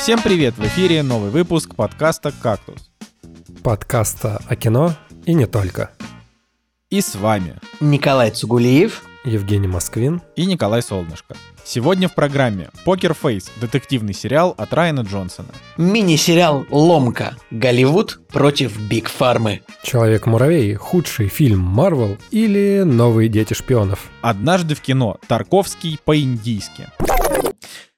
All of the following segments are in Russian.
всем привет! В эфире новый выпуск подкаста «Кактус». Подкаста о кино и не только. И с вами Николай Цугулиев. Евгений Москвин. и Николай Солнышко. Сегодня в программе «Poker Face» — детективный сериал от Райана Джонсона. Мини-сериал «Ломка. Голливуд против Биг Фармы». Человек-муравей. Худший фильм Марвел или Новые дети шпионов. «Однажды в кино. Тарковский по-индийски».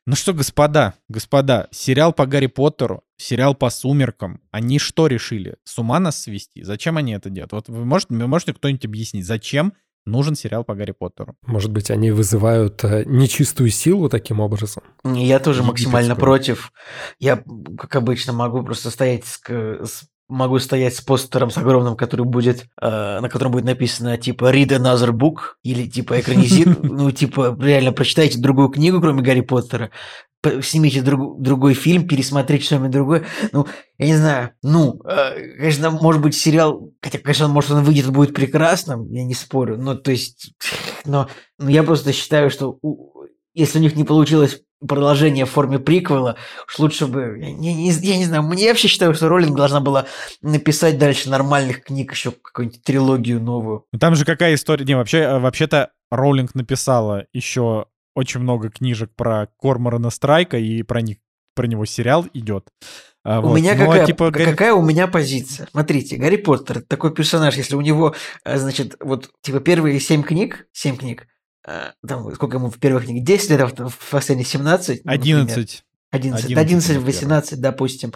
Ну что, господа, господа, сериал по Гарри Поттеру, сериал по Сумеркам, они что решили? С ума нас свести? Зачем они это делают? Вот вы можете, вы можете кто-нибудь объяснить, зачем нужен сериал по Гарри Поттеру? Может быть, они вызывают э, нечистую силу таким образом? Я тоже максимально Египетскую. против. Я, как обычно, могу просто стоять с, к- с- могу стоять с постером с огромным, который будет, э, на котором будет написано типа «Read another book» или типа «Экранизир», ну типа реально прочитайте другую книгу, кроме Гарри Поттера, снимите друг- другой фильм, пересмотрите что-нибудь другое. Ну, я не знаю, ну, э, конечно, может быть, сериал, хотя, конечно, может, он выйдет, будет прекрасным, я не спорю, но, то есть, но, но я просто считаю, что у- если у них не получилось продолжение в форме приквела, уж лучше бы, я не, я не знаю, мне вообще считаю, что Роллинг должна была написать дальше нормальных книг, еще какую-нибудь трилогию новую. Ну, Там же какая история? Не, вообще, э, вообще-то Роулинг написала еще очень много книжек про Корморана Страйка, и про, них, про него сериал идет. А, У вот. меня Но, какая, типа, Гарри- какая у меня позиция? Смотрите, Гарри Поттер такой персонаж, если у него, э, значит, вот типа первые семь книг, семь книг, там сколько ему в первых книгах, 10 лет, а в последних 17? ну, например. 11. 11, 11 11, например. 18, допустим.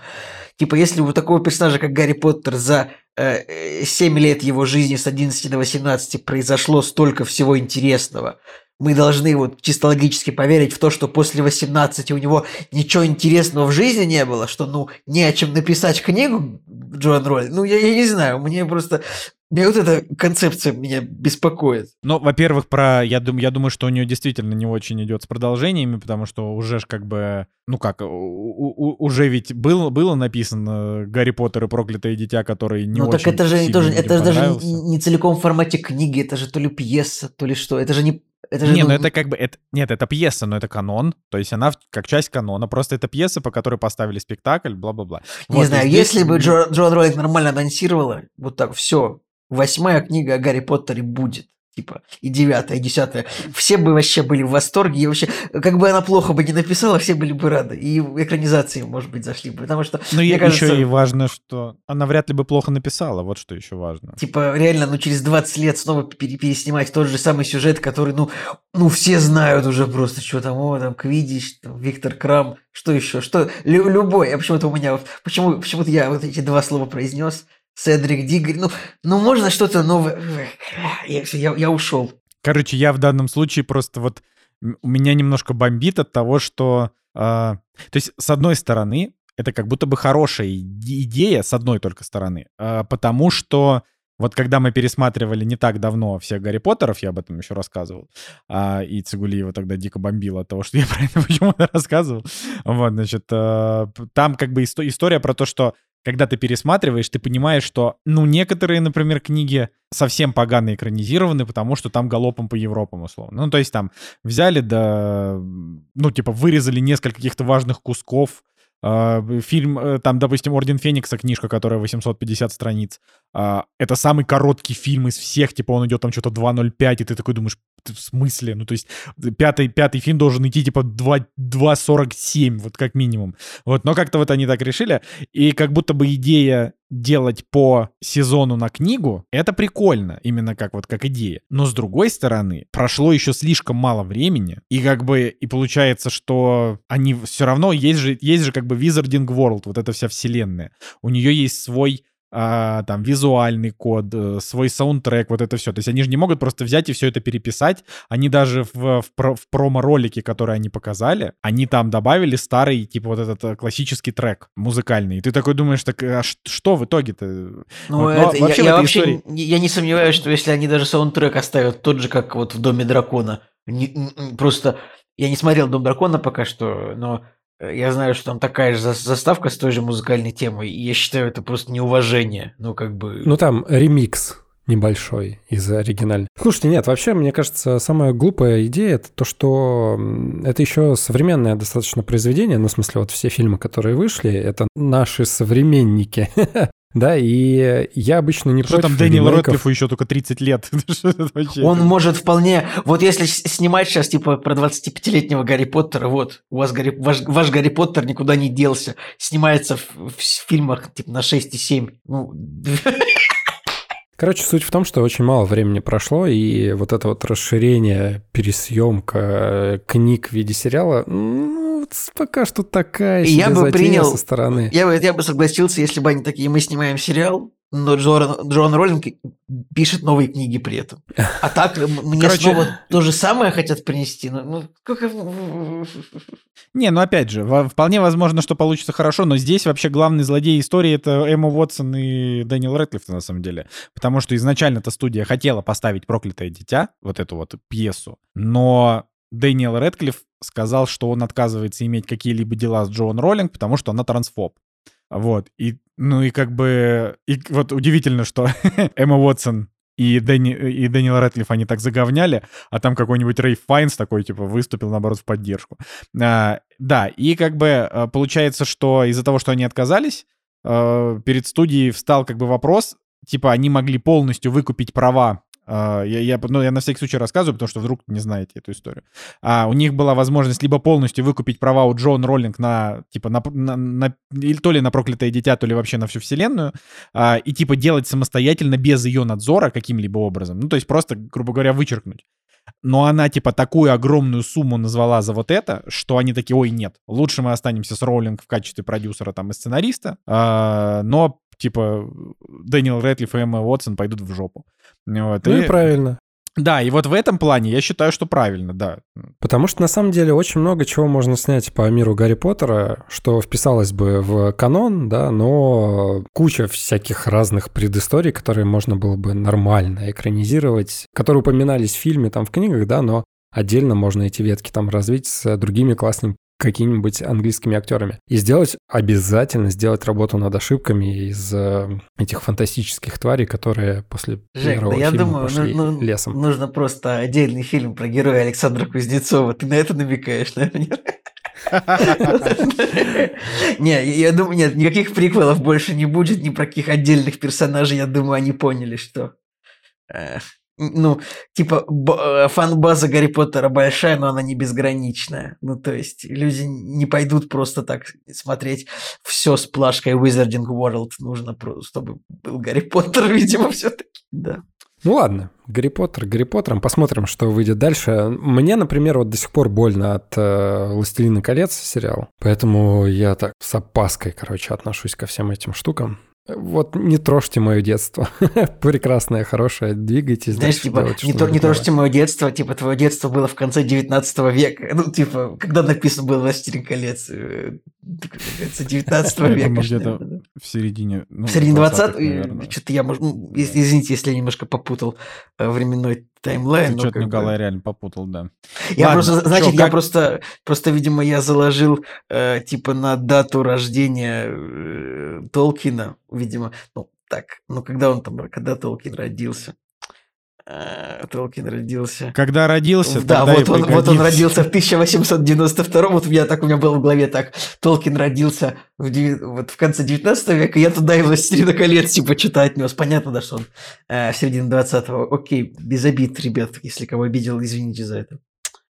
Типа, если у такого персонажа, как Гарри Поттер, за 7 лет его жизни с 11 до 18 произошло столько всего интересного, мы должны вот чисто логически поверить в то, что после 18 у него ничего интересного в жизни не было, что, ну, не о чем написать книгу Джоан Роллинг. Ну, я, я не знаю, мне просто... Мне вот эта концепция меня беспокоит. Ну, во-первых, про я, дум, я думаю, что у нее действительно не очень идет с продолжениями, потому что уже ж как бы, ну как, у- у- уже ведь был, было написано Гарри Поттер и проклятое дитя, который не очень так это же тоже, это же даже не, целиком в формате книги, это же то ли пьеса, то ли что. Это же не... Это же, Не, ну ну, это как бы, это, нет, это пьеса, но это канон, то есть она как часть канона, просто это пьеса, по которой поставили спектакль, бла-бла-бла. Не Вот, знаю, здесь- если бы Джо, Джоан Роллинг нормально анонсировала, вот так, все, восьмая книга о Гарри Поттере будет. Типа, и девятая, и десятая. Все бы вообще были в восторге. И вообще, как бы она плохо бы не написала, все были бы рады. И экранизации, может быть, зашли бы. Потому что, Ну, мне кажется, еще и важно, что она вряд ли бы плохо написала, вот что еще важно. типа, реально, ну, через 20 лет снова пере- переснимать тот же самый сюжет, который, ну, ну, все знают уже просто, что там, о, там, Квидич, там, Виктор Крам, что еще, что, лю- любой, а почему-то у меня, почему, почему-то я вот эти два слова произнес, Седрик Диггери, ну, ну, можно что-то новое, я, я, я ушел. Короче, я в данном случае просто вот у меня немножко бомбит от того, что, а, то есть с одной стороны это как будто бы хорошая иде- идея с одной только стороны, а, потому что вот когда мы пересматривали не так давно всех Гарри Поттеров, я об этом еще рассказывал, а, и Цигулиева тогда дико бомбила от того, что я про это почему-то рассказывал. Вот, значит, а, там как бы исто- история про то, что когда ты пересматриваешь, ты понимаешь, что, ну, некоторые, например, книги совсем погано экранизированы, потому что там галопом по Европам, условно. Ну, то есть там взяли, да, ну, типа, вырезали несколько каких-то важных кусков. А, Фильм, э, там, допустим, «Орден Феникса», книжка, которая 850 страниц. а, Это самый короткий фильм из всех, типа, он идет там что-то 2.05, и ты такой думаешь, «Ты в смысле? Ну, то есть пятый, пятый фильм должен идти, типа, 2 2.47, вот как минимум. Вот, но как-то вот они так решили. И как будто бы идея делать по сезону на книгу, это прикольно, именно как вот как идея. Но с другой стороны, прошло еще слишком мало времени, и как бы и получается, что они все равно есть же есть же как бы Wizarding World, вот эта вся вселенная. У нее есть свой а, там визуальный код, э, свой саундтрек, вот это все. То есть они же не могут просто взять и все это переписать. Они даже в, в, про- в промо-ролике, который они показали, они там добавили старый, типа вот этот э, классический трек музыкальный. И ты такой думаешь, так а что в итоге-то? Ну, Вот, это, вообще я, я вообще истории- не- я не сомневаюсь, что если они даже саундтрек оставят тот же, как вот в Доме Дракона, не- м, просто я не смотрел Дом Дракона пока что, но э, я знаю, что там такая же зас- заставка с той же музыкальной темой, и я считаю это просто неуважение, ну как бы. Ну там ремикс небольшой из оригинальных. Слушайте, нет, вообще, мне кажется, самая глупая идея это то, что это еще современное достаточно произведение, ну, в смысле, вот все фильмы, которые вышли, это наши современники. Да, и я обычно не Что против там Дэниел. Рэдклиффу еще только 30 лет? Он может вполне... Вот если снимать сейчас, типа, про 25-летнего Гарри Поттера, вот, у вас Гарри... ваш, ваш Гарри Поттер никуда не делся. Снимается в, в фильмах, типа, на 6,7. Ну, Короче, суть в том, что очень мало времени прошло, и вот это вот расширение, пересъемка э, книг в виде сериала, ну, пока что такая я бы принял- со стороны. я, бы, я бы согласился, если бы они такие, мы снимаем сериал, но Джон, Джон Роллинг пишет новые книги при этом. А так мне Короче- снова то же самое хотят принести. Ну, ну, как... Не, ну опять же, вполне возможно, что получится хорошо, но здесь вообще главный злодей истории это Эмма Уотсон и Дэниел Рэдклифф на самом деле. Потому что изначально эта студия хотела поставить «Проклятое дитя», вот эту вот пьесу, но Дэниел Рэдклифф сказал, что он отказывается иметь какие-либо дела с Джоан Роулинг, потому что она трансфоб. Вот, и, ну и как бы, и вот удивительно, что Эмма Уотсон и, Дэнни, и Дэниел Рэдклифф, они так заговняли, а там какой-нибудь Рэй Файнс такой, типа, выступил, наоборот, в поддержку. А, да, и как бы а, получается, что из-за того, что они отказались, а, перед студией встал как бы вопрос, типа, они могли полностью выкупить права я, я, ну, я на всякий случай рассказываю, потому что вдруг не знаете эту историю. А, у них была возможность либо полностью выкупить права у Джон Роллинг на, типа, на, на, на- или то ли на проклятое дитя, то ли вообще на всю вселенную, а, и, типа, делать самостоятельно без ее надзора каким-либо образом. Ну, то есть просто, грубо говоря, вычеркнуть. Но она, типа, такую огромную сумму назвала за вот это, что они такие, ой, нет, лучше мы останемся с Роулинг в качестве продюсера там и сценариста, а, но, типа, Дэниел Рэдклифф и Эмма Уотсон пойдут в жопу. Вот, Ну и- и правильно. Да, и вот в этом плане я считаю, что правильно, да. Потому что на самом деле очень много чего можно снять по миру Гарри Поттера, что вписалось бы в канон, да, но куча всяких разных предысторий, которые можно было бы нормально экранизировать, которые упоминались в фильме, там в книгах, да, но отдельно можно эти ветки там развить с другими классными какими-нибудь английскими актерами. И сделать, обязательно сделать работу над ошибками из э, этих фантастических тварей, которые после Жек, первого да я фильма думаю, пошли ну- ну, лесом. нужно просто отдельный фильм про героя Александра Кузнецова. Ты на это намекаешь, наверное? Не, я думаю, нет, никаких приквелов больше не будет, ни про каких отдельных персонажей. Я думаю, они поняли, что... Ну, типа, э, фан-база Гарри Поттера большая, но она не безграничная. Ну, то есть, люди не пойдут просто так смотреть все с плашкой Wizarding World. Нужно, просто, чтобы был Гарри Поттер, видимо, все-таки. Да. Ну ладно, Гарри Поттер, Гарри Поттером, посмотрим, что выйдет дальше. Мне, например, вот до сих пор больно от э, «Властелина колец» сериал, поэтому я так с опаской, короче, отношусь ко всем этим штукам. Вот не трожьте мое детство. Прекрасное, хорошее, двигайтесь Знаешь, дальше, типа, делайте не, то, не трожьте мое детство, типа, твое детство было в конце 19 века. Ну, типа, когда написано было «Властелин колец», э, говорится, 19 Я века. где-то. В середине... ну, В середине 20-х, 20 наверное. что-то я, может, ну, из- извините, если я немножко попутал э, временной таймлайн. Ты но что-то, как бы- Николай, реально попутал, да. Я Ладно, просто, значит, чё, я как- просто, просто, видимо, я заложил, э, типа, на дату рождения э, Толкина, видимо, ну, так, ну, когда он там, когда Толкин родился? Э, Толкин родился... Когда родился, Да, тогда и вот он, вот он родился в 1892 вот у меня так у меня было в голове так. Толкин родился в, вот в конце 19 века, я туда и «Властелина колец» типа читать нес. Понятно, да, что он э, в середине 20-го. Окей, без обид, ребят, если кого обидел, извините за это.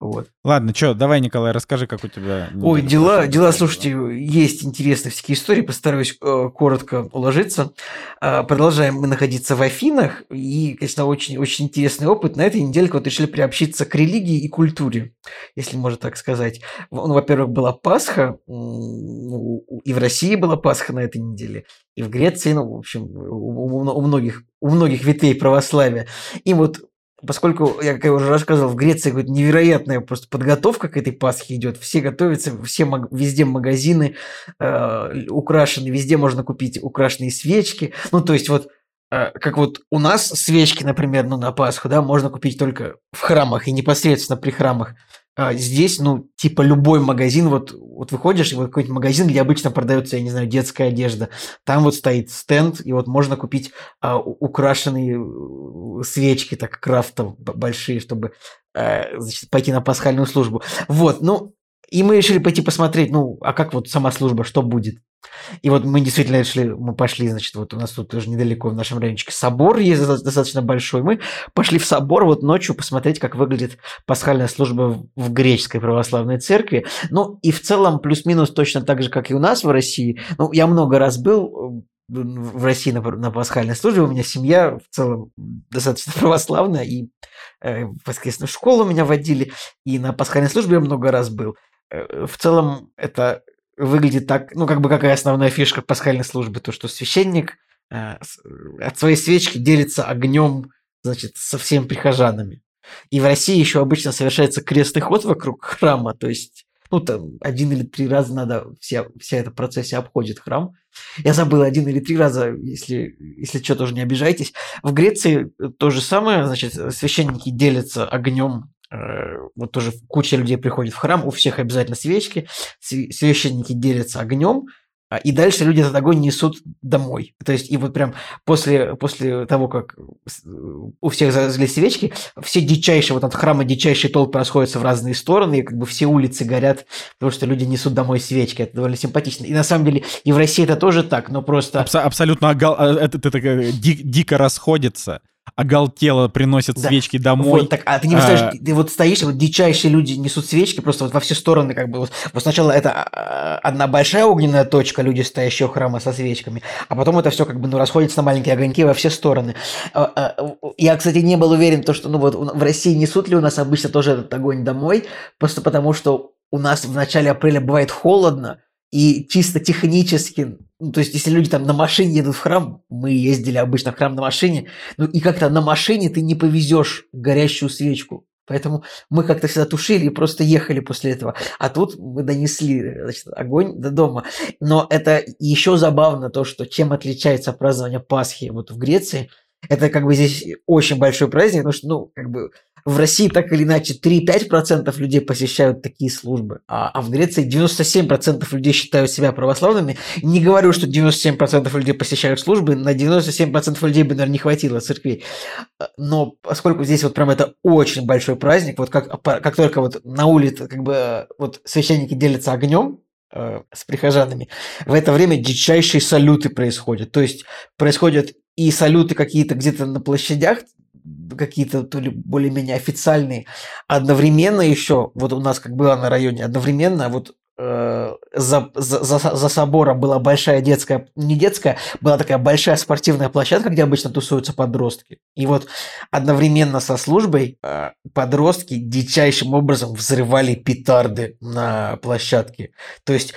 Вот. Ладно, что, давай, Николай, расскажи, как у тебя... Ой, дела, дела, слушайте, есть интересные всякие истории, постараюсь э, коротко уложиться. А, продолжаем мы находиться в Афинах, и, конечно, очень, очень интересный опыт. На этой неделе вот решили приобщиться к религии и культуре, если можно так сказать. Ну, во-первых, была Пасха, ну, и в России была Пасха на этой неделе, и в Греции, ну, в общем, у, у- у многих, у многих ветвей православия. И вот Поскольку, я как я уже рассказывал, в Греции какая-то невероятная просто подготовка к этой Пасхе идет. Все готовятся, все везде магазины э, украшены, везде можно купить украшенные свечки. Ну, то есть вот э, как вот у нас свечки, например, ну, на Пасху, да, можно купить только в храмах и непосредственно при храмах. А здесь, ну, типа любой магазин, вот, вот выходишь, и вот какой-нибудь магазин, где обычно продается, я не знаю, детская одежда, там вот стоит стенд, и вот можно купить а, украшенные э, свечки, так, крафтов большие, чтобы а, значит, пойти на пасхальную службу. Вот, ну, и мы решили пойти посмотреть, ну, а как вот сама служба, что будет. И вот мы действительно решили, мы пошли, значит, вот у нас тут тоже недалеко в нашем райончике собор есть достаточно большой. Мы пошли в собор вот ночью посмотреть, как выглядит пасхальная служба в греческой православной церкви. Ну, и в целом плюс-минус точно так же, как и у нас в России. Ну, я много раз был э, в России на, на пасхальной службе. У меня семья в целом достаточно православная, и э, воскресную школу меня водили, и на пасхальной службе я много раз был. Э, в целом это выглядит так, ну, как бы какая основная фишка пасхальной службы, то, что священник э, от своей свечки делится огнем, значит, со всеми прихожанами. И в России еще обычно совершается крестный ход вокруг храма, то есть, ну, там, один или три раза надо, вся, вся эта процессия обходит храм. Я забыл один или три раза, если, если что, тоже не обижайтесь. В Греции то же самое, значит, священники делятся огнем Э, вот тоже куча людей приходит в храм, у всех обязательно свечки, священники делятся огнем, а, и дальше люди этот огонь несут домой. То есть, и вот прям после, после того, как у всех зажгли свечки, все дичайшие, вот от храма дичайшие толпы расходятся в разные стороны, и как бы все улицы горят, потому что люди несут домой свечки. Это довольно симпатично. И на самом деле и в России это тоже так, но просто... Абс- абсолютно это, это, это, ди- дико расходится оголтело приносят да. свечки домой. Вот, так, а ты не представляешь, а... ты вот стоишь, вот дичайшие люди несут свечки просто вот во все стороны, как бы. Вот, вот сначала это а, одна большая огненная точка, люди, стоящие у храма со свечками, а потом это все как бы ну, расходится на маленькие огоньки во все стороны. А, я, кстати, не был уверен, то, что ну вот в России несут ли у нас обычно тоже этот огонь домой, просто потому что у нас в начале апреля бывает холодно, и чисто технически, ну, то есть если люди там на машине едут в храм, мы ездили обычно в храм на машине, ну и как-то на машине ты не повезешь горящую свечку. Поэтому мы как-то всегда тушили и просто ехали после этого. А тут мы донесли значит, огонь до дома. Но это еще забавно то, что чем отличается празднование Пасхи вот в Греции. Это как бы здесь очень большой праздник, потому что, ну, как бы в России так или иначе 3-5% людей посещают такие службы, а, а в Греции 97% людей считают себя православными. Не говорю, что 97% людей посещают службы, на 97% людей бы, наверное, не хватило церквей. Но поскольку здесь вот прям это очень большой праздник, вот как, как только вот на улице как бы вот священники делятся огнем, э, с прихожанами. В это время дичайшие салюты происходят. То есть происходят и салюты какие-то где-то на площадях, какие-то то ли более-менее официальные. Одновременно еще, вот у нас как было на районе, одновременно вот Э, за, за, за собором была большая детская, не детская, была такая большая спортивная площадка, где обычно тусуются подростки. И вот одновременно со службой э, подростки дичайшим образом взрывали петарды на площадке. То есть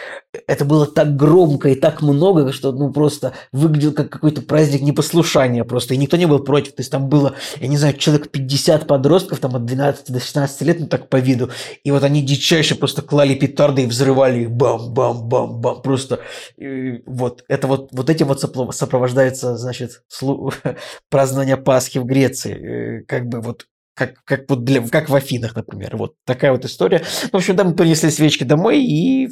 это было так громко и так много, что ну просто выглядел как какой-то праздник непослушания просто. И никто не был против. То есть там было, я не знаю, человек 50 подростков, там от 12 до 16 лет, ну так по виду. И вот они дичайше просто клали петарды и взрывали взрывали их бам-бам-бам-бам. Просто и вот это вот, вот этим вот сопровождается, значит, слу... празднование Пасхи в Греции. Э, как бы вот как, как, вот для, как в Афинах, например. Вот такая вот история. Ну, в общем, да, мы принесли свечки домой, и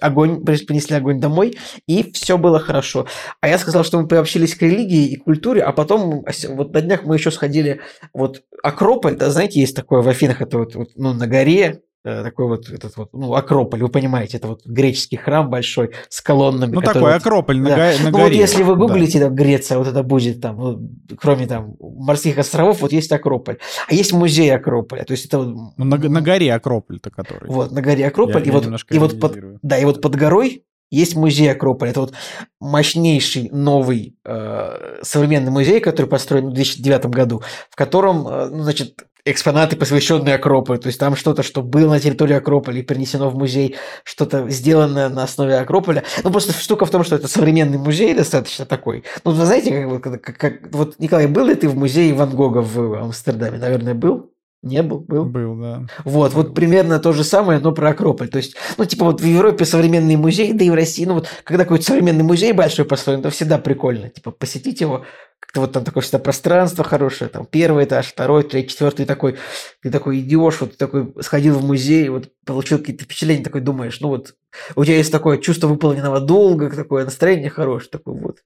огонь, принесли огонь домой, и все было хорошо. А я сказал, что мы приобщились к религии и культуре, а потом, вот на днях мы еще сходили, вот Акрополь, да, знаете, есть такое в Афинах, это вот, вот ну, на горе, такой вот этот вот, ну, Акрополь, вы понимаете, это вот греческий храм большой с колоннами. Ну, такой Акрополь на, да. на ну, горе. вот если вы гуглите, да. там, Греция, вот это будет там, ну, кроме там морских островов, вот есть Акрополь. А есть музей Акрополя, то есть это вот... Ну, на, на горе Акрополь-то который. Вот, на горе Акрополь, я, и, я вот, и, вот под, да, и вот под горой есть музей Акрополя. Это вот мощнейший новый э, современный музей, который построен в 2009 году, в котором, э, ну, значит, экспонаты, посвященные Акрополю. То есть там что-то, что было на территории Акрополя и перенесено в музей, что-то сделанное на основе Акрополя. Ну, просто штука в том, что это современный музей достаточно такой. Ну, вы знаете, как, как, как вот, Николай, был ли ты в музее Ван Гога в Амстердаме? Наверное, был? Не был? Был? Был, да. Вот, был. вот примерно то же самое, но про Акрополь. То есть, ну, типа вот в Европе современный музей, да и в России, ну вот, когда какой-то современный музей большой построен, то всегда прикольно, типа, посетить его, как-то вот там такое всегда пространство хорошее, там первый этаж, второй, третий, четвертый, такой, ты такой идешь, вот ты такой сходил в музей, вот получил какие-то впечатления, такой думаешь, ну вот у тебя есть такое чувство выполненного долга, такое настроение хорошее, такой вот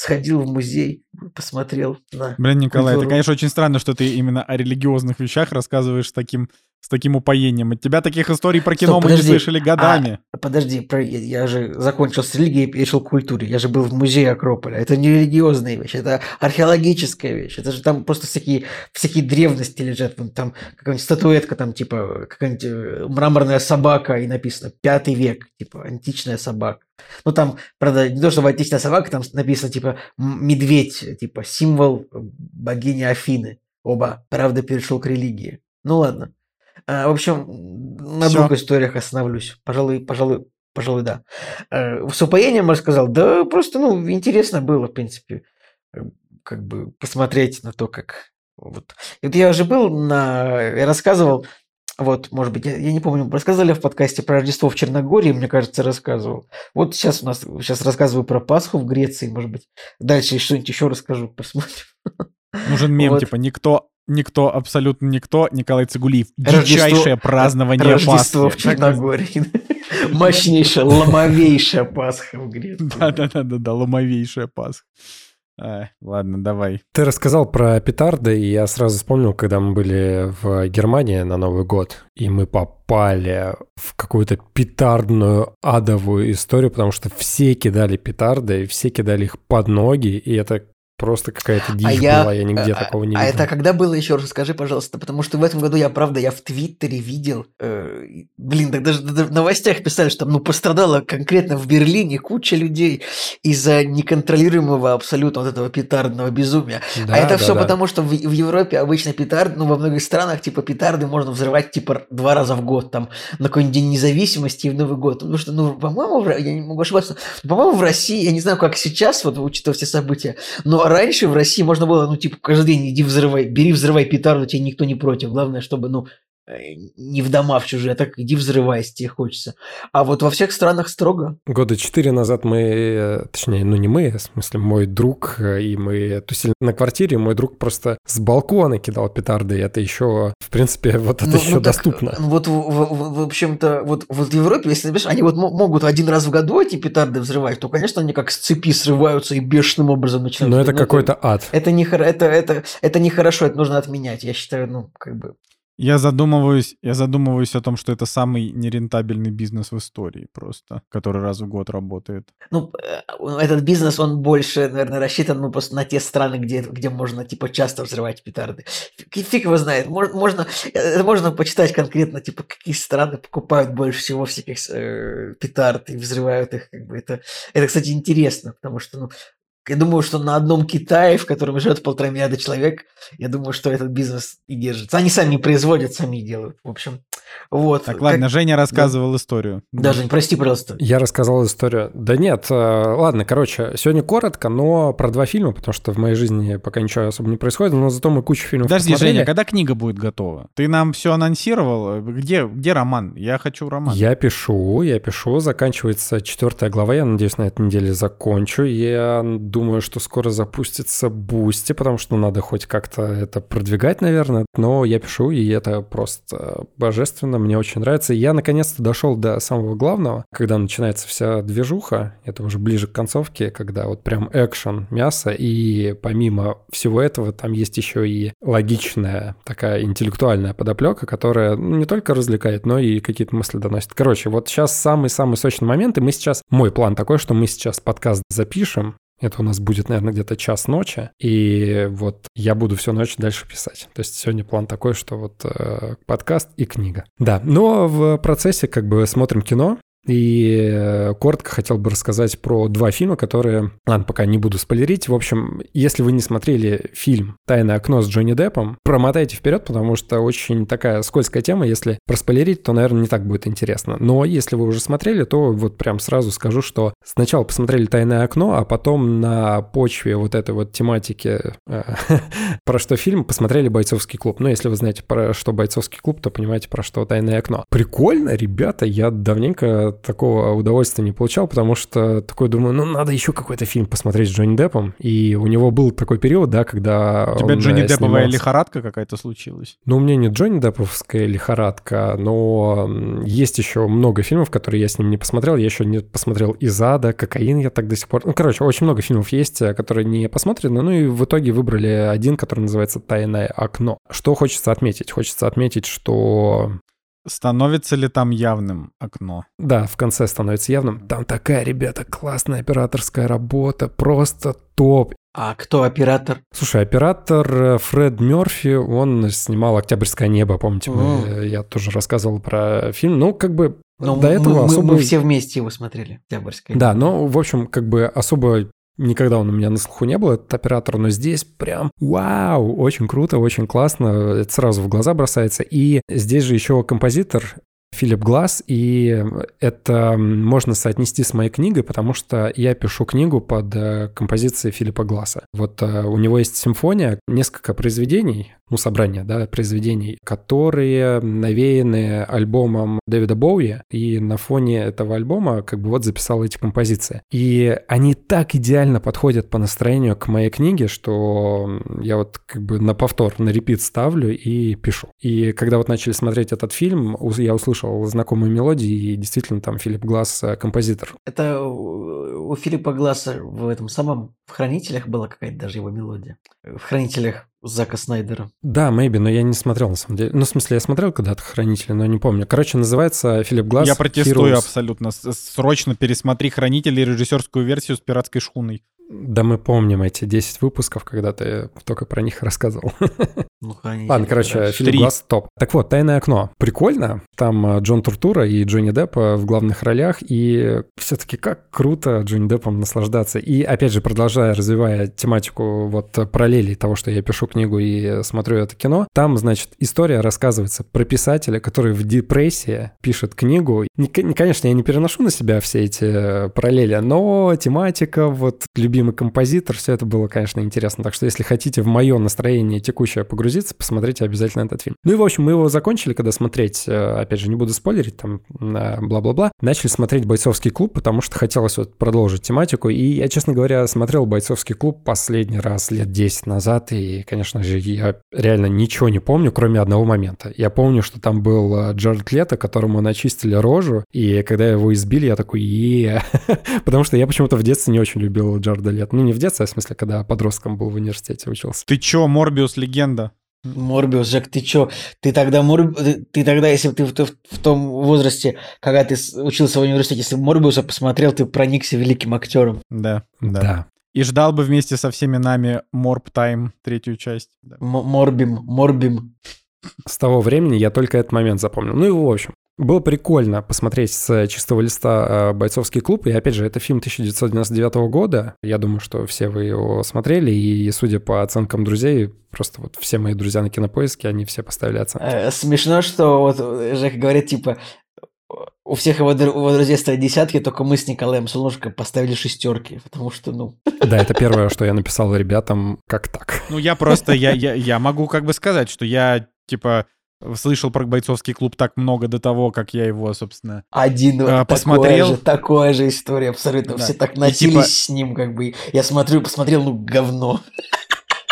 сходил в музей, посмотрел на Блин, Николай, культуру. это, конечно, очень странно, что ты именно о религиозных вещах рассказываешь таким, с таким упоением. От тебя таких историй про кино Стоп, мы не подожди. слышали годами. А, подожди, про- я, я же закончил с религией и перешел к культуре. Я же был в музее Акрополя. Это не религиозная вещь, это археологическая вещь. Это же там просто всякие, всякие древности лежат. Там какая-нибудь статуэтка, там типа какая-нибудь э, мраморная собака, и написано «Пятый век», типа античная собака. Ну там, правда, не то, что античная собака, там написано типа медведь, типа символ богини Афины. Оба, правда, перешел к религии. Ну ладно. А, в общем, на Всё. двух историях остановлюсь. Пожалуй, пожалуй, пожалуй, да. Э, С упоением рассказал. Да, просто, ну, интересно было, в принципе, э, как бы посмотреть на то, как... Вот. И вот я уже был на... Я рассказывал, вот, может быть, я, я не помню, рассказывали в подкасте про Рождество в Черногории, мне кажется, рассказывал. Вот сейчас у нас, сейчас рассказываю про Пасху в Греции, может быть. Дальше что-нибудь еще расскажу, посмотрим. Нужен мем, Вот. типа, никто, никто, абсолютно никто, Николай Цигулиев. Рождество- Дичайшее празднование Рождество в Пасхи. Черногории. Мощнейшая, ломовейшая Пасха в Греции. Да-да-да-да, ломовейшая Пасха. А, Ладно, давай. Ты рассказал про петарды, и я сразу вспомнил, когда мы были в Германии на Новый год, и мы попали в какую-то петардную адовую историю, потому что все кидали петарды, все кидали их под ноги, и это просто какая-то дичь я- была, я нигде а- такого не А видел. это когда было еще раз, скажи, пожалуйста, потому что в этом году я, правда, я в Твиттере видел, э, блин, так даже, в новостях писали, что там, ну, пострадала конкретно в Берлине куча людей из-за неконтролируемого абсолютно вот этого петардного безумия. Да, а это да, все да. потому, что в, в Европе обычно петарды, ну, во многих странах, типа, петарды можно взрывать, типа, два раза в год, там, на какой-нибудь День независимости и в Новый год. Потому что, ну, по-моему, я не могу ошибаться, по-моему, в России, я не знаю, как сейчас, вот, учитывая все события, но раньше в России можно было, ну, типа, каждый день иди взрывай, бери, взрывай петарду, тебе никто не против. Главное, чтобы, ну, не в дома в чужие, а так иди взрывай, если тебе хочется. А вот во всех странах строго. Года четыре назад мы, э, точнее, ну не мы, в смысле мой друг, э, и мы тусили на квартире, мой друг просто с балкона кидал петарды, и это еще, в принципе, вот это Ну, еще ну, так, доступно. ну, Вот, в, в- в- общем-то, вот, вот в Европе, если знаешь, они вот мо- могут один раз в году эти петарды взрывать, то, конечно, они как с цепи срываются и бешеным образом начинают. Но это какой-то ад. Это не это, это, это нехорошо, это нужно отменять. Я считаю, ну, как бы. Я задумываюсь, я задумываюсь о том, что это самый нерентабельный бизнес в истории просто, который раз в год работает. Ну, э, этот бизнес, он больше, наверное, рассчитан ну, просто на те страны, где, где можно, типа, часто взрывать петарды. Фиг, его знает. Мож- Можно, э, можно почитать конкретно, типа, какие страны покупают больше всего всяких э, петард и взрывают их. Как бы это, это, кстати, интересно, потому что, ну, я думаю, что на одном Китае, в котором живет полтора миллиарда человек, я думаю, что этот бизнес и держится. Они сами производят, сами делают. В общем, вот. Так, Как- ладно, Женя рассказывал историю. Да, Жень, прости, пожалуйста. Я рассказал историю. Да нет, э, ладно, короче, сегодня коротко, но про два фильма, потому что в моей жизни пока ничего особо не происходит, но зато мы кучу фильмов Подожди, посмотрели. Женя, когда книга будет готова? Ты нам все анонсировал? Где, где роман? Я хочу роман. Я пишу, я пишу, заканчивается четвертая глава, я надеюсь, на этой неделе закончу. Я думаю, что скоро запустится Boosty, потому что надо хоть как-то это продвигать, наверное. Но я пишу, и это просто божественно, мне очень нравится. Я наконец-то дошел до самого главного, когда начинается вся движуха, это уже ближе к концовке, когда вот прям экшен, мясо, и помимо всего этого там есть еще и логичная такая интеллектуальная подоплека, которая ну, не только развлекает, но и какие-то мысли доносит. Короче, вот сейчас самый-самый сочный момент, и мы сейчас... Мой план такой, что мы сейчас подкаст запишем, это у нас будет, наверное, где-то час ночи, и вот я буду всю ночь дальше писать. То есть сегодня план такой, что вот э, подкаст и книга. Да, но в процессе как бы смотрим кино, и э, коротко хотел бы рассказать про два фильма, которые... Ладно, пока не буду спойлерить. В общем, если вы не смотрели фильм «Тайное окно» с Джонни Деппом, промотайте вперед, потому что очень такая скользкая тема. Если проспойлерить, то, наверное, не так будет интересно. Но если вы уже смотрели, то вот прям сразу скажу, что сначала посмотрели «Тайное окно», а потом на почве вот этой вот тематики э, про что фильм, посмотрели «Бойцовский клуб». Ну, если вы знаете про что «Бойцовский клуб», то понимаете, про что «Тайное окно». Прикольно, ребята, я давненько я такого удовольствия не получал, потому что такой думаю, ну, надо еще какой-то фильм посмотреть с Джонни Деппом. И у него был такой период, да, когда У тебя он, Джонни э, Депповая снимался. лихорадка какая-то случилась. Ну, у меня не Джонни Депповская лихорадка, но есть еще много фильмов, которые я с ним не посмотрел. Я еще не посмотрел «Из ада», «Кокаин» я так до сих пор... Ну, короче, очень много фильмов есть, э, которые не посмотрены, ну и в итоге выбрали один, который называется «Тайное окно». Что хочется отметить? Хочется отметить, что Становится ли там явным окно? Да, в конце становится явным. Там такая, ребята, классная операторская работа, просто топ. А кто оператор? Слушай, оператор э, Фред Мерфи, он снимал «Октябрьское небо», помните, мы, э, я тоже рассказывал про фильм. Ну, как бы Ну, до мы- этого мы, особо... мы все вместе его смотрели. Октябрьское. Да, но, в общем, как бы особо никогда он у меня на слуху не был, этот оператор, но здесь прям вау, очень круто, очень классно, это сразу в глаза бросается. И здесь же еще композитор Филипп Глаз, и это можно соотнести с моей книгой, потому что я пишу книгу под э, композицией Филиппа Гласа. Вот э, у него есть симфония, несколько произведений, ну, собрание, да, произведений, которые навеяны альбомом Дэвида Боуи, и на фоне этого альбома как бы вот записал эти композиции. И они так идеально подходят по настроению к моей книге, что я вот как бы на повтор, на репит ставлю и пишу. И когда вот начали смотреть этот фильм, я услышал знакомые мелодии, и действительно там Филипп Глаз э, композитор. Это у у Филиппа Гласса в этом самом в «Хранителях» была какая-то даже его мелодия. В «Хранителях» Зака Снайдера. Да, maybe, но я не смотрел на самом деле. Ну, в смысле, я смотрел когда-то «Хранители», но не помню. Короче, называется Филипп Глаз Я протестую Heroes. абсолютно. Срочно пересмотри «Хранители» режиссерскую версию с пиратской шхуной. Да мы помним эти 10 выпусков, когда ты только про них рассказывал. Ну, «Хранители», Ладно, короче. Филипп. Глаз топ. Так вот, «Тайное окно». Прикольно. Там э, Джон Туртура и Джонни Депп э, в главных ролях. И все-таки как круто Джонни Деппом наслаждаться. И, опять же, продолжая, развивая тематику вот параллелей того, что я пишу книгу и смотрю это кино, там, значит, история рассказывается про писателя, который в депрессии пишет книгу. Не- Конечно, я не переношу на себя все эти э, параллели, но тематика, вот любимый композитор, все это было, конечно, интересно. Так что, если хотите в мое настроение текущее погрузиться, посмотрите обязательно этот фильм. Ну и, в общем, мы его закончили, когда смотреть, э, опять же, не буду спойлерить, там, бла-бла-бла, начали смотреть «Бойцовский клуб», потому что хотелось вот продолжить тематику. И я, честно говоря, смотрел «Бойцовский клуб» последний раз лет 10 назад, и, конечно же, я реально ничего не помню, кроме одного момента. Я помню, что там был э, Джаред Лето, которому начистили рожу, и когда его избили, я такой, е Потому что я почему-то в детстве не очень любил Джареда Лето. Ну, не в детстве, а в смысле, когда подростком был в университете учился. Ты чё, Морбиус легенда? Морбиус, Жек, ты чё? Ты тогда, Мор... ты, тогда, если бы ты в, в- в том возрасте, когда ты учился в университете, если бы Морбиуса посмотрел, ты проникся великим актером. Да, да. Да. И ждал бы вместе со всеми нами Морб Тайм, третью часть. Да. Морбим, Морбим. С того времени я только этот момент запомнил. Ну и в общем, было прикольно посмотреть с чистого листа э, «Бойцовский клуб». И опять же, это фильм 1999 года. Я думаю, что все вы его смотрели. И судя по оценкам друзей, просто вот все мои друзья на кинопоиске, они все поставили оценки. Э, смешно, что вот э, Жек говорит, типа, у всех его, его друзей стоят десятки, только мы с Николаем Солнышко поставили шестерки, потому что, ну, Да, это первое, что я написал ребятам, как так. Ну, я просто, я, я, я могу как бы сказать, что я, типа, слышал про бойцовский клуб так много до того, как я его, собственно... один вот посмотрел. такое же, такая же история абсолютно. Да. Все так носились типа- с ним, как бы. Я смотрю, посмотрел, ну, говно.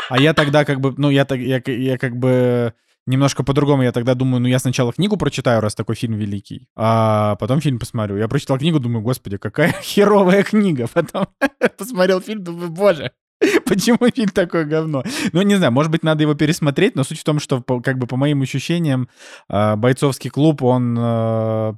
А я тогда как бы, ну, я, так- я, я как бы немножко по-другому. Я тогда думаю, ну, я сначала книгу прочитаю, раз такой фильм великий, а потом фильм посмотрю. Я прочитал книгу, думаю, господи, какая херовая книга. Потом посмотрел фильм, думаю, боже, Почему фильм такое говно? Ну, не знаю, может быть, надо его пересмотреть, но суть в том, что, как бы, по моим ощущениям, э, «Бойцовский клуб», он... э,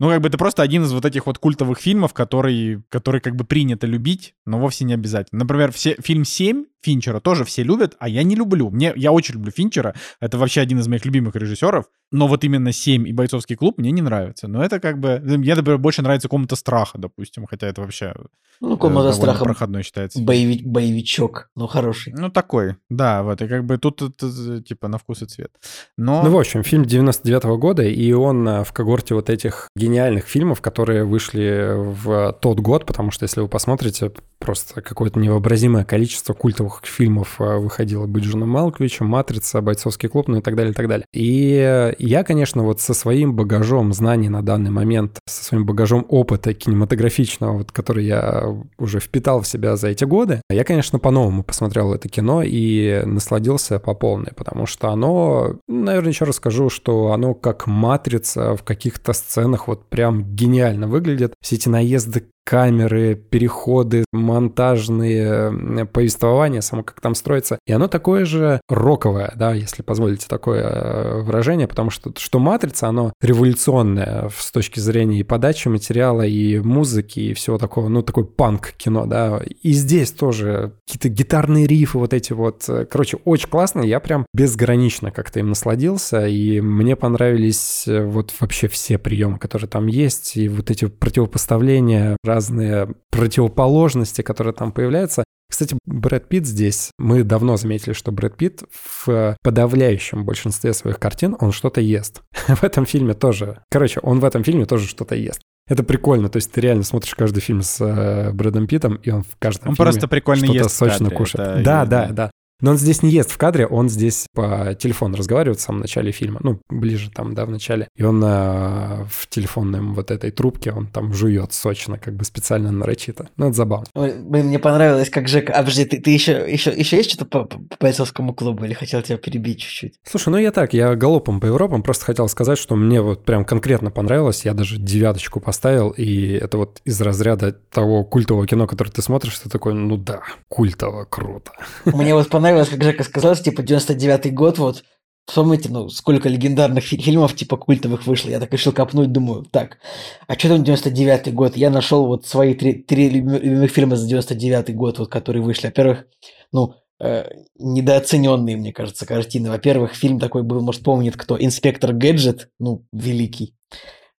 Ну, как бы это просто один из вот этих вот культовых фильмов, который, который как бы принято любить, но вовсе не обязательно. Например, все, фильм «Семь» Финчера тоже все любят, а я не люблю. Мне, я очень люблю Финчера, это вообще один из моих любимых режиссеров, но вот именно «Семь» и «Бойцовский клуб» мне не нравятся. Но это как бы... Мне, например, больше нравится «Комната страха», допустим, хотя это вообще Ну, э, комната довольно страха. проходной считается. боеви- боевичок, но хороший. Ну, такой, да, вот, и как бы тут, тут, типа, на вкус и цвет. Но... Ну, в общем, фильм 99 года, и он а, в когорте вот этих гениальных фильмов, которые вышли в тот год, потому что, если вы посмотрите, просто какое-то невообразимое количество культовых фильмов а, выходило быть Джоном Малковичем, «Матрица», «Бойцовский клуб», ну и так далее, и так далее. И я, конечно, вот со своим багажом знаний на данный момент, со своим багажом опыта кинематографичного, вот, который я уже впитал в себя за эти годы, я, конечно, по-новому посмотрел это кино и насладился по полной, потому что оно, наверное, еще расскажу, что оно как матрица в каких-то сценах вот прям гениально выглядит. Все эти наезды камеры, переходы, монтажные повествования, само как там строится. И оно такое же роковое, да, если позволите такое э, выражение, потому что что «Матрица», оно революционное с точки зрения и подачи материала, и музыки, и всего такого, ну, такой панк-кино, да. И здесь тоже какие-то гитарные рифы вот эти вот. Короче, очень классно, я прям безгранично как-то им насладился, и мне понравились э, вот вообще все приемы, которые там есть, и вот эти противопоставления разные противоположности, которые там появляются. Кстати, Брэд Питт здесь, мы давно заметили, что Брэд Питт в подавляющем большинстве своих картин, он что-то ест. в этом фильме тоже. Короче, он в этом фильме тоже что-то ест. Это прикольно, то есть ты реально смотришь каждый фильм с э, Брэдом Питтом, и он в каждом он фильме просто прикольно что-то ест сочно кадре, кушает. Да, да, да. Но он здесь не ест в кадре, он здесь по телефону разговаривает в самом начале фильма, ну, ближе там, да, в начале. И он э, в телефонном вот этой трубке, он там жует сочно, как бы специально нарочито. Ну, это забавно. Ой, Блин, мне понравилось, как Жека... А, подожди, ты, ты еще, еще, еще есть что-то по, по бойцовскому клубу или хотел тебя перебить чуть-чуть? Слушай, ну я так, я галопом по Европам просто хотел сказать, что мне вот прям конкретно понравилось, я даже девяточку поставил, и это вот из разряда того культового кино, которое ты смотришь, ты такой, ну да, культово, круто. Мне вот понравилось, как Жека сказал, что, типа, 99-й год, вот, вспомните, ну, сколько легендарных фи- фильмов, типа, культовых вышло. Я так решил копнуть, думаю, так, а что там 99-й год? Я нашел вот свои три, три любим- любимых фильма за 99-й год, вот, которые вышли. Во-первых, ну, э, недооцененные, мне кажется, картины. Во-первых, фильм такой был, может, помнит кто, «Инспектор Гаджет», ну, великий.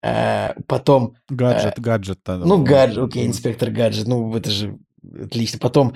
Э, потом Гаджет, гаджет. тогда ну, гаджет, окей, инспектор гаджет, ну, это же отлично. Потом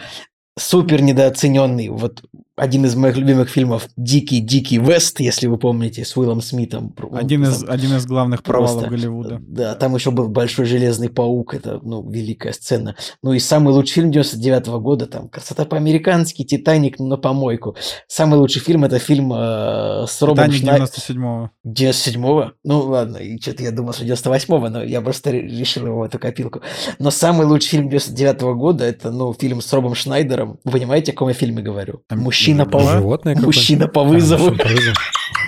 супер недооцененный, вот один из моих любимых фильмов «Дикий, дикий Вест», если вы помните, с Уиллом Смитом. Ну, Один из, там один из главных провалов просто, Голливуда. Да, там еще был «Большой железный паук», это, ну, великая сцена. Ну и самый лучший фильм 99 года, там, «Красота по-американски», «Титаник» на помойку. Самый лучший фильм – это фильм э, с Робом Титаник Шнай- 97-го. 97-го? Ну ладно, и что-то я думал, что 98-го, но я просто ре- решил его в эту копилку. Но самый лучший фильм 99-го года это, ну, фильм с Робом Шнайдером. Вы понимаете, о каком я фильме говорю? Там Мужчина по? Животное мужчина по А, вызову. мужчина по вызову.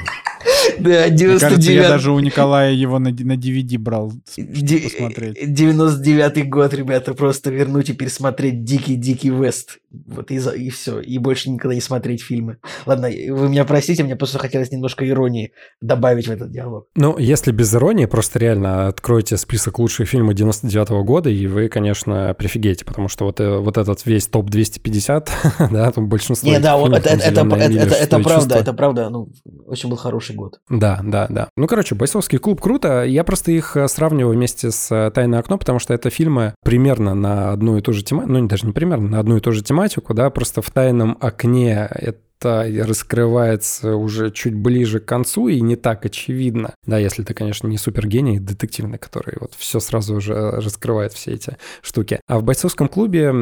Да, Мне кажется, я 99 даже у Николая его на, на DVD брал, посмотреть. 99-й год, ребята, просто вернуть и пересмотреть Дикий-Дикий Вест. Вот и, за- и все. И больше никогда не смотреть фильмы. Ладно, вы меня простите, мне просто хотелось немножко иронии добавить в этот диалог. Ну, если без иронии, просто реально откройте список лучших фильмов 99 года, и вы, конечно, прифигеете, потому что вот, э, вот этот весь топ-250, да, там большинство Не, да, это, это, это, «Зелёная это, миля», это, это «Шестое правда, чувство». это правда, ну, очень был хороший год. Да, да, да. Ну, короче, «Бойцовский клуб» круто. Я просто их э, сравниваю вместе с э, «Тайное окно», потому что это фильмы примерно на одну и ту же тематику, ну, даже не примерно, на одну и ту же тематику, да, просто в «Тайном окне» это раскрывается уже чуть ближе к концу и не так очевидно. Да, если ты, конечно, не супергений детективный, который вот все сразу уже раскрывает все эти штуки. А в бойцовском клубе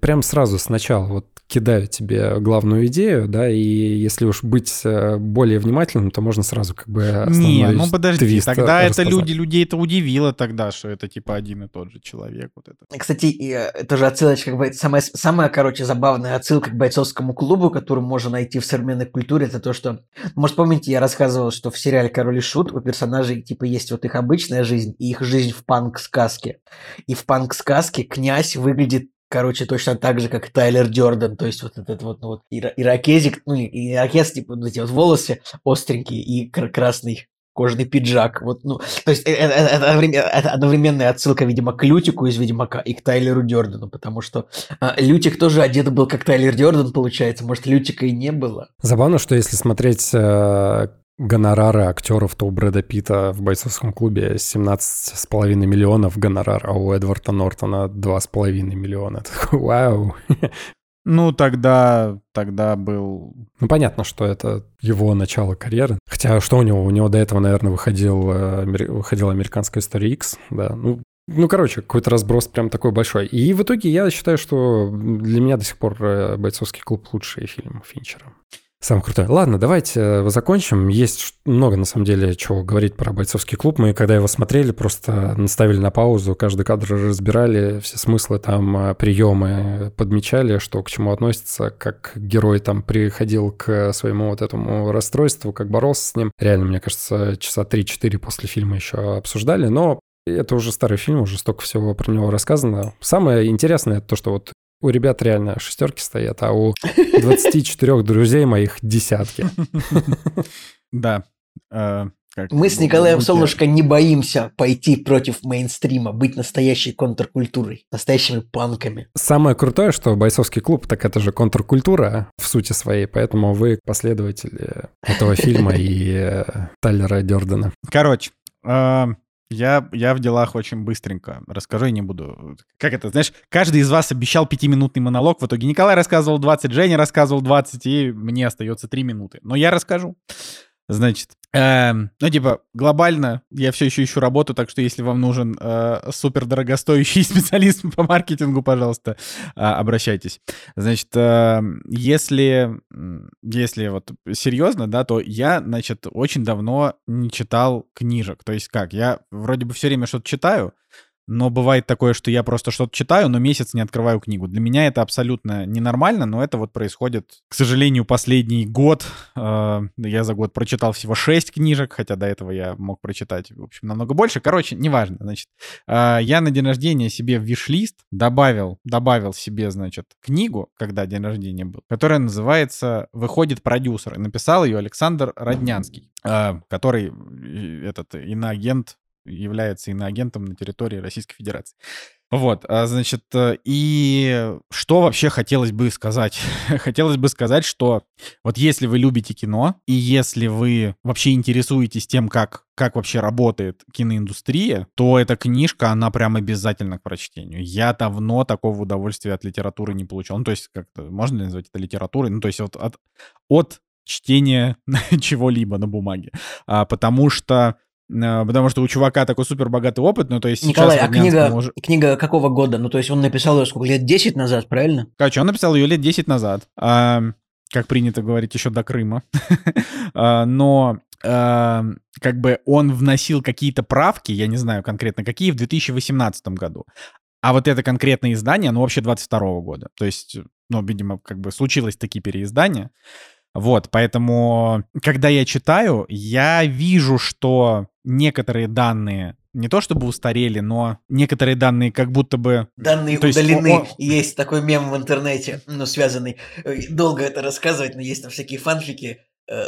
прям сразу сначала вот кидают тебе главную идею, да, и если уж быть э, более внимательным, то можно сразу как бы Не, ну подожди, твист тогда это люди, людей это удивило тогда, что это типа один и тот же человек. Вот это. Кстати, и, э, тоже отсылочка, как бы, самая, самая, короче, забавная отсылка к бойцовскому клубу, которую можно найти в современной культуре, это то, что, может, помните, я рассказывал, что в сериале «Король и Шут» у персонажей, типа, есть вот их обычная жизнь и их жизнь в панк-сказке. И в панк-сказке князь выглядит Короче, точно так же, как Тайлер Дёрден, то есть вот этот вот, ну вот, ира- ирокезик, ну, и ирокез, типа, вот эти вот волосы остренькие и кр- красный кожаный пиджак. Вот, ну, то есть э- э- это, это одновременно- это одновременная отсылка, видимо, к Лютику из Ведьмака и к Тайлеру Дёрдену, потому что а, Лютик тоже одет был как Тайлер Дёрден, получается. Может, Лютика и не было. Забавно, что если смотреть э, гонорары актеров, то у Брэда Питта в бойцовском клубе 17,5 миллионов гонорар, а у Эдварда Нортона 2,5 миллиона. Вау. Ну, тогда, тогда был... Ну, понятно, что это его начало карьеры. Хотя, что у него? У него до этого, наверное, выходил, э, выходила американская история X, да. Ну, Ну, короче, какой-то разброс прям такой большой. И в итоге я считаю, что для меня до сих пор э, «Бойцовский клуб» лучший фильм Финчера. Самый крутой. Ладно, давайте э, закончим. Есть много, на самом деле, чего говорить про бойцовский клуб. Мы, когда его смотрели, просто наставили на паузу, каждый кадр разбирали, все смыслы там, э, приемы подмечали, что к чему относится, как герой там приходил к своему вот этому расстройству, как боролся с ним. Реально, мне кажется, часа 3-4 после фильма еще обсуждали, но это уже старый фильм, уже столько всего про него рассказано. Самое интересное то, что вот у ребят реально шестерки стоят, а у 24 друзей моих десятки. Да. Э, Мы с Николаем Солнышко не боимся пойти против мейнстрима, быть настоящей контркультурой, настоящими панками. Самое крутое, что бойцовский клуб, так это же контркультура в сути своей, поэтому вы последователи этого фильма и э, Тайлера Дёрдена. Короче, э, я, я в делах очень быстренько расскажу, я не буду... Как это, знаешь, каждый из вас обещал пятиминутный монолог, в итоге Николай рассказывал 20, Женя рассказывал 20, и мне остается 3 минуты. Но я расскажу. Значит, Эм, ну, типа, глобально я все еще ищу работу, так что если вам нужен э, супер дорогостоящий специалист по маркетингу, пожалуйста, э, обращайтесь. Значит, э, если, если вот серьезно, да, то я, значит, очень давно не читал книжек. То есть как, я вроде бы все время что-то читаю, но бывает такое, что я просто что-то читаю, но месяц не открываю книгу. Для меня это абсолютно ненормально, но это вот происходит, к сожалению, последний год. Э, я за год прочитал всего 6 книжек, хотя до этого я мог прочитать, в общем, намного больше. Короче, неважно, значит. Э, я на день рождения себе в виш-лист добавил, добавил себе, значит, книгу, когда день рождения был, которая называется «Выходит продюсер». И написал ее Александр Роднянский, э, который этот иноагент является иноагентом на территории Российской Федерации. Вот, а, значит, э, и что вообще хотелось бы сказать? хотелось бы сказать, что вот если вы любите кино, и если вы вообще интересуетесь тем, как, как вообще работает киноиндустрия, то эта книжка, она прям обязательно к прочтению. Я давно такого удовольствия от литературы не получал. Ну, то есть, как-то можно ли назвать это литературой? Ну, то есть, вот от, от чтения чего-либо на бумаге. А, потому что потому что у чувака такой супер богатый опыт, ну то есть Николай, а книга, мож... книга какого года? Ну то есть он написал ее сколько, лет 10 назад, правильно? Короче, он написал ее лет 10 назад, а, как принято говорить, еще до Крыма. а, но а, как бы он вносил какие-то правки, я не знаю конкретно какие, в 2018 году. А вот это конкретное издание, оно вообще 22 года. То есть, ну, видимо, как бы случилось такие переиздания. Вот, поэтому, когда я читаю, я вижу, что некоторые данные не то чтобы устарели, но некоторые данные как будто бы... Данные то удалены. Есть, есть такой мем в интернете, ну, связанный... Долго это рассказывать, но есть там всякие фанфики э,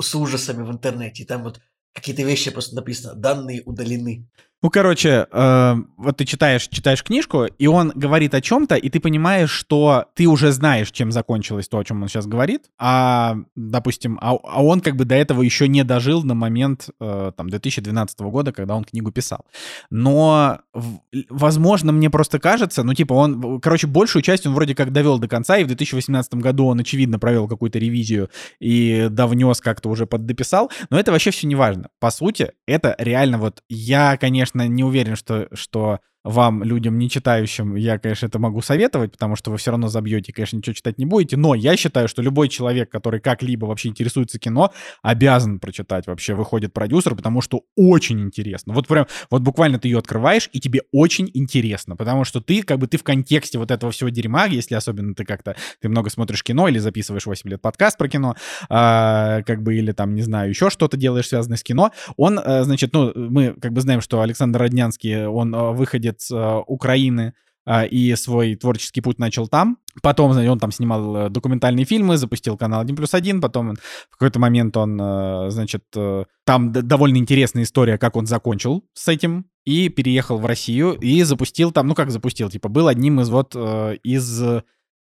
с ужасами в интернете. И там вот какие-то вещи просто написано «данные удалены». Ну, короче, э, вот ты читаешь, читаешь книжку, и он говорит о чем-то, и ты понимаешь, что ты уже знаешь, чем закончилось то, о чем он сейчас говорит, а, допустим, а, а он как бы до этого еще не дожил на момент э, там 2012 года, когда он книгу писал. Но, возможно, мне просто кажется, ну, типа, он, короче, большую часть он вроде как довел до конца, и в 2018 году он, очевидно, провел какую-то ревизию и довнес как-то уже поддописал, но это вообще все не важно. По сути, это реально вот я, конечно, конечно, не уверен, что, что вам, людям, не читающим, я, конечно, это могу советовать, потому что вы все равно забьете, конечно, ничего читать не будете, но я считаю, что любой человек, который как-либо вообще интересуется кино, обязан прочитать вообще «Выходит продюсер», потому что очень интересно. Вот прям, вот буквально ты ее открываешь, и тебе очень интересно, потому что ты, как бы, ты в контексте вот этого всего дерьма, если особенно ты как-то, ты много смотришь кино или записываешь 8 лет подкаст про кино, а, как бы, или там, не знаю, еще что-то делаешь, связанное с кино, он, а, значит, ну, мы как бы знаем, что Александр Роднянский, он а, выходит выходец э, Украины, э, и свой творческий путь начал там. Потом он там снимал э, документальные фильмы, запустил канал 1 плюс 1, потом в какой-то момент он, значит, там довольно интересная история, как он закончил с этим, и переехал в Россию, и запустил там, ну как запустил, типа был одним из вот из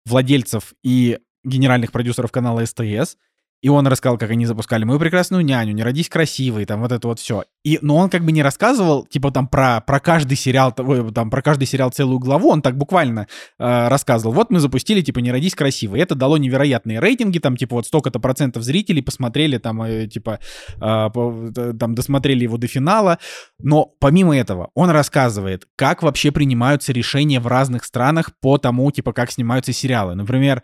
владельцев и генеральных продюсеров канала СТС, и он рассказал, как они запускали «Мою прекрасную няню», «Не родись красивой», там вот это вот все. И, но он как бы не рассказывал, типа там про, про каждый сериал, там про каждый сериал целую главу, он так буквально э, рассказывал. Вот мы запустили, типа «Не родись красивой». Это дало невероятные рейтинги, там типа вот столько-то процентов зрителей посмотрели, там э, типа э, там досмотрели его до финала. Но помимо этого, он рассказывает, как вообще принимаются решения в разных странах по тому, типа, как снимаются сериалы. Например,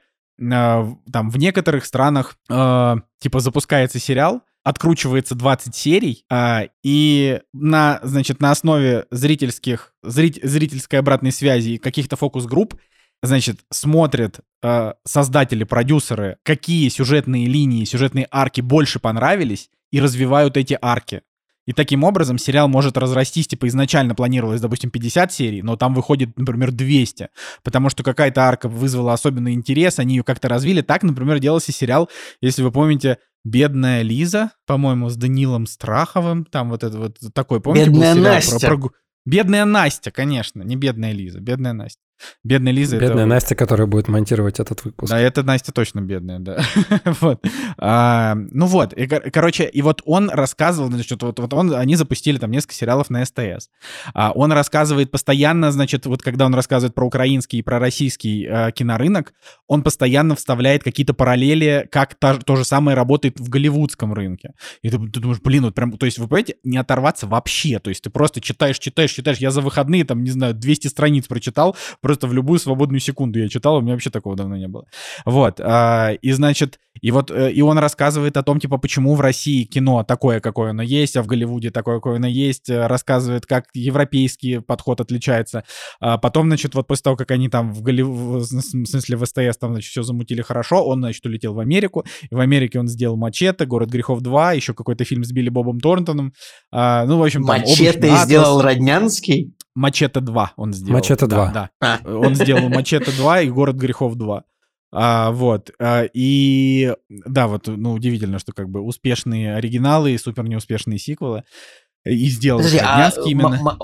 там в некоторых странах э, типа запускается сериал, откручивается 20 серий, э, и на, значит, на основе зрительских, зрит, зрительской обратной связи и каких-то фокус-групп, значит, смотрят э, создатели, продюсеры, какие сюжетные линии, сюжетные арки больше понравились, и развивают эти арки. И таким образом сериал может разрастись, типа изначально планировалось, допустим, 50 серий, но там выходит, например, 200, потому что какая-то арка вызвала особенный интерес, они ее как-то развили. Так, например, делался сериал, если вы помните, «Бедная Лиза», по-моему, с Данилом Страховым, там вот это вот такой, помните, «Бедная был сериал Настя». про... про... «Бедная Настя», конечно, не «Бедная Лиза», «Бедная Настя». Бедная Лиза Бедная это... Настя, которая будет монтировать этот выпуск. Да, это Настя точно бедная, да. вот. А, ну вот, и, короче, и вот он рассказывал, значит, вот, вот он, они запустили там несколько сериалов на СТС. А, он рассказывает постоянно, значит, вот когда он рассказывает про украинский и про российский а, кинорынок, он постоянно вставляет какие-то параллели, как та, то же самое работает в голливудском рынке. И ты, ты думаешь, блин, вот прям, то есть вы понимаете, не оторваться вообще, то есть ты просто читаешь, читаешь, читаешь. Я за выходные там, не знаю, 200 страниц прочитал, просто в любую свободную секунду я читал, у меня вообще такого давно не было. Вот, а, и значит, и вот, э, и он рассказывает о том, типа, почему в России кино такое, какое оно есть, а в Голливуде такое, какое оно есть, э, рассказывает, как европейский подход отличается. А потом, значит, вот после того, как они там в Голливуде, в смысле в СТС там, значит, все замутили хорошо, он, значит, улетел в Америку, и в Америке он сделал «Мачете», «Город грехов 2», еще какой-то фильм с Билли Бобом Торнтоном, а, ну, в общем, там, «Мачете» сделал Роднянский? Мачете 2 он сделал. Мачете 2. Да, да. А. Он сделал Мачете 2 и Город грехов 2. А, вот. А, и да, вот, ну, удивительно, что как бы успешные оригиналы и супер неуспешные сиквелы. И сделал Подожди, а, именно.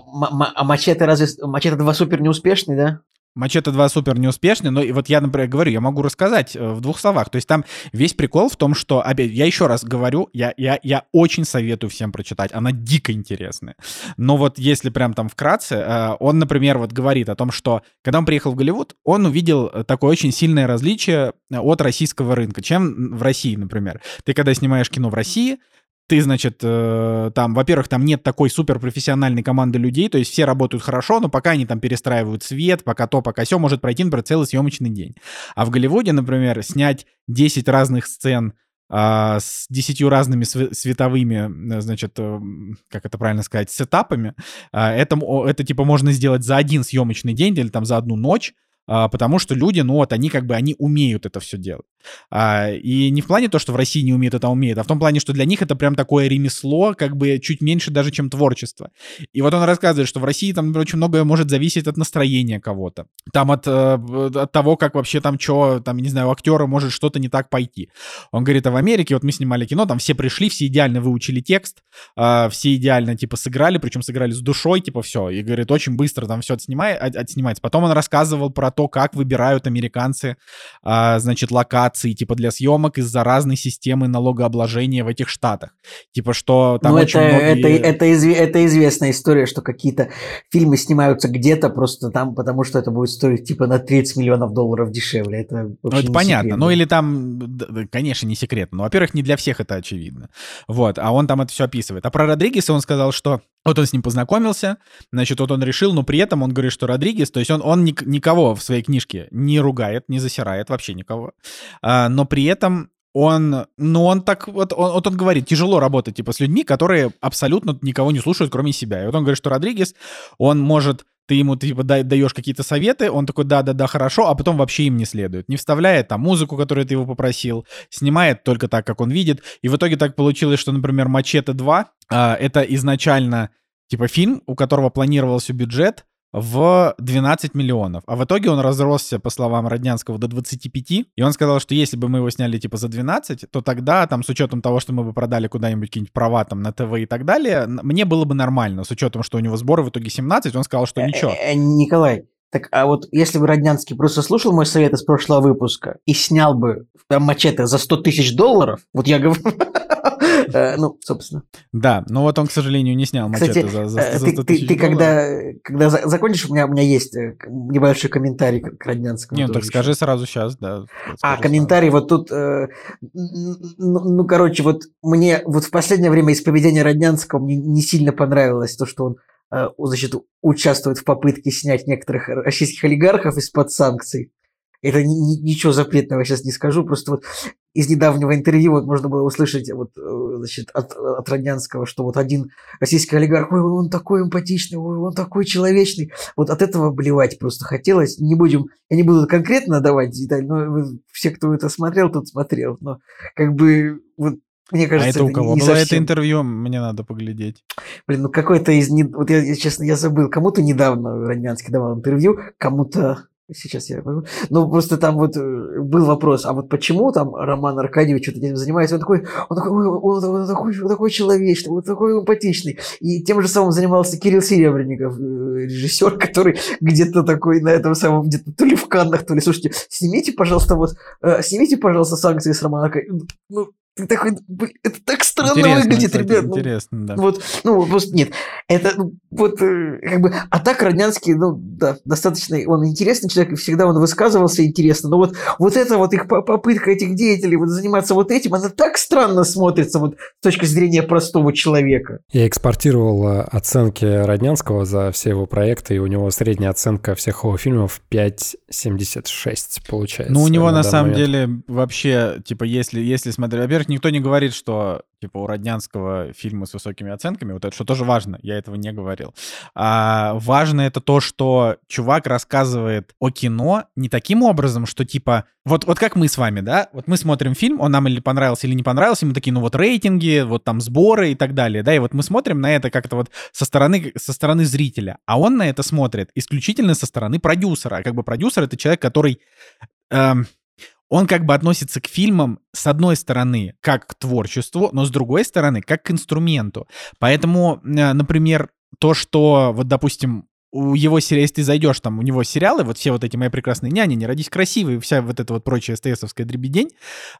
а Мачете разве... Мачете 2 супер неуспешный, да? Мачете 2 супер неуспешный, но и вот я, например, говорю, я могу рассказать э, в двух словах. То есть там весь прикол в том, что, опять, я еще раз говорю, я, я, я очень советую всем прочитать, она дико интересная. Но вот если прям там вкратце, э, он, например, вот говорит о том, что когда он приехал в Голливуд, он увидел такое очень сильное различие от российского рынка, чем в России, например. Ты когда снимаешь кино в России, ты, значит, э, там, во-первых, там нет такой суперпрофессиональной команды людей, то есть все работают хорошо, но пока они там перестраивают свет, пока то, пока все, может пройти, например, целый съемочный день. А в Голливуде, например, снять 10 разных сцен а, с 10 разными световыми, значит, э, как это правильно сказать, сетапами, а, это, это типа можно сделать за один съемочный день или там за одну ночь, а, потому что люди, ну вот, они как бы, они умеют это все делать. А, и не в плане то, что в России не умеют это умеют, а в том плане, что для них это прям такое ремесло, как бы чуть меньше даже, чем творчество. И вот он рассказывает, что в России там очень многое может зависеть от настроения кого-то. Там от, э, от того, как вообще там что, там, не знаю, у актера может что-то не так пойти. Он говорит, а в Америке, вот мы снимали кино, там все пришли, все идеально выучили текст, а, все идеально, типа, сыграли, причем сыграли с душой, типа, все. И говорит, очень быстро там все отснимает, отснимается. Потом он рассказывал про то, как выбирают американцы, а, значит, локации, типа, для съемок из-за разной системы налогообложения в этих штатах. Типа, что там ну, очень это, многие... это, это, изв... это известная история, что какие-то фильмы снимаются где-то просто там, потому что это будет стоить, типа, на 30 миллионов долларов дешевле. Это ну, это понятно. Секрет, ну, или там, конечно, не секрет. Но, во-первых, не для всех это очевидно. Вот, а он там это все описывает. А про Родригеса он сказал, что вот он с ним познакомился, значит, вот он решил, но при этом он говорит, что Родригес, то есть он, он ник- никого в своей книжке не ругает, не засирает, вообще никого, а, но при этом он, ну он так, вот он, вот он говорит, тяжело работать, типа, с людьми, которые абсолютно никого не слушают, кроме себя. И вот он говорит, что Родригес, он может ты ему типа даешь какие-то советы, он такой, да-да-да, хорошо, а потом вообще им не следует. Не вставляет там музыку, которую ты его попросил, снимает только так, как он видит. И в итоге так получилось, что, например, «Мачете 2» а, это изначально типа фильм, у которого планировался бюджет в 12 миллионов. А в итоге он разросся, по словам Роднянского, до 25. И он сказал, что если бы мы его сняли типа за 12, то тогда, там, с учетом того, что мы бы продали куда-нибудь какие-нибудь права там на ТВ и так далее, мне было бы нормально. С учетом, что у него сборы в итоге 17, он сказал, что ничего. Э, э, Николай, Так, а вот если бы Роднянский просто слушал мой совет из прошлого выпуска и снял бы прям мачете за 100 тысяч долларов, вот я говорю, э, ну, собственно. Да, но вот он, к сожалению, не снял мачете за, за, э, за ты, 100 ты, тысяч ты долларов. когда, когда за- закончишь, у меня, у меня есть э, небольшой комментарий к, Роднянскому. Не, ну так скажи сразу сейчас, да. А, комментарий вот тут, э, ну, короче, вот мне вот в последнее время из поведения Роднянского мне не сильно понравилось то, что он, э, значит, участвует в попытке снять некоторых российских олигархов из-под санкций. Это ни- ни- ничего запретного сейчас не скажу, просто вот из недавнего интервью вот можно было услышать вот, э, значит, от, от Роднянского, что вот один российский олигарх, ой, он такой эмпатичный, ой, он такой человечный. Вот от этого блевать просто хотелось. Не будем, я не буду конкретно давать деталь, но все, кто это смотрел, тот смотрел. Но как бы вот мне А кажется, это у кого было это совсем- интервью? Мне надо поглядеть. Блин, ну какой-то из... не- Вот я, я, честно, я забыл. Кому-то недавно Роднянский давал интервью, кому-то... Сейчас я. Ну, просто там вот э, был вопрос, а вот почему там Роман Аркадьевич что-то этим занимается? Он такой, он такой, ой, он, он такой, он такой человечный, он такой эмпатичный. И тем же самым занимался Кирилл Серебренников, э, режиссер, который где-то такой на этом самом, где-то то ли в Каннах, то ли... Слушайте, снимите, пожалуйста, вот, э, снимите, пожалуйста, санкции с Романа Аркадьевича. Ну, ты такой, блин, это так странно Интересно, выглядит, кстати, ребят. ну, Интересно, да. вот, ну, просто нет. Это, ну, вот, э, как бы, а так Роднянский, ну, да, достаточно, он интересный человек, и всегда он высказывался интересно, но вот, вот это вот их по- попытка этих деятелей вот заниматься вот этим, она так странно смотрится вот с точки зрения простого человека. Я экспортировал э, оценки Роднянского за все его проекты, и у него средняя оценка всех его фильмов 5,76 получается. Ну, у него на данный самом момент. деле вообще, типа, если, если смотреть... Во-первых, никто не говорит, что, типа, у Роднянского фильмы с высокими оценками, вот это, что тоже важно, я этого не говорил. А, важно это то, что чувак рассказывает о кино не таким образом, что, типа, вот, вот как мы с вами, да, вот мы смотрим фильм, он нам или понравился, или не понравился, мы такие, ну, вот рейтинги, вот там сборы и так далее, да, и вот мы смотрим на это как-то вот со стороны, со стороны зрителя, а он на это смотрит исключительно со стороны продюсера, а как бы продюсер — это человек, который эм, он как бы относится к фильмам с одной стороны как к творчеству, но с другой стороны как к инструменту. Поэтому, э, например, то, что вот, допустим, у его сериала, если ты зайдешь, там у него сериалы, вот все вот эти «Мои прекрасные няни», «Не родись красивой», вся вот эта вот прочая СТСовская дребедень,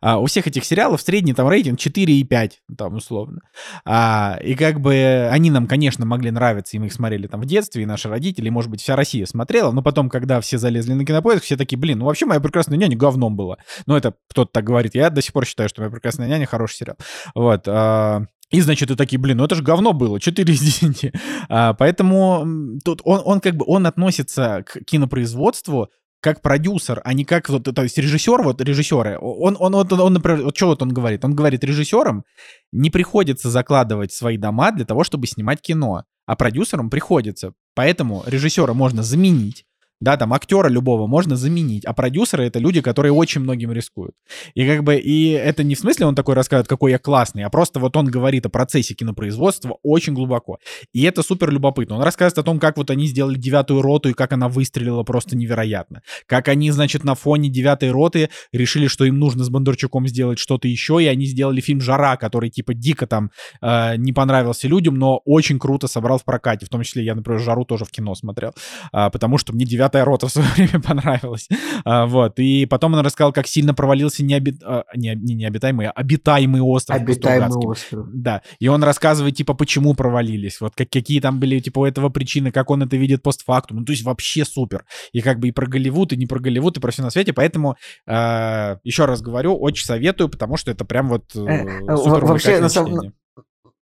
а, у всех этих сериалов средний там рейтинг 4,5, там условно. А, и как бы они нам, конечно, могли нравиться, и мы их смотрели там в детстве, и наши родители, и, может быть, вся Россия смотрела, но потом, когда все залезли на кинопоиск, все такие, блин, ну вообще «Моя прекрасная няня» говном была. Ну это кто-то так говорит, я до сих пор считаю, что «Моя прекрасная няня» хороший сериал. Вот. а, и, значит, и такие, блин, ну это же говно было, 4 из 10. А, поэтому тут он, он как бы, он относится к кинопроизводству как продюсер, а не как вот, то есть режиссер, вот режиссеры, он, он, он, он, например, вот что вот он говорит? Он говорит, режиссерам не приходится закладывать свои дома для того, чтобы снимать кино, а продюсерам приходится. Поэтому режиссера можно заменить, да, там актера любого можно заменить, а продюсеры это люди, которые очень многим рискуют. И как бы, и это не в смысле он такой рассказывает, какой я классный, а просто вот он говорит о процессе кинопроизводства очень глубоко. И это супер любопытно. Он рассказывает о том, как вот они сделали девятую роту и как она выстрелила просто невероятно. Как они, значит, на фоне девятой роты решили, что им нужно с Бондарчуком сделать что-то еще, и они сделали фильм «Жара», который типа дико там э, не понравился людям, но очень круто собрал в прокате. В том числе я, например, «Жару» тоже в кино смотрел, а, потому что мне девятая рота в свое время понравилась. А, вот. И потом он рассказал, как сильно провалился необит... а, не, не необитаемый, а обитаемый остров. Обитаемый остров. Да, и он рассказывает, типа, почему провалились, вот как, какие там были, типа, у этого причины, как он это видит постфактум, ну, то есть вообще супер. И как бы и про Голливуд, и не про Голливуд, и про все на свете, поэтому, э, еще раз говорю, очень советую, потому что это прям вот э, Э, э, супер вообще, на самом-.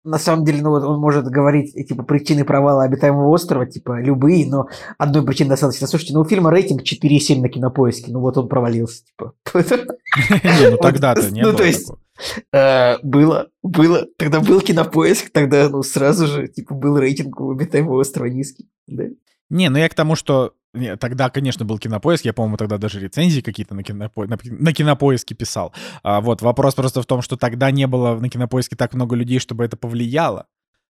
На самом деле, ну вот он может говорить, э, типа, причины провала обитаемого острова, типа, любые, но одной причины достаточно. Слушайте, ну у фильма рейтинг 4,7 на кинопоиске, ну вот он провалился, типа. Не, ну тогда-то не Ну, было то есть. Э, Было, было, тогда был кинопоиск, тогда, ну, сразу же, типа, был рейтинг у обитаемого острова низкий. Да. Не, ну я к тому, что не, тогда, конечно, был кинопоиск. Я, по-моему, тогда даже рецензии какие-то на, кинопо... на, на кинопоиске писал. А, вот вопрос просто в том, что тогда не было на кинопоиске так много людей, чтобы это повлияло.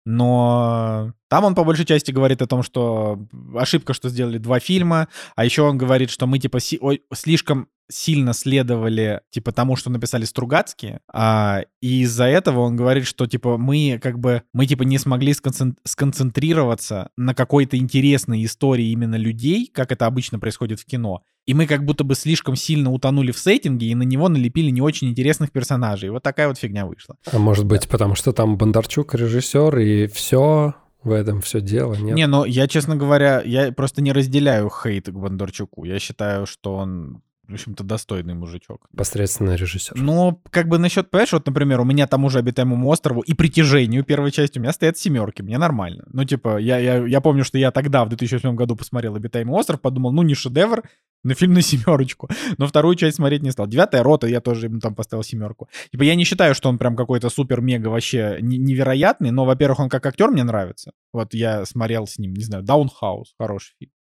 Но там он по большей части говорит о том, что ошибка, что сделали два фильма, а еще он говорит, что мы типа си- ой, слишком сильно следовали, типа, тому, что написали Стругацкие, а, и из-за этого он говорит, что, типа, мы, как бы, мы, типа, не смогли сконцентрироваться на какой-то интересной истории именно людей, как это обычно происходит в кино, и мы как будто бы слишком сильно утонули в сеттинге и на него налепили не очень интересных персонажей. Вот такая вот фигня вышла. А может быть, потому что там Бондарчук режиссер и все в этом все дело, нет? Не, ну я, честно говоря, я просто не разделяю хейт к Бондарчуку. Я считаю, что он в общем-то, достойный мужичок. Посредственный режиссер. Ну, как бы насчет, понимаешь, вот, например, у меня тому же обитаемому острову и притяжению первой части у меня стоят семерки, мне нормально. Ну, типа, я, я, я помню, что я тогда, в 2008 году, посмотрел обитаемый остров, подумал, ну, не шедевр, на фильм на семерочку. Но вторую часть смотреть не стал. Девятая рота, я тоже ему там поставил семерку. Типа, я не считаю, что он прям какой-то супер-мега вообще невероятный, но, во-первых, он как актер мне нравится. Вот я смотрел с ним, не знаю, Даунхаус, хороший фильм.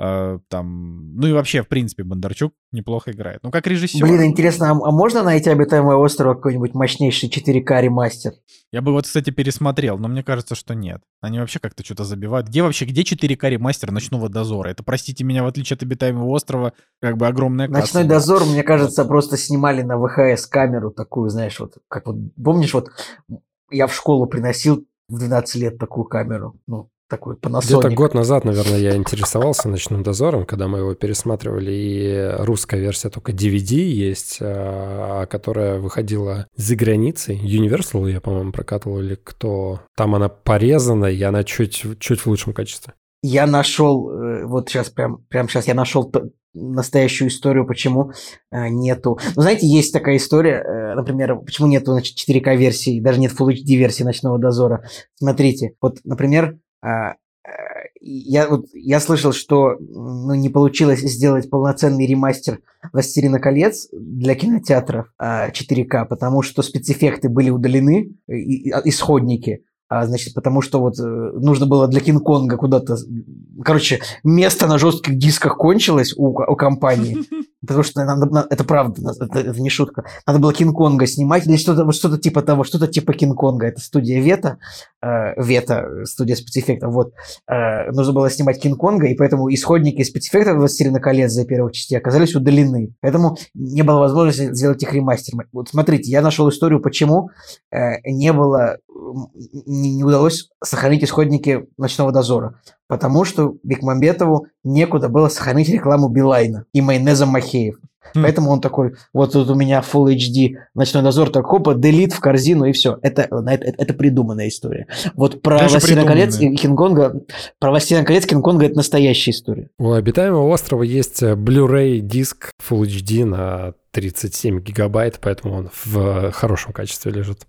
Uh, там, ну и вообще, в принципе, Бондарчук неплохо играет. Ну, как режиссер. Блин, интересно, а, а можно найти обитаемый остров какой-нибудь мощнейший 4К ремастер? Я бы вот, кстати, пересмотрел, но мне кажется, что нет. Они вообще как-то что-то забивают. Где вообще, где 4К ремастер Ночного Дозора? Это, простите меня, в отличие от обитаемого острова, как бы огромная касса. Ночной Дозор, мне кажется, просто снимали на ВХС камеру такую, знаешь, вот, как вот, помнишь, вот я в школу приносил в 12 лет такую камеру, ну, такой Panasonic. Где-то год назад, наверное, я интересовался «Ночным дозором», когда мы его пересматривали, и русская версия только DVD есть, а, которая выходила за границей. Universal я, по-моему, прокатывал, или кто. Там она порезана, и она чуть, чуть в лучшем качестве. Я нашел, э, вот сейчас, прям, прям сейчас я нашел настоящую историю, почему э, нету. Ну, знаете, есть такая история, э, например, почему нету значит, 4К версии, даже нет Full HD версии Ночного Дозора. Смотрите, вот, например, а, я, вот, я слышал, что ну, не получилось сделать полноценный ремастер «Властелина колец» для кинотеатров 4К, а, потому что спецэффекты были удалены, а, исходники, а, значит, потому что вот э, нужно было для Кинг-Конга куда-то... Короче, место на жестких дисках кончилось у, у компании, потому что надо, это правда, это, это не шутка. Надо было Кинг-Конга снимать или что-то вот что типа того, что-то типа Кинг-Конга. Это студия Вета, э, Вета, студия спецэффектов. Вот. Э, нужно было снимать Кинг-Конга, и поэтому исходники спецэффектов «Властелина колец» за первых частей оказались удалены. Поэтому не было возможности сделать их ремастер. Вот смотрите, я нашел историю, почему э, не было не, не удалось сохранить исходники «Ночного дозора», потому что Бекмамбетову некуда было сохранить рекламу Билайна и майонеза Махеев. Хм. Поэтому он такой, вот тут у меня Full HD ночной дозор, так хопа, делит в корзину и все. Это, это, это придуманная история. Вот про Властелина колец и Кинг-Конга, про Властелина колец Кинг-Конга это настоящая история. У обитаемого острова есть э, Blu-ray диск Full HD на 37 гигабайт, поэтому он в хорошем качестве лежит.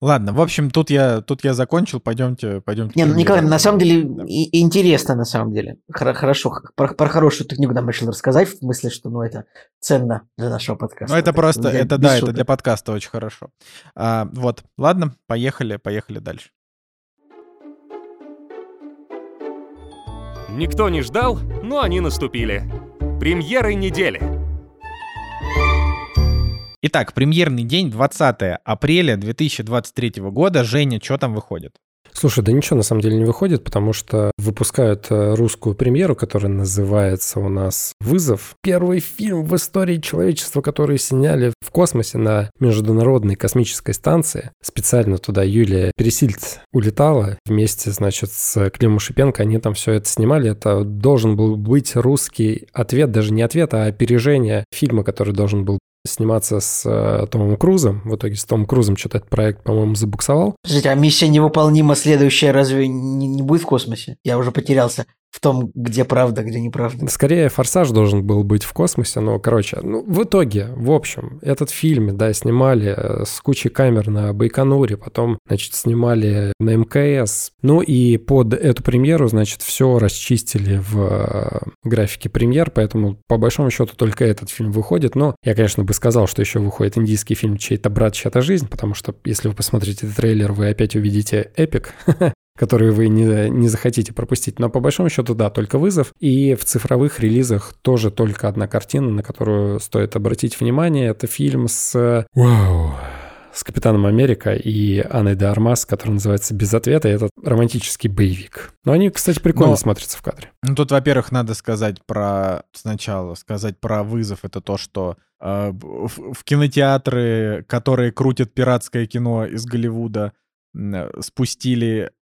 Ладно, в общем, тут я, тут я закончил, пойдемте, пойдемте. Не, ну, Николай, на самом деле да. и, интересно, на самом деле. Хорошо, про, про хорошую ты книгу нам решил рассказать, в смысле, что, ну, это ценно для нашего подкаста. Ну, это просто, это, да, шуток. это для подкаста очень хорошо. А, вот, ладно, поехали, поехали дальше. Никто не ждал, но они наступили. Премьеры недели. Итак, премьерный день 20 апреля 2023 года. Женя, что там выходит? Слушай, да ничего на самом деле не выходит, потому что выпускают э, русскую премьеру, которая называется у нас «Вызов». Первый фильм в истории человечества, который сняли в космосе на Международной космической станции. Специально туда Юлия Пересильд улетала вместе, значит, с Климом Шипенко. Они там все это снимали. Это должен был быть русский ответ, даже не ответ, а опережение фильма, который должен был сниматься с э, Томом Крузом. В итоге с Томом Крузом что-то этот проект, по-моему, забуксовал. Слушайте, а миссия невыполнима следующая разве не, не будет в космосе? Я уже потерялся в том, где правда, где неправда. Скорее, «Форсаж» должен был быть в космосе, но, короче, ну, в итоге, в общем, этот фильм, да, снимали э, с кучей камер на Байконуре, потом, значит, снимали на МКС, ну и под эту премьеру, значит, все расчистили в э, графике премьер, поэтому, по большому счету, только этот фильм выходит, но я, конечно, бы сказал, что еще выходит индийский фильм «Чей-то брат, чья-то жизнь», потому что, если вы посмотрите трейлер, вы опять увидите эпик, которые вы не, не захотите пропустить. Но по большому счету, да, только вызов. И в цифровых релизах тоже только одна картина, на которую стоит обратить внимание. Это фильм с... Вау! с Капитаном Америка и Анной де Армас, который называется «Без ответа». И это романтический боевик. Но они, кстати, прикольно Но- смотрятся в кадре. Ну, тут, во-первых, надо сказать про... Сначала сказать про вызов. Это то, что э, в, в кинотеатры, которые крутят пиратское кино из Голливуда, э, спустили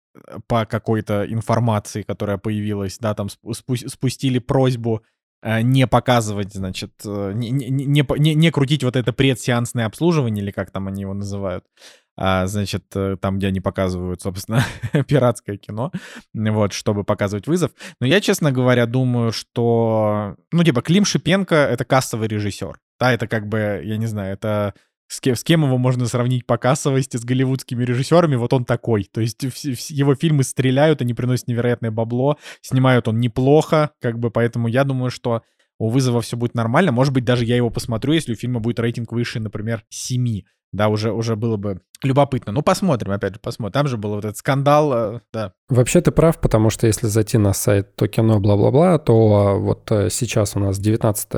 по какой-то информации, которая появилась, да, там спу- спу- спустили просьбу э, не показывать, значит, э, не, не, не, не- не крутить вот это предсеансное обслуживание, или как там они его называют, а, значит, э, там, где они показывают, собственно, пиратское кино, вот, чтобы показывать вызов. Но я, честно говоря, думаю, что, ну, типа, Клим Шипенко — это кассовый режиссер. Да, это как бы, я не знаю, это с кем, с кем его можно сравнить по кассовости с голливудскими режиссерами, вот он такой. То есть его фильмы стреляют, они приносят невероятное бабло, снимают он неплохо, как бы, поэтому я думаю, что у вызова все будет нормально. Может быть, даже я его посмотрю, если у фильма будет рейтинг выше, например, 7. Да, уже, уже было бы любопытно. Ну, посмотрим, опять же, посмотрим. Там же был вот этот скандал, э, да. Вообще ты прав, потому что если зайти на сайт то кино бла-бла-бла, то э, вот э, сейчас у нас 19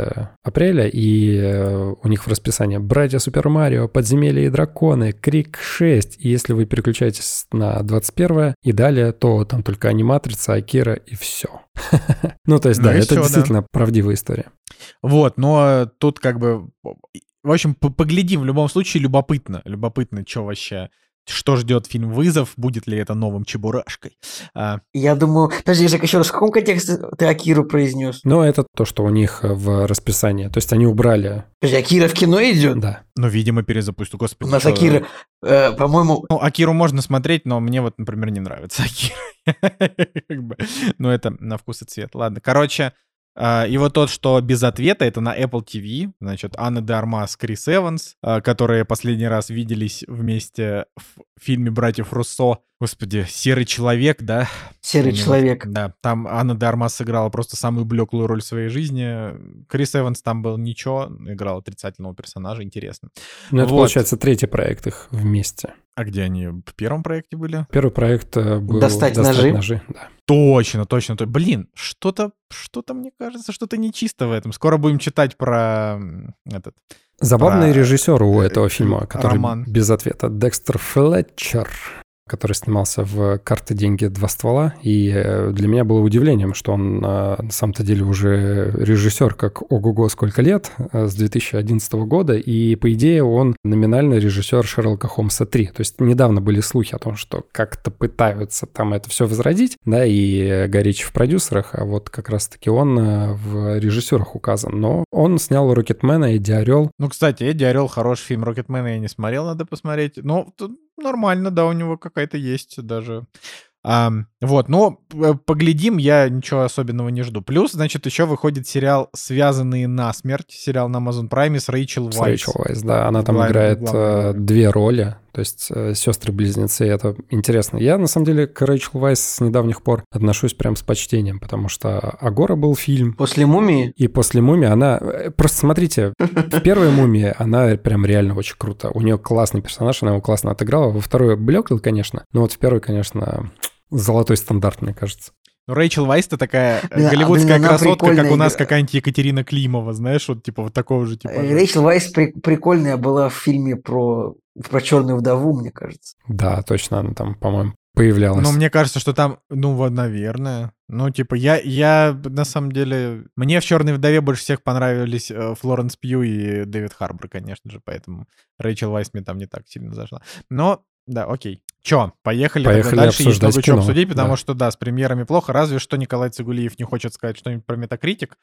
апреля, и э, у них в расписании «Братья Супер Марио», «Подземелья и драконы», «Крик 6», и если вы переключаетесь на 21 и далее, то там только аниматрица, Акира и все. Ну, то есть, Ну да, это действительно правдивая история. Вот, но тут как бы... В общем, по- поглядим, в любом случае любопытно. Любопытно, что вообще... Что ждет фильм «Вызов», будет ли это новым Чебурашкой. А, Я думаю... Подожди, Жек, еще раз, в каком контексте ты Акиру произнес? Но это то, что у них э, в расписании. То есть они убрали, Подожди, Акира в кино идет? да. ну, видимо, перезапустят. Господи, У нас что- Акира, э, по-моему... Ну, Акиру можно смотреть, но мне вот, например, не нравится Акира. Ну, это на вкус и цвет. Ладно, короче, и вот тот, что без ответа, это на Apple TV. Значит, Анна де Армас, Крис Эванс, а, которые последний раз виделись вместе в фильме «Братьев Руссо». Господи, «Серый человек», да? Серый Помню, человек. Да, там Анна де Армас сыграла просто самую блеклую роль в своей жизни. Крис Эванс там был ничего, играл отрицательного персонажа, интересно. Ну, это Вот. получается третий проект их вместе. А где они в первом проекте были? Первый проект э, был «Достать ножи». да. Точно, точно, то- Блин, что-то, что-то, мне кажется, что-то нечисто в этом. Скоро будем читать про этот. Забавный Про, режиссер у э, этого фильма, который роман. без ответа. Декстер Флетчер, который снимался в «Карты, деньги, два ствола». И э, для меня было удивлением, что он э, на самом-то деле уже режиссер как ого-го сколько лет, э, с 2011 года. И, по идее, он номинально режиссер Шерлока Холмса 3. То есть недавно были слухи о том, что как-то пытаются там это все возродить, да, и Горич в продюсерах, а вот как раз-таки он в режиссерах указан. Но он снял «Рокетмена» и «Диарел», Ну, кстати, Эдди Орел хороший фильм. Рокетмена я не смотрел, надо посмотреть. Ну, тут нормально, да, у него какая-то есть даже. Ам, вот, но поглядим, я ничего особенного не жду. Плюс, значит, еще выходит сериал «Связанные на смерть», сериал на Amazon Prime с Рэйчел С Вайс. Рэйчел Вайс, да. Она там Главная- играет главная э, две роли, то есть сестры-близнецы, и это интересно. Я, на самом деле, к Рэйчел Вайс с недавних пор отношусь прям с почтением, потому что «Агора» был фильм, После «Мумии» и после «Мумии» она... э, Просто смотрите, в первой «Мумии» она прям реально очень круто. У нее классный персонаж, она его классно отыграла. Во второй блеклый, конечно, но вот в первой, конечно, золотой стандарт, мне кажется. Ну, Рэйчел Вайс-то такая э, Да, голливудская блин, она красотка, как прикольная у нас какая-нибудь Екатерина Климова, знаешь, вот типа вот такого же типа. Э, Рэйчел Вайс при- прикольная была в фильме про, про черную вдову, мне кажется. Да, точно, она там, по-моему, появлялась. Ну, мне кажется, что там, ну, вот, наверное. Ну, типа, я, я, на самом деле... Мне в «Черной вдове» больше всех понравились э, Флоренс Пью и Дэвид Харбор, конечно же, поэтому Рэйчел Вайс мне там не так сильно зашла. Но, да, окей. Чё, поехали, тогда Поехали дальше. Есть много чего обсудить, потому да. что, да, с премьерами плохо. Разве что Николай Цигулиев не хочет сказать что-нибудь про Метакритик,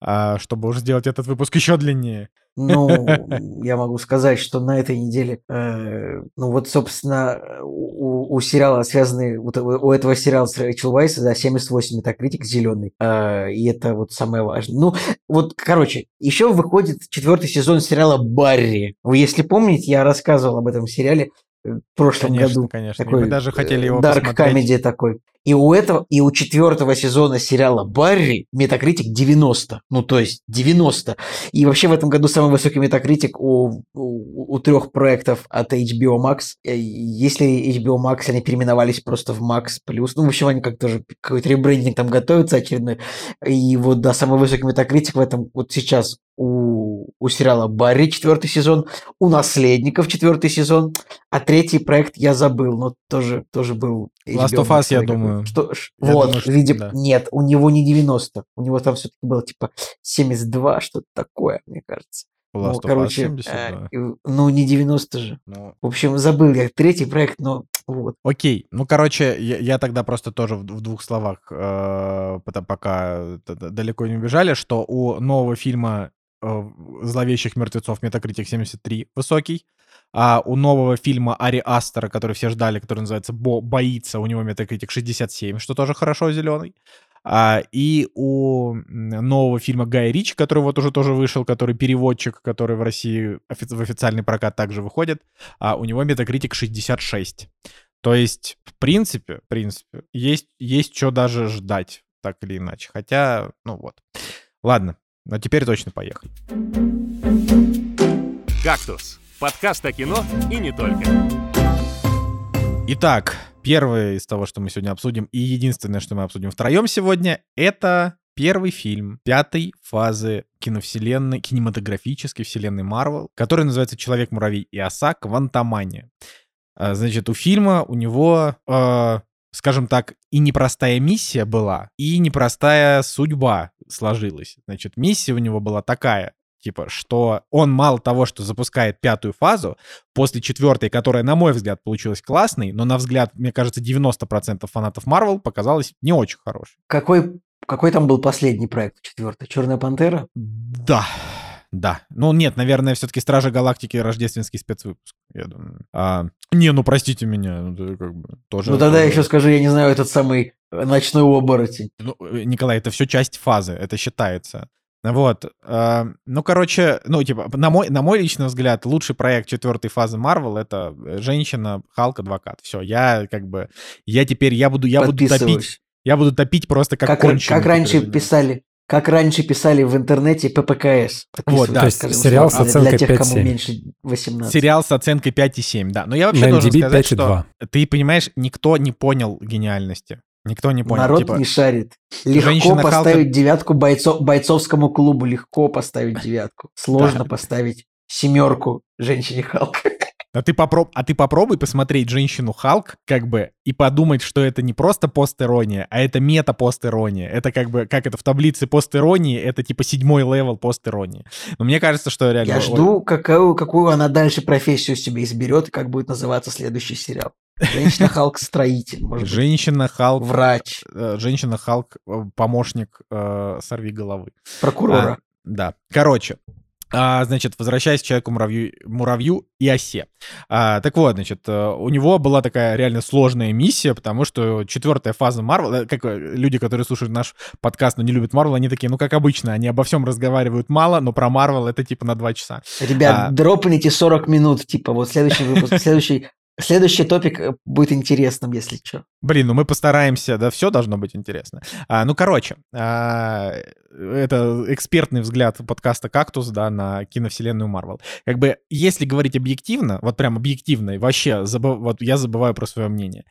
а, чтобы уже сделать этот выпуск еще длиннее. Ну, я могу сказать, что на этой неделе, э, ну вот, собственно, у, у сериала связанный, вот у, этого сериала с Рэйчел Вайс, да, 78 метакритик зеленый, э, и это вот самое важное. Ну, вот, короче, еще выходит четвертый сезон сериала «Барри». Вы, если помните, я рассказывал об этом сериале в прошлом Конечно, году. конечно. И Такой мы даже хотели его дарк посмотреть. такой. И у этого, и у четвертого сезона сериала Барри метакритик 90. Ну, то есть 90. И вообще в этом году самый высокий метакритик у, у, у трех проектов от HBO Max. Э, если HBO Max, они переименовались просто в Max Plus. Ну, в общем, они как тоже какой-то ребрендинг там готовятся очередной. И вот, да, самый высокий метакритик в этом вот сейчас у, у сериала Барри четвертый сезон, у Наследников четвертый сезон, а третий проект я забыл, но тоже, тоже был Last of Us, я думаю. Что, я вот, думаю, что, видимо, да. нет, у него не 90, у него там все-таки было типа 72, что-то такое, мне кажется. Last ну, короче, 72. э, ну не 90 же. Ну, В общем, забыл я третий проект, но вот. Окей, ну, короче, я, я тогда просто тоже в, в двух словах, э, пока т- далеко не убежали, что у нового фильма э, «Зловещих мертвецов» Метакритик 73 высокий, а у нового фильма Ари Астера, который все ждали, который называется «Бо «Боится», у него Метакритик 67, что тоже хорошо, зеленый. А, и у нового фильма Гая Ричи, который вот уже тоже вышел, который переводчик, который в России офи- в официальный прокат также выходит, а у него Метакритик 66. То есть, в принципе, в принципе, есть, есть что даже ждать, так или иначе. Хотя, ну вот. Ладно, но теперь точно поехали. «Кактус» — подкаст о кино и не только. Итак, первое из того, что мы сегодня обсудим, и единственное, что мы обсудим втроем сегодня, это первый фильм пятой фазы киновселенной, кинематографической вселенной Марвел, который называется «Человек-муравей и оса. Квантомания». А, Значит, у фильма у него, э, скажем так, и непростая миссия была, и непростая судьба сложилась. Значит, миссия у него была такая, типа, что он мало того, что запускает пятую фазу, после четвертой, которая, на мой взгляд, получилась классной, но на взгляд, мне кажется, 90% фанатов Марвел показалась не очень хорошей. Какой, какой там был последний проект, четвертый? Черная пантера? Да, да. Ну, нет, наверное, все-таки Стражи Галактики рождественский спецвыпуск, я думаю. А, не, ну, простите меня, ну, это как бы тоже... ну тогда тоже- еще скажи, я не знаю, этот самый э, ночной оборотень. Ну, э, Николай, это все часть фазы, это считается. Вот. а, Ну, короче, ну, типа, на мой, на мой личный взгляд, лучший проект четвертой фазы Марвел — это женщина, Халк, адвокат. Все, я как бы... Я теперь, я буду, я буду топить, я буду топить просто как Как, конченый как раньше писали, как раньше писали в интернете ППКС. Вот, да. То есть сериал с для- оценкой Для тех, кому 5,7. меньше 18. Сериал с оценкой 5,7, да. Но я вообще На должен MDB сказать, что 5,2. ты понимаешь, никто не понял гениальности. Никто не понял. Народ типа, не шарит. Легко женщина Халка- поставить девятку бойцо- бойцовскому клубу. Легко поставить девятку. Сложно Да. поставить семерку женщине Халк. А ты, попроб... а ты попробуй посмотреть «Женщину Халк», как бы, и подумать, что это не просто постирония, а это мета-постирония. Это как бы, как это в таблице постиронии, это типа седьмой level постиронии. Но мне кажется, что реально... Я жду, какую, какую она дальше профессию себе изберет и как будет называться следующий сериал. Женщина Халк строитель, может быть, Женщина Халк... врач, э, Женщина Халк, э, помощник э, сорви головы. прокурора. А, да. Короче, а, значит, возвращаясь к человеку муравью, муравью и осе. А, так вот, значит, э, у него была такая реально сложная миссия, потому что четвертая фаза Марвел, э, как э, люди, которые слушают наш подкаст, но не любят Марвел, они такие, ну как обычно, они обо всем разговаривают мало, но про Марвел это типа на два часа. Ребят, а- дропните 40 минут, типа вот следующий выпуск, следующий, следующий топик будет интересным, если что. Блин, ну мы постараемся, да, все должно быть интересно. А, ну, короче, а, это экспертный взгляд подкаста «Кактус», да, на киновселенную Марвел. Как бы, если говорить объективно, вот прям объективно, и вообще, забыв- вот я забываю про свое мнение.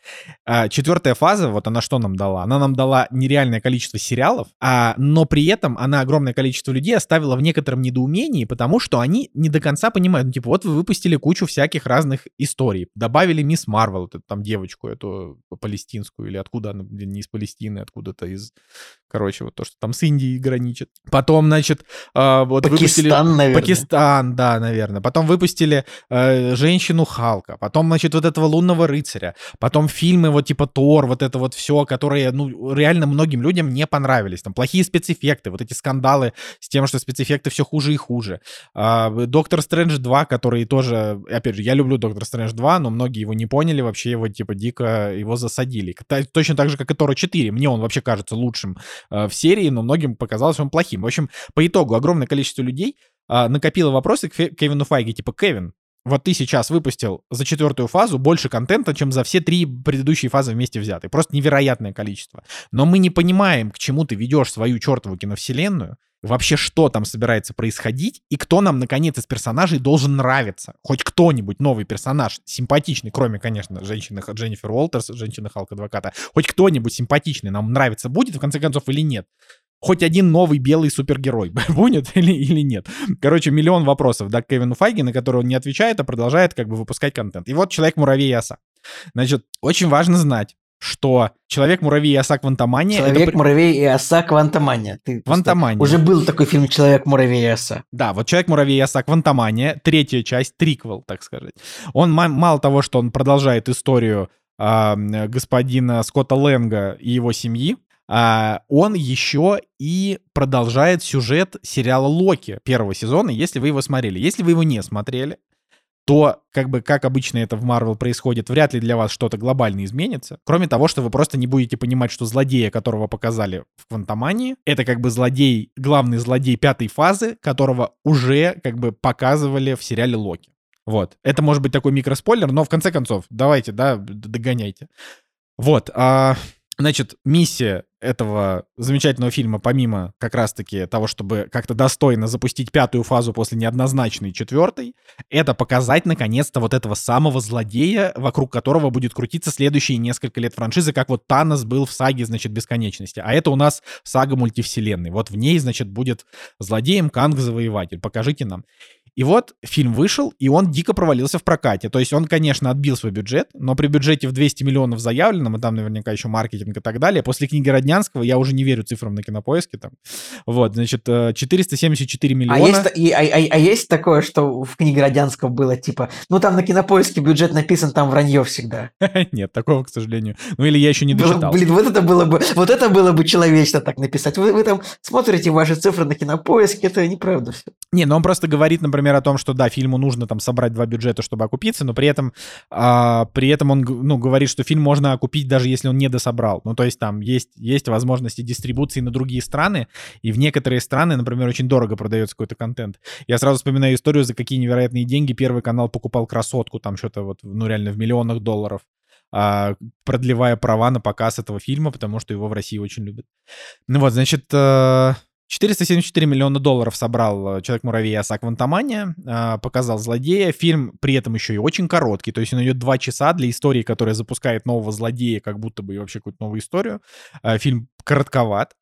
А, четвертая фаза, вот она что нам дала? Она нам дала нереальное количество сериалов, а, но при этом она огромное количество людей оставила в некотором недоумении, потому что они не до конца понимают, ну, типа, вот вы выпустили кучу всяких разных историй, добавили Мисс Марвел, вот эту там девочку, эту палестинскую, или откуда она, не из Палестины, откуда-то из, короче, вот то, что там с Индией граничит. Потом, значит, а, вот выпустили... Пакистан, наверное. Пакистан, да, наверное. Потом выпустили э, женщину Халка. Потом, значит, вот этого лунного рыцаря. Потом фильмы вот типа Тор, вот это вот все, которые, ну, реально многим людям не понравились. Там плохие спецэффекты, вот эти скандалы с тем, что спецэффекты все хуже и хуже. А, Доктор Стрэндж 2, который тоже, опять же, я люблю Доктор Стрэндж 2, но многие его не поняли, вообще его типа дико его засадили. Та- Точно так же, как и Тора 4. Мне он вообще кажется лучшим э, в серии, но многим показалось он плохим. В общем, по итогу огромное количество людей а, накопило вопросы к Кевину Файге, типа, Кевин, вот ты сейчас выпустил за четвертую фазу больше контента, чем за все три предыдущие фазы вместе взятые. Просто невероятное количество. Но мы не понимаем, к чему ты ведешь свою чертову киновселенную, вообще что там собирается происходить, и кто нам, наконец, из персонажей должен нравиться. Хоть кто-нибудь новый персонаж, симпатичный, кроме, конечно, женщины Дженнифер Уолтерс, женщины Халк-адвоката, хоть кто-нибудь симпатичный нам нравится будет, в конце концов, или нет хоть один новый белый супергерой будет или, или нет. Короче, миллион вопросов, да, к Кевину Файги, на которые он не отвечает, а продолжает как бы выпускать контент. И вот Человек-муравей и оса. Значит, очень важно знать, что Человек-муравей и оса Квантомания... Человек-муравей и оса Квантомания. Ты Квантомания. Уже был такой фильм Человек-муравей и оса. Да, вот Человек-муравей и оса Квантомания, третья часть, триквел, так сказать. Он мало того, что он продолжает историю э, господина Скотта Лэнга и его семьи, а, он еще и продолжает сюжет сериала Локи первого сезона, если вы его смотрели. Если вы его не смотрели, то, как бы, как обычно это в Марвел происходит, вряд ли для вас что-то глобально изменится. Кроме того, что вы просто не будете понимать, что злодея, которого показали в Квантомании, это как бы злодей, главный злодей пятой фазы, которого уже как бы показывали в сериале Локи. Вот. Это может быть такой микроспойлер, но в конце концов, давайте, да, догоняйте. Вот. А, значит, миссия этого замечательного фильма, помимо как раз-таки того, чтобы как-то достойно запустить пятую фазу после неоднозначной четвертой, это показать наконец-то вот этого самого злодея, вокруг которого будет крутиться следующие несколько лет франшизы, как вот Танос был в саге, значит, бесконечности. А это у нас сага мультивселенной. Вот в ней, значит, будет злодеем Канг-завоеватель. Покажите нам. И вот фильм вышел, и он дико провалился в прокате. То есть он, конечно, отбил свой бюджет, но при бюджете в 200 миллионов заявленном, и там наверняка еще маркетинг и так далее, после книги Роднянского я уже не верю цифрам на кинопоиске там. Вот, значит, 474 э, миллиона. А есть, и, а, а, а есть такое, что в книге Роднянского было типа, ну там на кинопоиске бюджет написан, там вранье всегда. Нет, такого, к сожалению. Ну или я еще не дочитал. Блин, вот это было бы, вот это было бы человечно так написать. Вы, вы там смотрите ваши цифры на кинопоиске, это неправда все. Не, но он просто говорит, например, например, о том, что да, фильму нужно там собрать два бюджета, чтобы окупиться, но при этом, а, при этом он ну, говорит, что фильм можно окупить даже если он не дособрал. Ну, то есть там есть, есть возможности дистрибуции на другие страны, и в некоторые страны, например, очень дорого продается какой-то контент. Я сразу вспоминаю историю, за какие невероятные деньги Первый канал покупал красотку, там что-то вот, ну, реально в миллионах долларов а, продлевая права на показ этого фильма, потому что его в России очень любят. Ну вот, значит, э, 474 миллиона долларов собрал э, «Человек-муравей» Аса Квантомания, а, показал «Злодея». Фильм при этом еще и очень короткий, то есть он идет два часа для истории, которая запускает нового злодея, как будто бы вообще какую-то новую историю. А, фильм коротковат.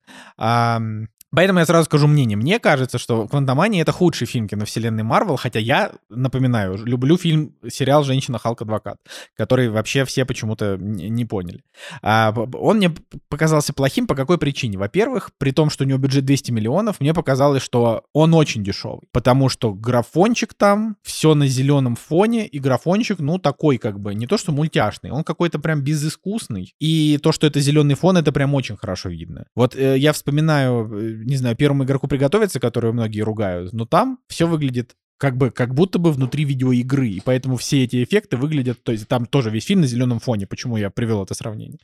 Поэтому я сразу скажу мнение. Мне кажется, что «Квантомания» — это худший фильм киновселенной Марвел, хотя я, напоминаю, люблю фильм, сериал «Женщина Халк-адвокат», который вообще все почему-то не поняли. А, он мне показался плохим по какой причине? Во-первых, при том, что у него бюджет 200 миллионов, мне показалось, что он очень дешевый, потому что графончик там, все на зеленом фоне, и графончик, ну, такой как бы, не то что мультяшный, он какой-то прям безыскусный, и то, что это зеленый фон, это прям очень хорошо видно. Вот э, я вспоминаю э, не знаю, первому игроку приготовиться, которую многие ругают, но там все выглядит как бы как будто бы внутри видеоигры, и поэтому все эти эффекты выглядят, то есть там тоже весь фильм на зеленом фоне, почему я привел это сравнение.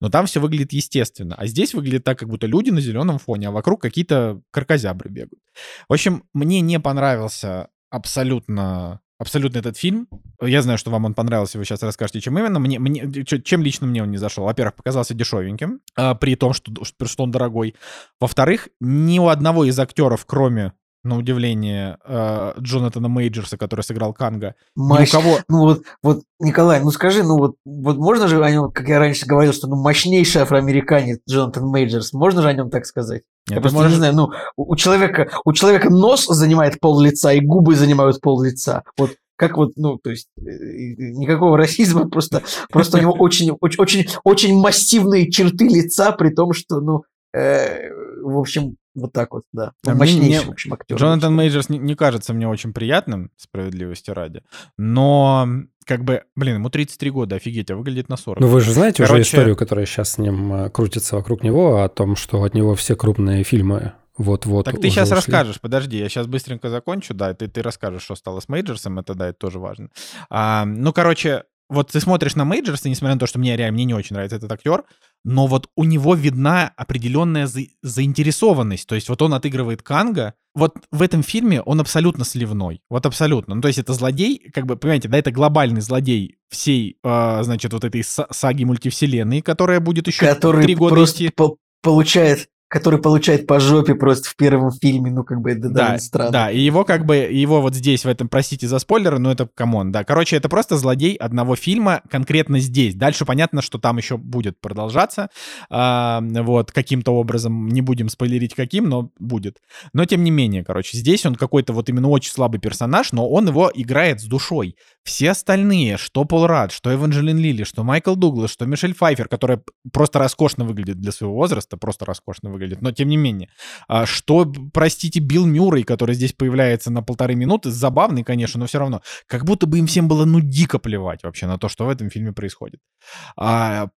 Но там все выглядит естественно. А здесь выглядит так, как будто люди на зеленом фоне, а вокруг какие-то крокозябры бегают. В общем, мне не понравился абсолютно абсолютно этот фильм. Я знаю, что вам он понравился, вы сейчас расскажете, чем именно. Мне, мне, чем лично мне он не зашел. Во-первых, показался дешевеньким, а, при том, что, что он дорогой. Во-вторых, ни у одного из актеров, кроме на удивление, э, Джонатана Мейджерса, который сыграл Канга. Мощь. Ни у кого... Ну вот, вот, Николай, ну скажи, ну вот, вот можно же о нем, как я раньше говорил, что ну мощнейший афроамериканец Джонатан Мейджерс, можно же о нем так сказать? Нет, я просто можешь... не знаю, ну, у человека, у человека нос занимает пол лица, и губы занимают пол лица. Вот как вот, ну, то есть э, никакого расизма, просто, просто у него очень, очень, очень, очень массивные черты лица, при том, что, ну, э, в общем, вот так вот, да. Он а мощнейший, мне, в общем, актер. Джонатан Мейджерс не, не кажется мне очень приятным, справедливости ради, но как бы, блин, ему 33 года, офигеть, а выглядит на 40. Ну вы же знаете Короче... уже историю, которая сейчас с ним э, крутится вокруг него, о том, что от него все крупные фильмы вот-вот. Так ты сейчас ушли. расскажешь, подожди, я сейчас быстренько закончу, да, ты, ты расскажешь, что стало с Мейджерсом, это, да, это тоже важно. А, ну, короче, вот ты смотришь на Мейджерса, несмотря на то, что мне реально мне не очень нравится этот актер, но вот у него видна определенная за- заинтересованность. То есть вот он отыгрывает Канга, вот в этом фильме он абсолютно сливной. Вот абсолютно. Ну, то есть это злодей, как бы, понимаете, да, это глобальный злодей всей, э, значит, вот этой са- саги мультивселенной, которая будет еще Который три года идти. по- получает который получает по жопе просто в первом фильме, ну, как бы это Да, довольно странно. да, и его как бы, его вот здесь, в этом, простите за спойлеры, но это, come on, да. Короче, это просто злодей одного фильма конкретно здесь. Дальше понятно, что там еще будет продолжаться, а, вот, каким-то образом, не будем спойлерить каким, но будет. Но тем не менее, короче, здесь он какой-то вот именно очень слабый персонаж, но он его играет с душой. Все остальные, что Пол Рад, что Эванжелин Лили, что Майкл Дуглас, что Мишель Пфайфер, которая просто роскошно выглядит для своего возраста, просто роскошно выглядит, но тем не менее. А, Что, простите, Билл Мюррей, который здесь появляется на полторы минуты, забавный, конечно, но все равно. Как будто бы им всем было ну дико плевать вообще на то, что в этом фильме происходит. А,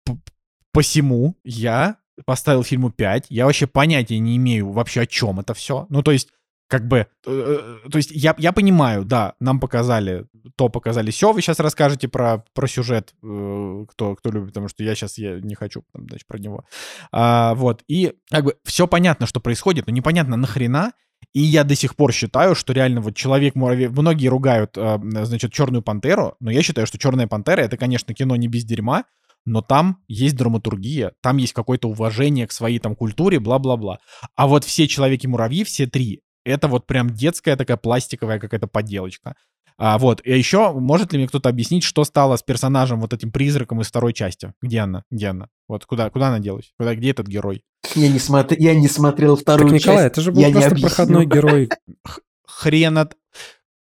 посему я поставил фильму 5. Я вообще понятия не имею вообще о чем это все. Ну, то есть, как бы, э, э, то есть я, я понимаю, да, нам показали, то показали все, вы сейчас расскажете про, про сюжет, э, кто, кто любит, потому что я сейчас я не хочу там, значит, про него. А, вот, и как бы все понятно, что происходит, но непонятно нахрена, и я до сих пор считаю, что реально вот человек-муравей... Многие ругают, значит, Черную Пантеру, но я считаю, что Черная Пантера — это, конечно, кино не без дерьма, но там есть драматургия, там есть какое-то уважение к своей там культуре, бла-бла-бла. А вот все Человеки-муравьи, все три, это вот прям детская такая пластиковая какая-то поделочка. А, вот, и еще, может ли мне кто-то объяснить, что стало с персонажем, вот этим призраком из второй части? Где она? Где она? Вот куда, куда она делась? Куда, где этот герой? Я не, смотр... я не смотрел Так, вторую Николай, часть. это же был я просто проходной герой. Хрен от...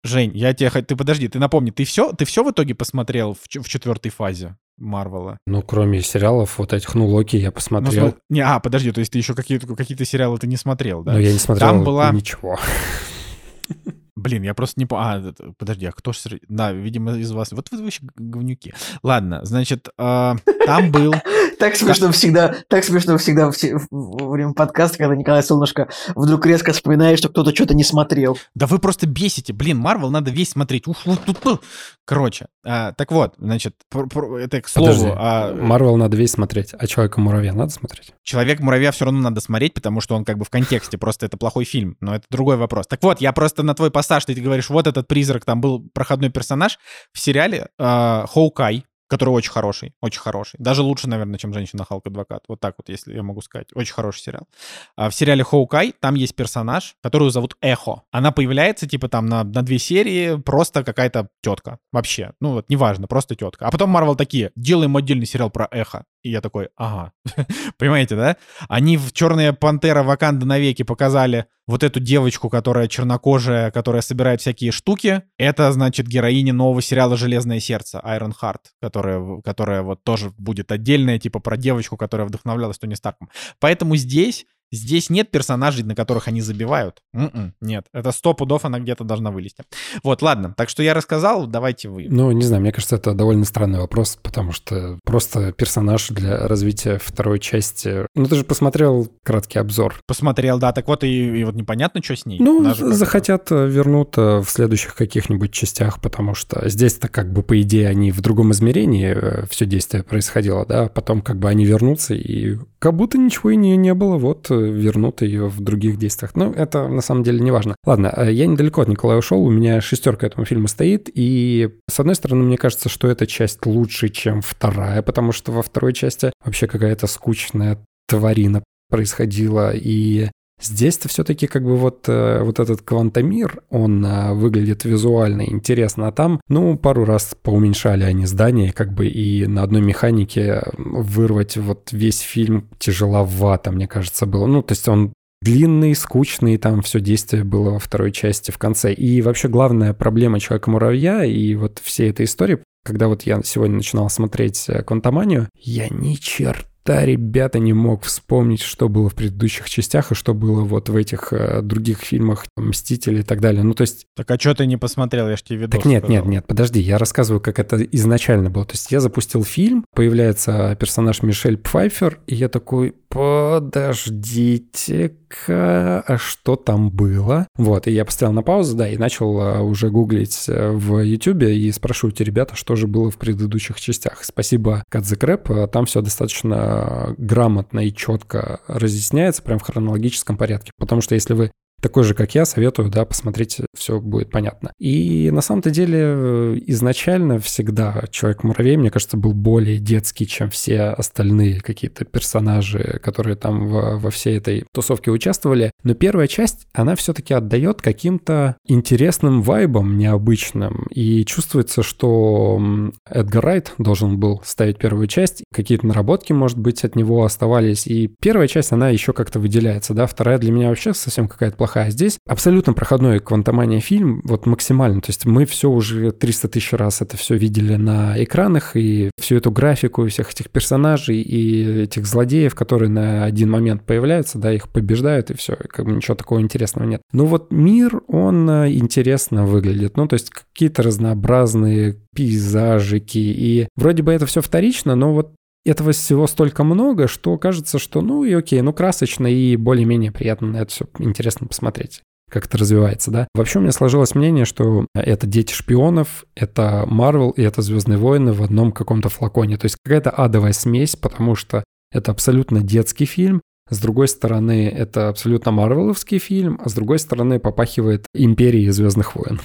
Жень, я тебе... Ты подожди, ты напомни, ты все, ты все в итоге посмотрел в, в четвертой фазе Марвела? Ну, кроме сериалов вот этих, ну, Локи я Ну, посмотрел, смо- не, а, подожди, то есть ты еще какие-то какие сериалы ты не смотрел, да? но я не смотрел Там была- ничего. Блин, я просто не помню. А, подожди, а кто ж... сре- Да, видимо, из вас... Вот вы вообще говнюки. Ладно, значит, а, там был... Так смешно всегда, так смешно всегда во время подкаста, когда Николай Солнышко вдруг резко вспоминает, что кто-то что-то не смотрел. Да вы просто бесите. Блин, Марвел надо весь смотреть. Ух, тут. Короче, а, так вот, значит, это к слову. Подожди, а, Марвел надо весь смотреть, а Человека-муравья надо смотреть? Человек-муравья все равно надо смотреть, потому что он как бы в контексте, просто это плохой фильм, но это другой вопрос. Так вот, я просто на твой пассаж, ты говоришь, вот этот призрак, там был проходной персонаж в сериале э, Хоукай, который очень хороший, очень хороший. Даже лучше, наверное, чем «Женщина Халк Адвокат». Вот так вот, если я могу сказать. Очень хороший сериал. А в сериале Хоукай там есть персонаж, которую зовут Эхо. Она появляется, типа, там на, на две серии, просто какая-то тетка. Вообще. Ну вот, неважно, просто тетка. А потом Марвел такие, делаем отдельный сериал про Эхо. И я такой, ага. Понимаете, да? Они в «Черная пантера. Ваканда навеки» показали вот эту девочку, которая чернокожая, которая собирает всякие штуки. Это, значит, героиня нового сериала «Железное сердце» Iron Heart, которая, которая вот тоже будет отдельная, типа про девочку, которая вдохновлялась Тони Старком. Поэтому здесь Здесь нет персонажей, на которых они забивают. М-м, нет, это сто пудов она где-то должна вылезти. Вот, ладно, так что я рассказал, давайте вы. Ну, не знаю, мне кажется, это довольно странный вопрос, потому что просто персонаж для развития второй части... Ну, ты же посмотрел краткий обзор. Посмотрел, да, так вот и, и вот непонятно, что с ней. Ну, захотят э, вернуться в следующих каких-нибудь частях, потому что здесь-то как бы, по идее, они в другом измерении все действие происходило, да, потом как бы они вернутся, и как будто ничего и не, не было, вот э, вернут ее в других действиях. Ну, это на самом деле не важно. Ладно, э, я недалеко от Николая ушел, у меня шестерка этому фильму стоит, и с одной стороны, мне кажется, что эта часть лучше, чем вторая, потому что во второй части вообще какая-то скучная тварина происходила, и Здесь-то все-таки как бы вот, э, вот этот квантомир, он а, выглядит визуально интересно, а там, ну, пару раз поуменьшали они здание, как бы, и на одной механике вырвать вот весь фильм тяжеловато, мне кажется, было. Ну, то есть он длинный, скучный, там все действие было во второй части в конце. И вообще главная проблема Человека-муравья и вот всей этой истории, когда вот я сегодня начинал смотреть э, «Квантоманию», я ни черта ребята, не мог вспомнить, что было в предыдущих частях и что было вот в этих э, других фильмах «Мстители» и так далее. Ну, то есть Так а что ты не посмотрел? Я ж тебе видос так нет, нет, сказал. нет, подожди, я рассказываю, как это изначально было. То есть я запустил фильм, появляется персонаж Мишель Пфайфер, и я такой, подождите-ка, а что там было? Вот, и я поставил на паузу, да, и начал а, уже гуглить э, в YouTube и спрашиваю эти ребята, что же было в предыдущих частях. Спасибо, Кадзекрэп, а, там все достаточно грамотно и четко разъясняется, прям в хронологическом порядке. Потому что если вы такой же, как я, советую, да, посмотреть, все будет понятно. И на самом-то деле э, изначально всегда Человек-муравей, мне кажется, был более детский, чем все остальные какие-то персонажи, которые там во, во всей этой тусовке участвовали. Но первая часть, она все-таки отдает каким-то интересным вайбом необычным. И чувствуется, что Эдгар Райт должен был ставить первую часть, какие-то наработки, может быть, от него оставались. И первая часть, она еще как-то выделяется, да, вторая для меня вообще совсем какая-то плохая. Здесь абсолютно проходной квантомания фильм, вот максимально. То есть мы все уже 300 тысяч раз это все видели на экранах, и всю эту графику всех этих персонажей и этих злодеев, которые на один момент появляются, да, их побеждают, и все, как бы ничего такого интересного нет. Но вот мир, он э, интересно выглядит. Ну, то есть какие-то разнообразные пейзажики, и вроде бы это все вторично, но вот этого всего столько много, что кажется, что ну и окей, ну красочно и более-менее приятно на это все интересно посмотреть как это развивается, да. Вообще у меня сложилось мнение, что это «Дети шпионов», это Марвел и это «Звездные войны» в одном каком-то флаконе. То есть какая-то адовая смесь, потому что это абсолютно детский фильм, с другой стороны, это абсолютно марвеловский фильм, а с другой стороны, попахивает империей Звездных войн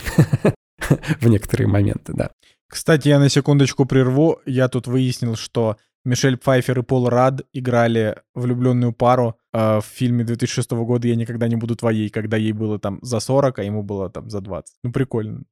в некоторые моменты, да. Кстати, я на секундочку прерву. Я тут выяснил, что Мишель Пфайфер и Пол Рад играли влюбленную пару э, в фильме 2006 года «Я никогда не буду твоей», когда ей было там за 40, а ему было там за 20. Ну, прикольно.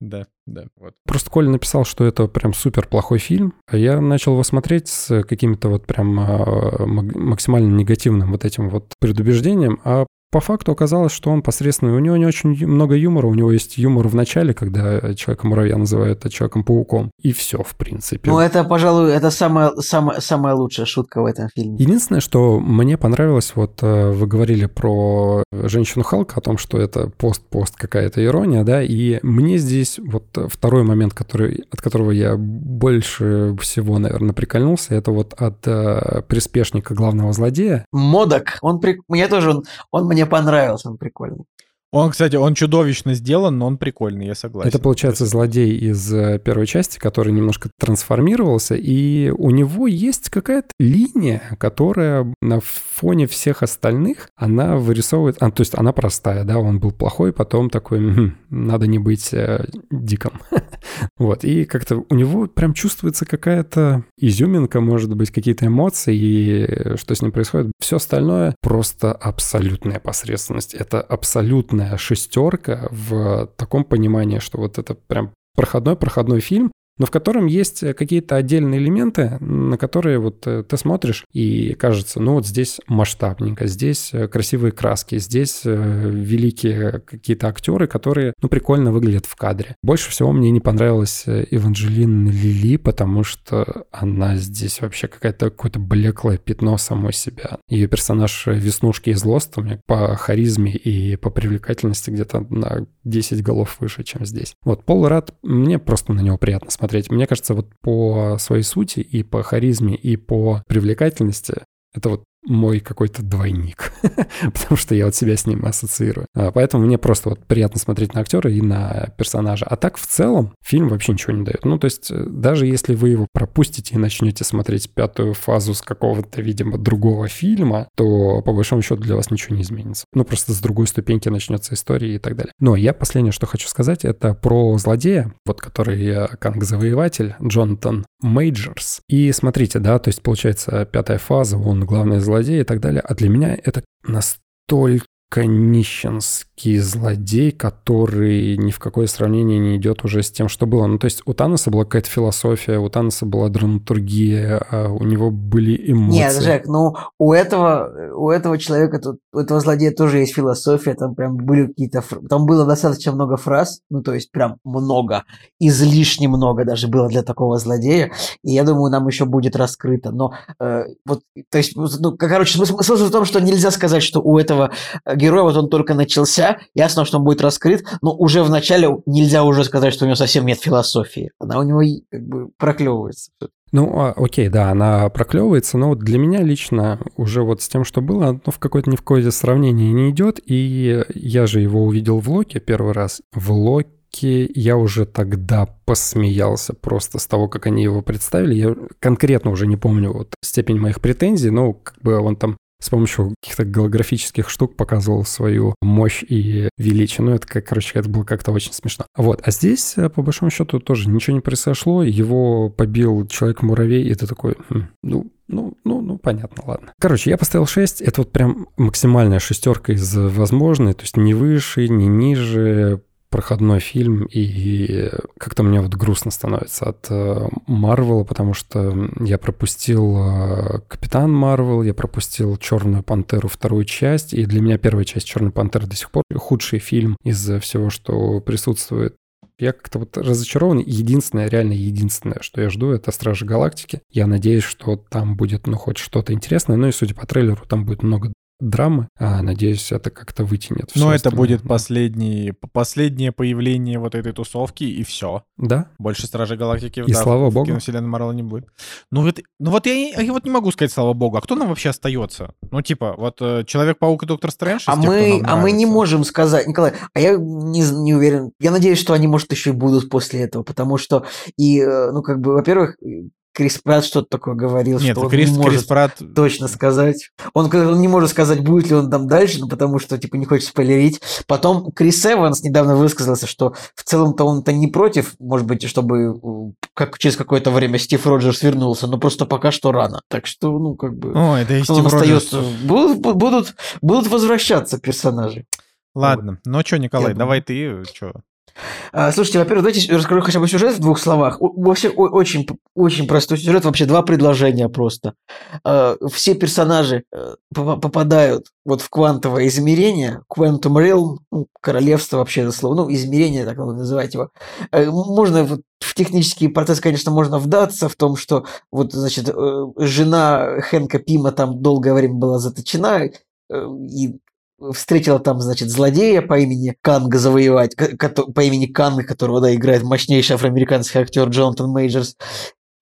Да, да, вот. Просто Коля написал, что это прям супер плохой фильм, а я начал его смотреть с каким-то вот прям э, максимально негативным вот этим вот предубеждением, а по факту оказалось, что он посредственный. У него не очень много юмора. У него есть юмор в начале, когда Человека-муравья называют Человеком-пауком. И все, в принципе. Ну, это, пожалуй, это самая, самая, самая лучшая шутка в этом фильме. Единственное, что мне понравилось, вот э, вы говорили про женщину Халка, о том, что это пост-пост какая-то ирония, да, и мне здесь вот второй момент, который, от которого я больше всего, наверное, прикольнулся, это вот от э, приспешника главного злодея. Модок, он при... мне тоже, он, он мне мне понравился, он прикольный. Он, кстати, он чудовищно сделан, но он прикольный, я согласен. Это, получается, злодей из э, первой части, который немножко трансформировался, и у него есть какая-то линия, которая на фоне всех остальных, она вырисовывает... А, то есть она простая, да, он был плохой, потом такой, хм, надо не быть э, диком. вот, и как-то у него прям чувствуется какая-то изюминка, может быть, какие-то эмоции, и что с ним происходит. Все остальное просто абсолютная посредственность. Это абсолютно абсолютная шестерка в таком понимании, что вот это прям проходной-проходной фильм, но в котором есть э, какие-то отдельные элементы, на которые вот э, ты смотришь и кажется, ну вот здесь масштабненько, здесь э, красивые краски, здесь великие какие-то актеры, которые, ну, прикольно выглядят в кадре. Больше всего мне не понравилась Эванжелина Лили, потому что она здесь вообще какая-то какое-то блеклое пятно самой себя. Ее персонаж Веснушки из Лоста мне по харизме и по привлекательности где-то на 10 голов выше, чем здесь. Вот Пол Рад, мне просто на него приятно смотреть смотреть. Мне кажется, вот по своей сути и по харизме, и по привлекательности это вот мой какой-то двойник, потому что я вот себя с ним ассоциирую. А, поэтому мне просто вот приятно смотреть на актера и на персонажа. А так в целом фильм вообще ничего не дает. Ну, то есть э, даже если вы его пропустите и начнете смотреть пятую фазу с какого-то, видимо, другого фильма, то по большому счету для вас ничего не изменится. Ну, просто с другой ступеньки начнется история и так далее. Но я последнее, что хочу сказать, это про злодея, вот который Канг-завоеватель, Джонатан Мейджерс. И смотрите, да, то есть получается пятая фаза, он главный злодей и так далее. А для меня это настолько нищенский злодей, который ни в какое сравнение не идет уже с тем, что было. Ну, то есть у Таноса была какая-то философия, у Таноса была драматургия, а у него были эмоции. Нет, Жек, ну у этого, у этого человека, у этого злодея тоже есть философия, там прям были какие-то... Там было достаточно много фраз, ну, то есть прям много, излишне много даже было для такого злодея, и я думаю, нам еще будет раскрыто. Но э, вот, то есть, ну, короче, смысл, смысл в том, что нельзя сказать, что у этого герой вот он только начался, ясно, что он будет раскрыт, но уже в начале нельзя уже сказать, что у него совсем нет философии. Она у него как бы проклевывается. Ну, а, окей, да, она проклевывается, но вот для меня лично уже вот с тем, что было, оно в какое-то ни в какое сравнение не идет, и я же его увидел в Локе первый раз. В Локе я уже тогда посмеялся просто с того, как они его представили. Я конкретно уже не помню вот степень моих претензий, но как бы он там с помощью каких-то голографических штук показывал свою мощь и величие. Ну, это, как, короче, это было как-то очень смешно. Вот. А здесь, э, по большому счету, тоже ничего не произошло. Его побил человек-муравей, и ты такой, хм, ну, ну, ну, ну, понятно, ладно. Короче, я поставил 6. Это вот прям максимальная шестерка из возможной. То есть ни выше, ни ниже проходной фильм, и как-то мне вот грустно становится от э, Марвела, потому что я пропустил э, Капитан Марвел, я пропустил Черную Пантеру вторую часть, и для меня первая часть Черной Пантеры до сих пор худший фильм из всего, что присутствует. Я как-то вот разочарован. Единственное, реально единственное, что я жду, это Стражи Галактики. Я надеюсь, что там будет, ну, хоть что-то интересное. Ну и, судя по трейлеру, там будет много драмы. А, надеюсь, это как-то вытянет. Но это будет последний, последнее появление вот этой тусовки, и все. Да? Больше Стражей Галактики и да, слава в богу. киновселенной Марвел не будет. Ну, вот, ну вот я, я вот не могу сказать слава богу. А кто нам вообще остается? Ну, типа, вот э, Человек-паук и Доктор Стрэндж? А тех, мы, а мы не можем сказать, Николай, а я не, не уверен. Я надеюсь, что они, может, еще и будут после этого, потому что и, э, ну, как бы, во-первых, Крис Пратт что-то такое говорил, Нет, что он Крис, не может Крис Пратт... точно сказать. Он, он не может сказать, будет ли он там дальше, ну, потому что, типа, не хочет спойлерить. Потом Крис Эванс недавно высказался, что в целом-то он-то не против, может быть, чтобы как через какое-то время Стив Роджерс вернулся, но просто пока что рано. Так что, ну, как бы... Ой, да и Стив он Роджерс. остается? Будут, будут, будут возвращаться персонажи. Ладно, ну что, Николай, Я давай ты, что? А, слушайте, во-первых, давайте расскажу хотя бы сюжет в двух словах. Вообще очень, очень простой сюжет, вообще два предложения просто. А, Все персонажи э, попа- попадают вот в квантовое измерение, Quantum Realm, ну, королевство вообще это слово, ну, измерение, так надо называть его. Э, Можно вот в технический процесс, конечно, можно вдаться в том, что вот, значит, э, жена Хэнка Пима там долгое время была заточена, и встретила там, значит, злодея по имени Канга завоевать, по имени Канга, которого, да, играет мощнейший афроамериканский актер Джонатан Мейджерс.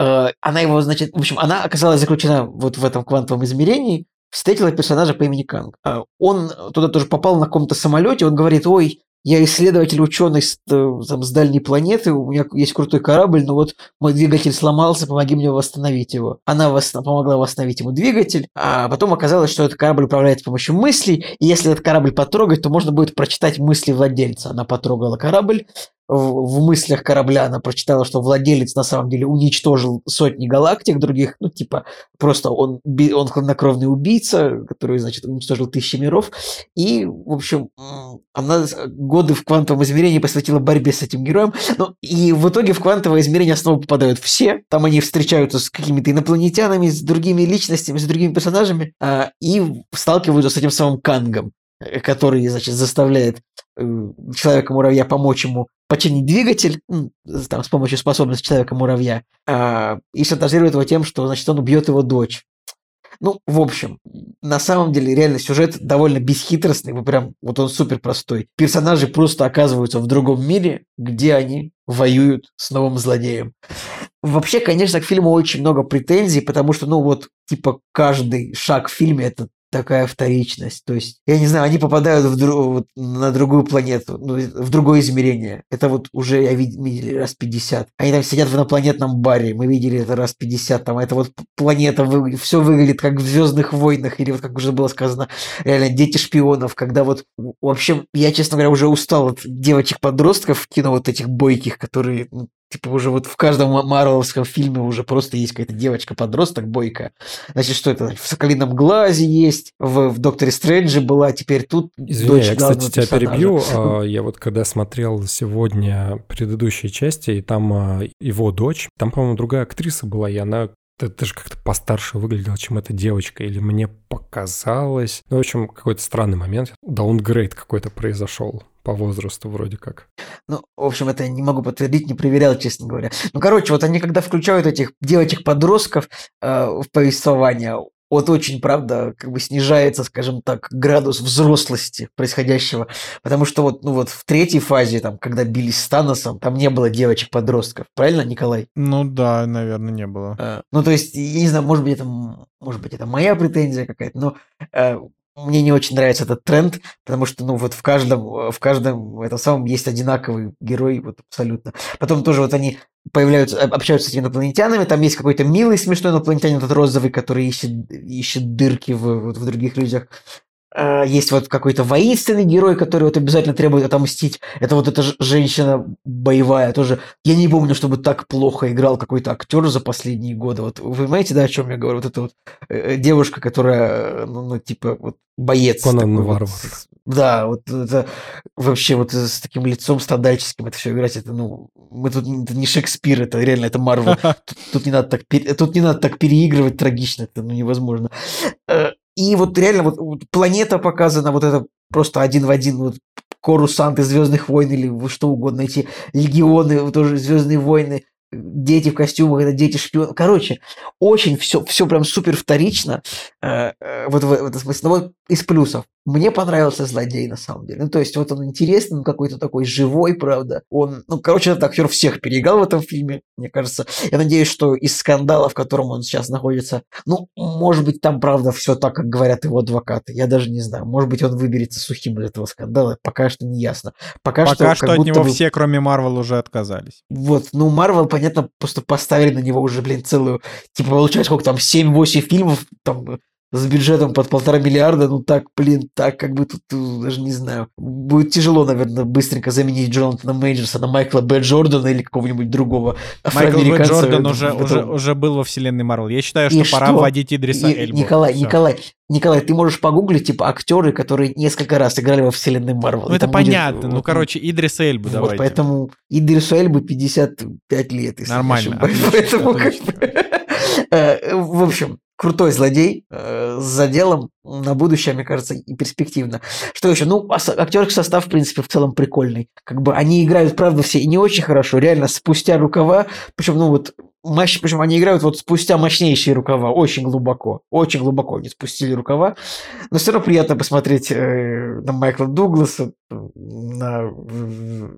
Э, Она его, значит, в общем, она оказалась заключена вот в этом квантовом измерении, встретила персонажа по имени Канг. А Он туда тоже попал на каком-то самолете, он говорит, ой, я исследователь, ученый с, э, там, с дальней планеты, у меня есть крутой корабль, но вот мой двигатель сломался, помоги мне восстановить его. Она вос- помогла восстановить ему двигатель, а потом оказалось, что этот корабль управляется с помощью мыслей, и если этот корабль потрогать, то можно будет прочитать мысли владельца. Она потрогала корабль, в, в мыслях корабля она прочитала, что владелец на самом деле уничтожил сотни галактик других, ну, типа, просто он, он хладнокровный убийца, который, значит, уничтожил тысячи миров, и, в общем, она годы в квантовом измерении посвятила борьбе с этим героем, ну, и в итоге в квантовое измерение снова попадают все, там они встречаются с какими-то инопланетянами, с другими личностями, с другими персонажами, а, и сталкиваются с этим самым Кангом, э, который, значит, заставляет э, человека-муравья помочь ему починить двигатель там, с помощью способности человека-муравья а, и шантажирует его тем, что значит, он убьет его дочь. Ну, в общем, на самом деле, реально сюжет довольно бесхитростный, вы прям, вот он супер простой. Персонажи просто оказываются в другом мире, где они воюют с новым злодеем. Вообще, конечно, к фильму очень много претензий, потому что, ну вот, типа, каждый шаг в фильме – это такая вторичность. То есть, я не знаю, они попадают в дру- вот на другую планету, ну, в другое измерение. Это вот уже я вид- видели раз 50. Они там сидят в инопланетном баре, мы видели это раз 50. Там это вот планета, все выглядит как в «Звездных войнах», или вот как уже было сказано, реально «Дети шпионов», когда вот, в общем, я, честно говоря, уже устал от девочек-подростков в кино вот этих бойких, которые ну, Типа уже вот в каждом ма- марвеловском фильме уже просто есть какая-то девочка-подросток бойкая. Значит, что это? В «Соколином глазе» есть, в, в «Докторе Стрэнджи» была, теперь тут Извини, дочь я, кстати, тебя персонажа. перебью. А, Я вот когда смотрел сегодня предыдущие части, и там а, его дочь, там, по-моему, другая актриса была, и она т- даже как-то постарше выглядела, чем эта девочка, или мне показалось. Ну, в общем, какой-то странный момент. Даунгрейд какой-то произошел по возрасту вроде как. Ну, в общем, это я не могу подтвердить, не проверял, честно говоря. Ну, короче, вот они когда включают этих девочек-подростков э, в повествование, вот очень, правда, как бы снижается, скажем так, градус взрослости происходящего. Потому что вот, ну вот в третьей фазе, там, когда бились с Таносом, там не было девочек-подростков. Правильно, Николай? Ну да, наверное, не было. А, ну, то есть, я не знаю, может быть, это, может быть, это моя претензия какая-то, но э, мне не очень нравится этот тренд, потому что, ну, вот в каждом, в каждом этом самом есть одинаковый герой, вот абсолютно. Потом тоже вот они появляются, общаются с этими инопланетянами, там есть какой-то милый смешной инопланетянин, этот розовый, который ищет, ищет дырки в, вот, в других людях. А, есть вот какой-то воинственный герой, который вот обязательно требует отомстить. Это вот эта женщина боевая тоже. Я не помню, чтобы так плохо играл какой-то актер за последние годы. Вот вы понимаете, да, о чем я говорю? Вот эта вот э, э, девушка, которая, ну, ну типа, вот боец. Конан Варвар. Вот, да, вот это вообще вот с таким лицом страдальческим это все играть, это, ну, мы тут это не Шекспир, это реально, это Марвел. Тут, тут, не надо так, тут не надо так переигрывать трагично, это ну, невозможно. И вот реально вот, вот планета показана, вот это просто один в один, вот Корусанты Звездных войн или что угодно, эти легионы, тоже Звездные войны, дети в костюмах, это дети шпионы. Короче, очень все, все прям супер вторично. Э, э, вот в, в этом смысле. Но вот из плюсов. Мне понравился злодей, на самом деле. Ну, то есть, вот он интересный, он какой-то такой живой, правда. Он, ну, короче, этот актер всех переиграл в этом фильме, мне кажется. Я надеюсь, что из скандала, в котором он сейчас находится, ну, может быть, там, правда, все так, как говорят его адвокаты. Я даже не знаю. Может быть, он выберется сухим из этого скандала. Пока что не ясно. Пока, Пока что, что от него бы... все, кроме Марвел, уже отказались. Вот, ну, Марвел, понятно, просто поставили на него уже, блин, целую, типа, получается, сколько там, 7-8 фильмов, там, с бюджетом под полтора миллиарда, ну так, блин, так как бы тут, э, даже не знаю. Будет тяжело, наверное, быстренько заменить Джонатана Мейджерса на Майкла Б. Джордана или какого-нибудь другого Майкл Б. Джордан уже, уже, уже был во вселенной Марвел. Я считаю, что и пора что? вводить Идриса и, Эльбу. Николай, Все. Николай, Николай, ты можешь погуглить, типа, актеры, которые несколько раз играли во вселенной Марвел. Ну, это, понятно. Будет... Ну, короче, Идрис Эльбу вот, давайте. поэтому Идрису Эльбу 55 лет, если Нормально. Отлично, поэтому, отлично. Как бы... Э, в общем, крутой злодей э, с заделом на будущее, мне кажется, и перспективно. Что еще? Ну, актерский состав, в принципе, в целом прикольный. Как бы они играют, правда, все и не очень хорошо, реально спустя рукава. Причем, ну вот, мощь, причем они играют вот спустя мощнейшие рукава, очень глубоко, очень глубоко они спустили рукава. Но все равно приятно посмотреть э, на Майкла Дугласа, на,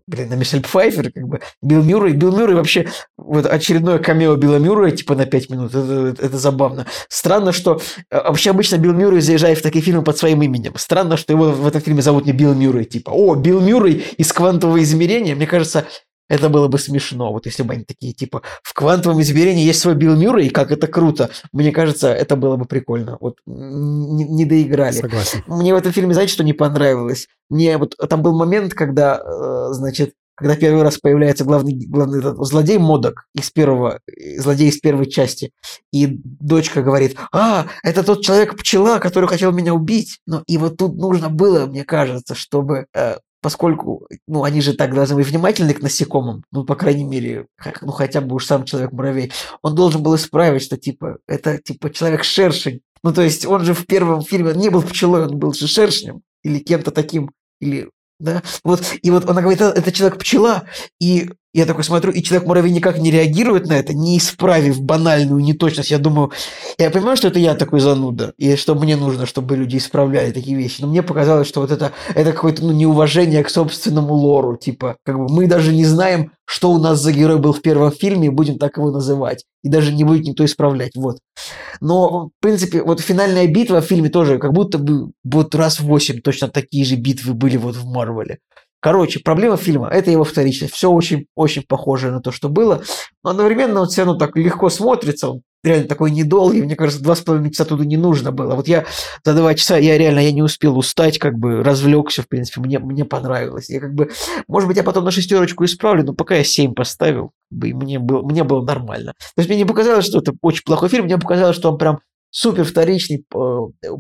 блин, на Мишель Пфайфер, как бы, Билл Мюррей. Билл Мюррей вообще, вот очередное камео Билла Мюррея, типа на 5 минут, это, это, это забавно. Странно, что э, вообще обычно Билл Мюррей заезжает в такие фильмы под своим именем. Странно, что его в этом фильме зовут не Билл Мюррей, типа, о, Билл Мюррей из квантового измерения. Мне кажется, это было бы смешно, вот если бы они такие, типа, в квантовом измерении есть свой Билл Мюррей, как это круто. Мне кажется, это было бы прикольно. Вот не, не доиграли. Согласен. Мне в этом фильме, знаете, что не понравилось? Мне вот там был момент, когда, э, значит, когда первый раз появляется главный, главный этот, злодей Модок из первого, злодей из первой части, и дочка говорит, а, это тот человек-пчела, который хотел меня убить. Ну, и вот тут нужно было, мне кажется, чтобы э, поскольку, ну, они же так должны быть внимательны к насекомым, ну, по крайней мере, ну, хотя бы уж сам человек-муравей, он должен был исправить, что, типа, это, типа, человек-шершень. Ну, то есть он же в первом фильме не был пчелой, он был же шершнем или кем-то таким, или да, вот, и вот она говорит, это человек-пчела, и я такой смотрю, и человек-муравей никак не реагирует на это, не исправив банальную неточность. Я думаю, я понимаю, что это я такой зануда, и что мне нужно, чтобы люди исправляли такие вещи. Но мне показалось, что вот это, это какое-то ну, неуважение к собственному лору. Типа, как бы мы даже не знаем, что у нас за герой был в первом фильме, будем так его называть. И даже не будет никто исправлять. Вот. Но, в принципе, вот финальная битва в фильме тоже как будто бы вот раз в восемь точно такие же битвы были вот в Марвеле. Короче, проблема фильма – это его вторичность. Все очень-очень похоже на то, что было. Но одновременно он все равно так легко смотрится. Он реально такой недолгий. Мне кажется, два с половиной часа туда не нужно было. Вот я за два часа, я реально я не успел устать, как бы развлекся, в принципе. Мне, мне понравилось. Я как бы, может быть, я потом на шестерочку исправлю, но пока я семь поставил, и мне было, мне было нормально. То есть мне не показалось, что это очень плохой фильм, мне показалось, что он прям супер вторичный,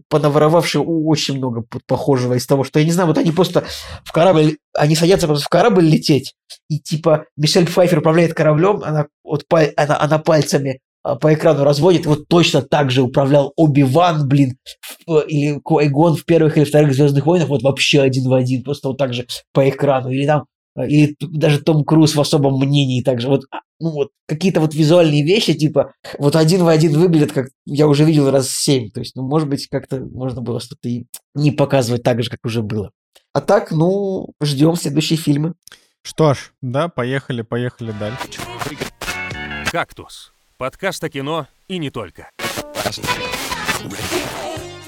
понаворовавший очень много похожего из того, что я не знаю, вот они просто в корабль, они садятся просто в корабль лететь, и типа Мишель Пфайфер управляет кораблем, она, вот, она, она пальцами а, по экрану разводит, вот точно так же управлял Оби-Ван, блин, или Куайгон в первых или вторых «Звездных войнах», вот вообще один в один, просто вот так же по экрану. Или там и даже Том Круз в особом мнении также. Вот, а, ну вот, какие-то вот визуальные вещи, типа, вот один в один выглядят, как я уже видел раз семь. То есть, ну, может быть, как-то можно было что-то и не показывать так же, как уже было. А так, ну, ждем следующие фильмы. Что ж, да, поехали, поехали дальше. «Кактус». Подкаст о кино и не только.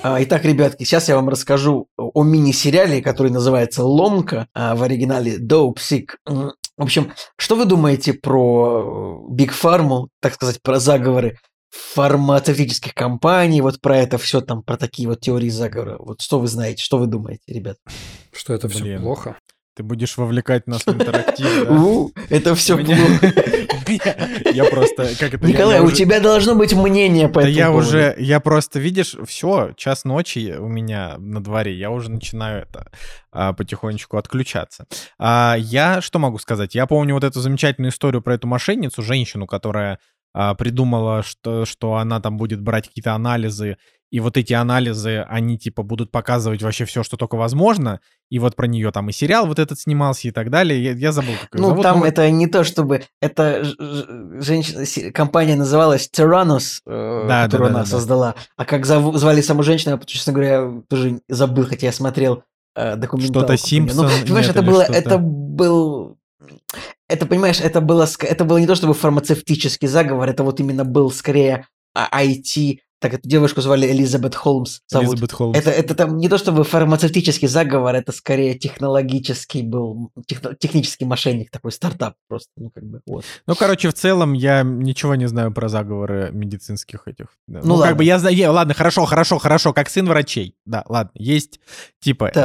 А, Итак, ребятки, сейчас я вам расскажу о мини-сериале, который называется «Ломка», а в оригинале «Dope Sick». В общем, что вы думаете про Биг Фарму, так сказать, про заговоры фармацевтических компаний, вот про это все там, про такие вот теории заговора? Вот что вы знаете, что вы думаете, ребят? Что это все Блин. плохо? Ты будешь вовлекать нас в интерактив, Это все меня- Я просто, как это... Николай, у тебя должно быть мнение по этому я уже, я просто, видишь, все, час ночи у меня на дворе, я уже начинаю это а, потихонечку отключаться. А, я что могу сказать? Я помню вот эту замечательную историю про эту мошенницу, женщину, которая а, придумала, что, что она там будет брать какие-то анализы, и вот эти анализы, они типа будут показывать вообще все, что только возможно, и вот про нее там и сериал вот этот снимался и так далее. Я, я забыл, как Ну, зовут, там но- это не то, чтобы... Это женщина, компания называлась Tyrannos, э, Да, которую да, да, она да, да. создала. А как зову- звали саму женщину, я, честно говоря, тоже забыл, хотя я смотрел э, документалку. Что-то неё. Симпсон, Ну, понимаешь, нет, это было... Это был... Это, понимаешь, это было, это было не то, чтобы фармацевтический заговор, это вот именно был скорее а- IT. Так, эту девушку звали Элизабет Холмс. зовут. Элизабет Холмс. Это, это там не то чтобы фармацевтический заговор, это скорее технологический был, техно- технический мошенник, такой стартап просто, ну как бы вот. Ну, короче, в целом я ничего не знаю про заговоры медицинских этих. Да. Ну, как ладно. бы я знаю, е- ладно, хорошо, хорошо, хорошо, как сын врачей. Да, ладно, есть типа, э,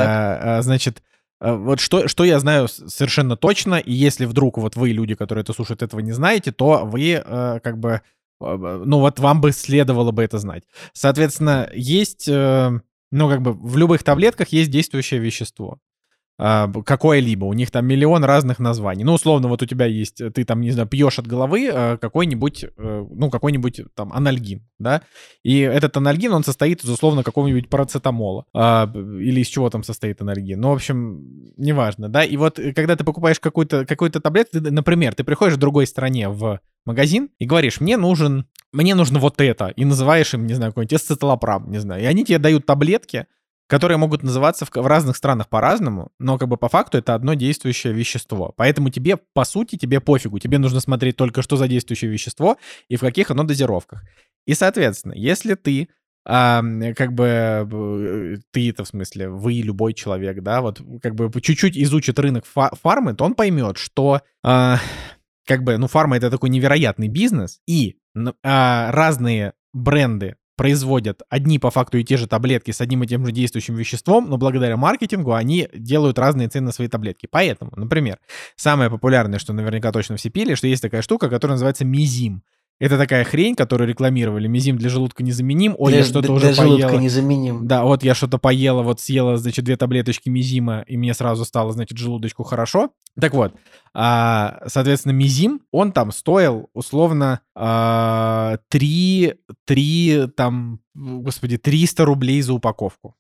э, значит, э, вот что, что я знаю совершенно точно, и если вдруг вот вы, люди, которые это слушают, этого не знаете, то вы э, как бы, ну вот вам бы следовало бы это знать. Соответственно, есть, э, ну как бы в любых таблетках есть действующее вещество а, какое-либо. У них там миллион разных названий. Ну, условно, вот у тебя есть, ты там, не знаю, пьешь от головы э, какой-нибудь, э, ну, какой-нибудь там анальгин, да, и этот анальгин, он состоит из, условно, какого-нибудь парацетамола, а, или из чего там состоит анальгин. Ну, в общем, неважно, да, и вот когда ты покупаешь какую-то какую-то таблетку, ты, например, ты приходишь в другой стране в магазин и говоришь, мне нужен, мне нужно вот это, и называешь им, не знаю, какой-нибудь эсцеталопрам, не знаю, и они тебе дают таблетки, которые могут называться в, в разных странах по-разному, но как бы по факту это одно действующее вещество. Поэтому тебе, по сути, тебе пофигу. Тебе нужно смотреть только, что за действующее вещество и в каких оно дозировках. И, соответственно, если ты а, как бы ты это в смысле вы любой человек, да, вот как бы чуть-чуть изучит рынок фа- фармы, то он поймет, что а, как бы ну фарма это такой невероятный бизнес и а, разные бренды производят одни по факту и те же таблетки с одним и тем же действующим веществом, но благодаря маркетингу они делают разные цены на свои таблетки. Поэтому, например, самое популярное, что наверняка точно все пили, что есть такая штука, которая называется мизим. Это такая хрень, которую рекламировали. Мизим для желудка незаменим. Ой, для, я что-то для уже желудка поела. незаменим. Да, вот я что-то поела, вот съела, значит, две таблеточки мизима, и мне сразу стало, значит, желудочку хорошо. Так вот, а, соответственно, мизим, он там стоил условно а, 3, 3, там, господи, 300 рублей за упаковку.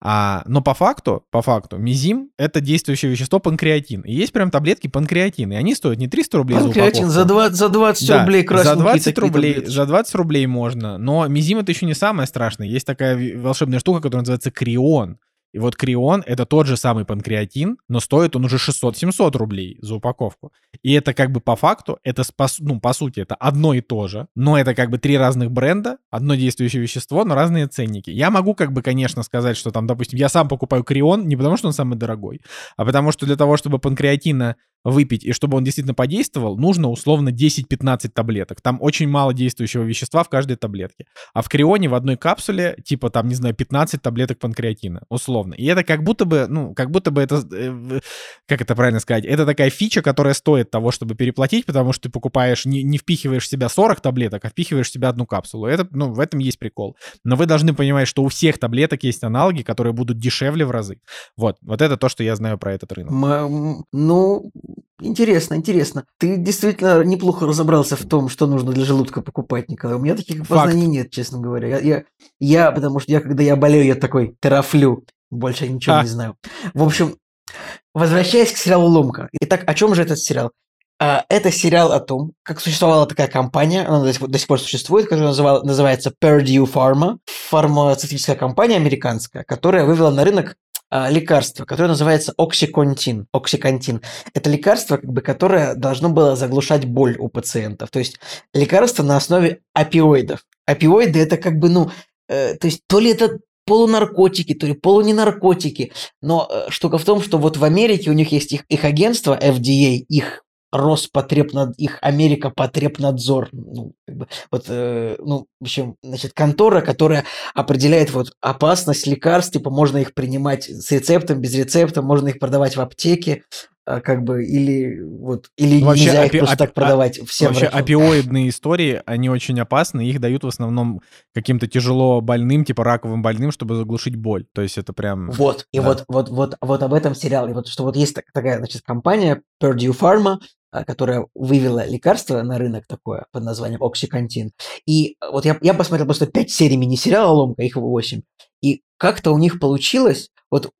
А, но по факту, по факту, мизим — это действующее вещество панкреатин. И есть прям таблетки панкреатин, и они стоят не 300 рублей за Панкреатин упаковку. за, два- за 20 Да, рублей красненькие за 20 такие рублей, таблеточки. за 20 рублей можно, но мизим это еще не самое страшное. Есть такая волшебная штука, которая называется крион. И вот крион это тот же самый панкреатин, но стоит он уже 600-700 рублей за упаковку. И это как бы по факту, это спас- ну, по сути, это одно и то же, но это как бы три разных бренда, одно действующее вещество, но разные ценники. Я могу как бы, конечно, сказать, что там, допустим, я сам покупаю крион не потому, что он самый дорогой, а потому что для того, чтобы панкреатина выпить и чтобы он действительно подействовал, нужно условно 10-15 таблеток. Там очень мало действующего вещества в каждой таблетке. А в крионе в одной капсуле, типа там, не знаю, 15 таблеток панкреатина, условно. И это как будто бы, ну, как будто бы это, э, как это правильно сказать, это такая фича, которая стоит того, чтобы переплатить, потому что ты покупаешь, не, не впихиваешь в себя 40 таблеток, а впихиваешь в себя одну капсулу. Это, ну, в этом есть прикол. Но вы должны понимать, что у всех таблеток есть аналоги, которые будут дешевле в разы. Вот, вот это то, что я знаю про этот рынок. Ну, интересно, интересно. Ты действительно неплохо разобрался в том, что нужно для желудка покупать, Николай. У меня таких Факт. познаний нет, честно говоря. Я, я, я, потому что я, когда я болею, я такой терафлю. Больше я ничего А. не знаю. В общем, Возвращаясь к сериалу «Ломка». Итак, о чем же этот сериал? А, Это сериал о том, как существовала такая компания, она до сих, пор- до сих пор существует, которая называла- называется Purdue Pharma, фармацевтическая компания американская, которая вывела на рынок лекарство, которое называется оксиконтин. Оксиконтин. Это лекарство, как бы, которое должно было заглушать боль у пациентов. То есть лекарство на основе опиоидов. Опиоиды это как бы, ну, э, то есть то ли это полунаркотики, то ли полуненаркотики. Но э, штука в том, что вот в Америке у них есть их, их агентство FDA, их Роспотребнад... их Америка Потребнадзор. Ну, как бы, вот, э, ну, в общем, значит, контора, которая определяет вот опасность лекарств, типа можно их принимать с рецептом, без рецепта, можно их продавать в аптеке, а, как бы, или вот, или Ну, вообще, нельзя их опи- просто опи- так продавать всем Вообще врачам. опиоидные истории, они очень опасны, их дают в основном каким-то тяжело больным, типа раковым больным, чтобы заглушить боль. То есть это прям... Вот, и Да. вот, вот, вот, вот об этом сериал. И вот что вот есть так- такая, значит, компания Purdue Pharma, а, которая вывела лекарство на рынок такое под названием Oxycontin. И вот я, я посмотрел просто 5 серий мини-сериала «Ломка», их 8. И как-то у них получилось, вот,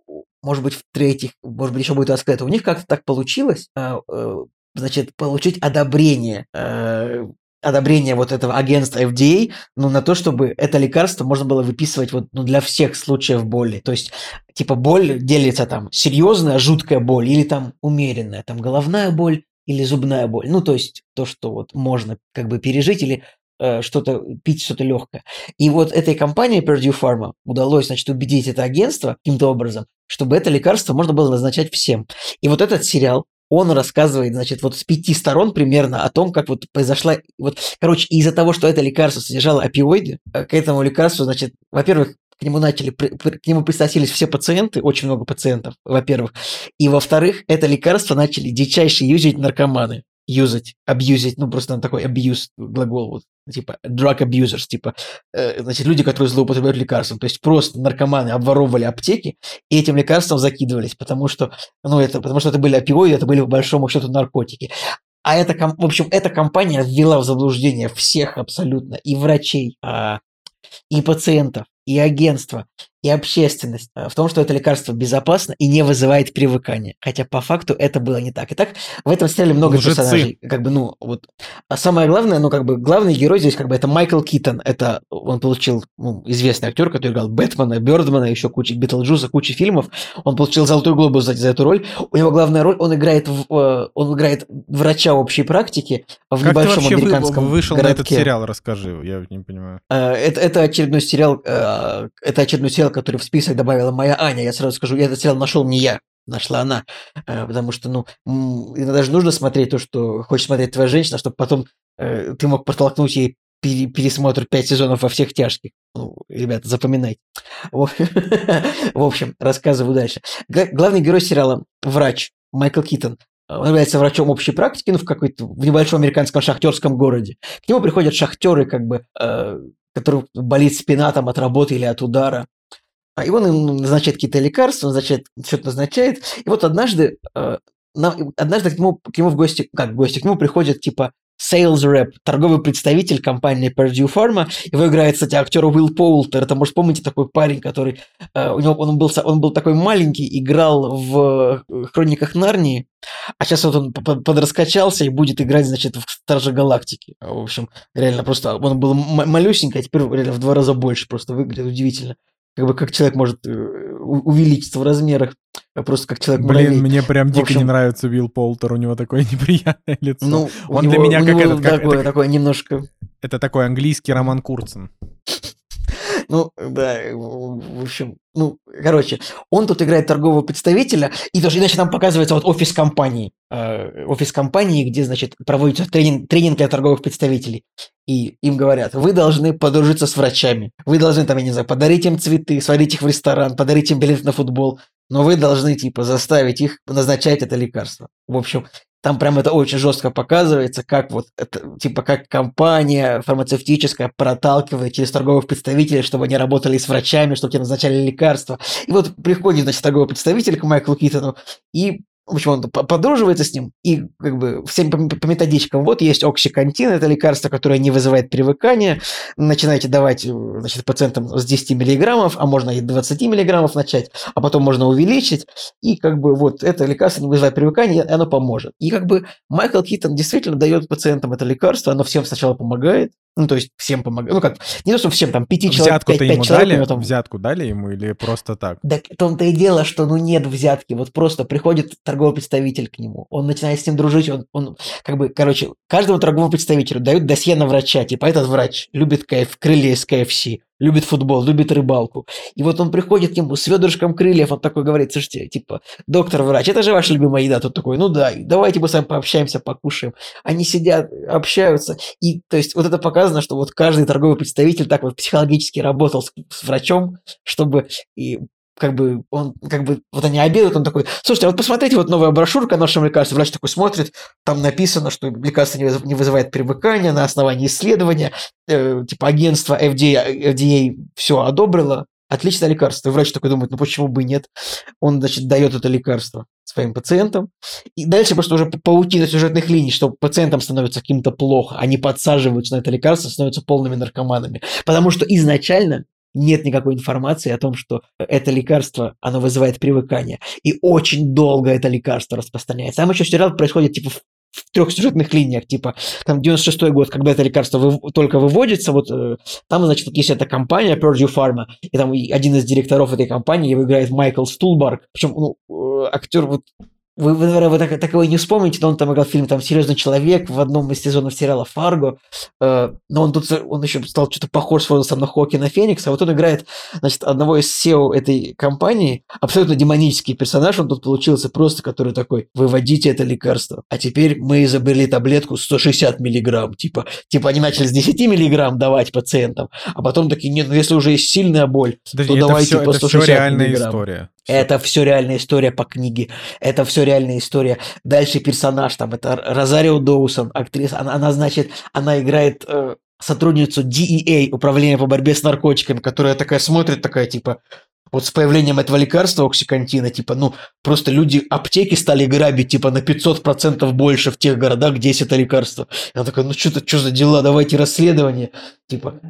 может быть, в третьих, может быть, еще будет рассказать, у них как-то так получилось, а, э, значит, получить одобрение э, одобрение вот этого агентства FDA, ну, на то, чтобы это лекарство можно было выписывать вот, ну, для всех случаев боли. То есть, типа, боль делится там серьезная, жуткая боль или там умеренная, там головная боль или зубная боль. Ну, то есть, то, что вот можно как бы пережить или э, что-то, пить что-то легкое. И вот этой компании Purdue Pharma удалось, значит, убедить это агентство каким-то образом, чтобы это лекарство можно было назначать всем. И вот этот сериал, он рассказывает, значит, вот с пяти сторон примерно о том, как вот произошла... Вот, короче, из-за того, что это лекарство содержало опиоиды, э, к этому лекарству, значит, во-первых, к нему начали, к нему присосились все пациенты, очень много пациентов, во-первых. И во-вторых, это лекарство начали дичайше юзать наркоманы. Юзать, абьюзить, ну просто такой абьюз глагол, вот, типа drug abusers, типа, э, значит, люди, которые злоупотребляют лекарством. То есть просто наркоманы обворовывали аптеки и этим лекарством закидывались, потому что, ну, это, потому что это были опиоиды, это были, по большому счету, наркотики. А это, в общем, эта компания ввела в заблуждение всех абсолютно, и врачей, а, и пациентов, и агентства, и общественность а, в том, что это лекарство безопасно и не вызывает привыкания. Хотя по факту это было не так. Итак, в этом сериале много Лжецы. персонажей. Как бы, ну, вот. А самое главное, ну, как бы, главный герой здесь, как бы, это Майкл Китон. Это он получил, ну, известный актер, который играл Бэтмена, Бёрдмана, еще кучу Битлджуса, кучу фильмов. Он получил Золотой глобус за, за эту роль. У него главная роль, он играет, в, э, он играет врача общей практики в Как ты небольшом вы- американском вышел на этот городке. сериал, расскажи, я не понимаю. Э, Это, это очередной сериал, э, это очередной сериал, который в список добавила моя Аня. Я сразу скажу, я этот сериал нашел не я, нашла она, Э, потому что, ну, иногда же нужно смотреть то, что хочет смотреть твоя женщина, чтобы потом э, ты мог подтолкнуть ей пере- пересмотр пять сезонов во всех тяжких. Ну, ребята, запоминайте. В общем, рассказываю дальше. Гла- Главный герой сериала – врач Майкл Китон. Он является врачом общей практики, ну, в какой-то, в небольшом американском шахтерском городе. К нему приходят шахтеры, как бы, э, которым болит спина там от работы или от удара. А И он им назначает какие-то лекарства, назначает, что-то назначает. И вот однажды, э, на- однажды к нему, к нему в гости, как в гости, к нему приходит типа sales rep, торговый представитель компании Purdue Pharma. Его играет, кстати, актер Уилл Поултер. Это, может, помните, такой парень, который... э, у него, он, был, он был такой маленький, играл в э, «Хрониках Нарнии», а сейчас вот он подраскачался и будет играть, значит, в «Страже Галактики». В общем, реально просто... Он был малюсенький, а теперь реально в два раза больше просто выглядит удивительно. Как бы как человек может э, увеличиться в размерах, а просто как человек Блин, мне прям В дико общем- не нравится Билл Полтер, у него такое неприятное лицо. Ну, Он для него- меня у как этот, как- такое, это- такое немножко... Это такой английский Роман Курцин. Ну, да, в в общем, ну, короче, он тут играет торгового представителя, и тоже иначе нам показывается вот офис компании, э, офис компании, где, значит, проводится тренинг, тренинг для торговых представителей. И им говорят, вы должны подружиться с врачами, вы должны, там, я не знаю, подарить им цветы, сводить их в ресторан, подарить им билет на футбол, но вы должны, типа, заставить их назначать это лекарство. В общем, там прям это очень жестко показывается, как вот это, типа, как компания фармацевтическая проталкивает через торговых представителей, чтобы они работали с врачами, чтобы тебе назначали лекарства. И вот приходит, значит, торговый представитель к Майклу Китону и в общем, он по- подруживается с ним, и как бы всем по, по методичкам, вот есть оксикантин, это лекарство, которое не вызывает привыкания, начинаете давать э, значит, пациентам с 10 миллиграммов, а можно и 20 миллиграммов начать, а потом можно увеличить, и как бы вот это лекарство не вызывает привыкания, и оно поможет. И как бы Майкл Китон действительно дает пациентам это лекарство, оно всем сначала помогает, ну, то есть всем помогает. Ну, как, не то, что всем, там, пяти человек, пять, пять человек, дали? там Взятку дали ему или просто так? так в том-то и дело, что ну нет взятки. Вот просто приходит торговый представитель к нему. Он начинает с ним дружить. Он, он как бы, короче, каждому торговому представителю дают досье на врача. Типа этот врач любит кайф, крылья из КФС, любит футбол, любит рыбалку. И вот он приходит к нему с ведрышком крыльев, он такой говорит, слушайте, типа, доктор врач, это же ваша любимая еда. Тут такой, ну да, давайте мы с вами пообщаемся, покушаем. Они сидят, общаются. И то есть вот это показано, что вот каждый торговый представитель так вот психологически работал с, с врачом, чтобы и как бы он, как бы, вот они обедают, он такой, слушайте, а вот посмотрите, вот новая брошюрка о нашем лекарстве, врач такой смотрит, там написано, что лекарство не вызывает привыкания на основании исследования, э, типа агентство FDA, FDA все одобрило, отличное лекарство. И врач такой думает, ну почему бы и нет? Он, значит, дает это лекарство своим пациентам. И дальше просто уже паутина сюжетных линий, что пациентам становится каким-то плохо, они подсаживаются на это лекарство, становятся полными наркоманами. Потому что изначально нет никакой информации о том, что это лекарство, оно вызывает привыкание. И очень долго это лекарство распространяется. Там еще сериал происходит типа в в трех сюжетных линиях, типа, там 96-й год, когда это лекарство вы- только выводится, вот э, там, значит, вот есть эта компания Purdue Pharma, и там один из директоров этой компании, его играет Майкл Стулбарг, причем, ну, э, актер вот вы, вы, наверное, вы так, такого и не вспомните, но он там играл в фильме там «Серьезный человек» в одном из сезонов сериала «Фарго». Э, но он тут, он еще стал что-то похож с возрастом на Хоакина Феникса. Вот он играет, значит, одного из SEO этой компании. Абсолютно демонический персонаж он тут получился просто, который такой, выводите это лекарство. А теперь мы изобрели таблетку 160 миллиграмм. Типа, типа они начали с 10 миллиграмм давать пациентам, а потом такие, нет, ну если уже есть сильная боль, Подожди, то давайте все, по это все 160 реальная миллиграмм. история. Это все реальная история по книге. Это все реальная история. Дальше персонаж там, это Розарио Доусон, актриса. Она, она значит, она играет э, сотрудницу DEA, Управления по борьбе с наркотиками, которая такая смотрит, такая типа, вот с появлением этого лекарства оксикантина, типа, ну, просто люди аптеки стали грабить, типа, на 500% больше в тех городах, где есть это лекарство. Она такая, ну, что-то, что за дела, давайте расследование. Типа,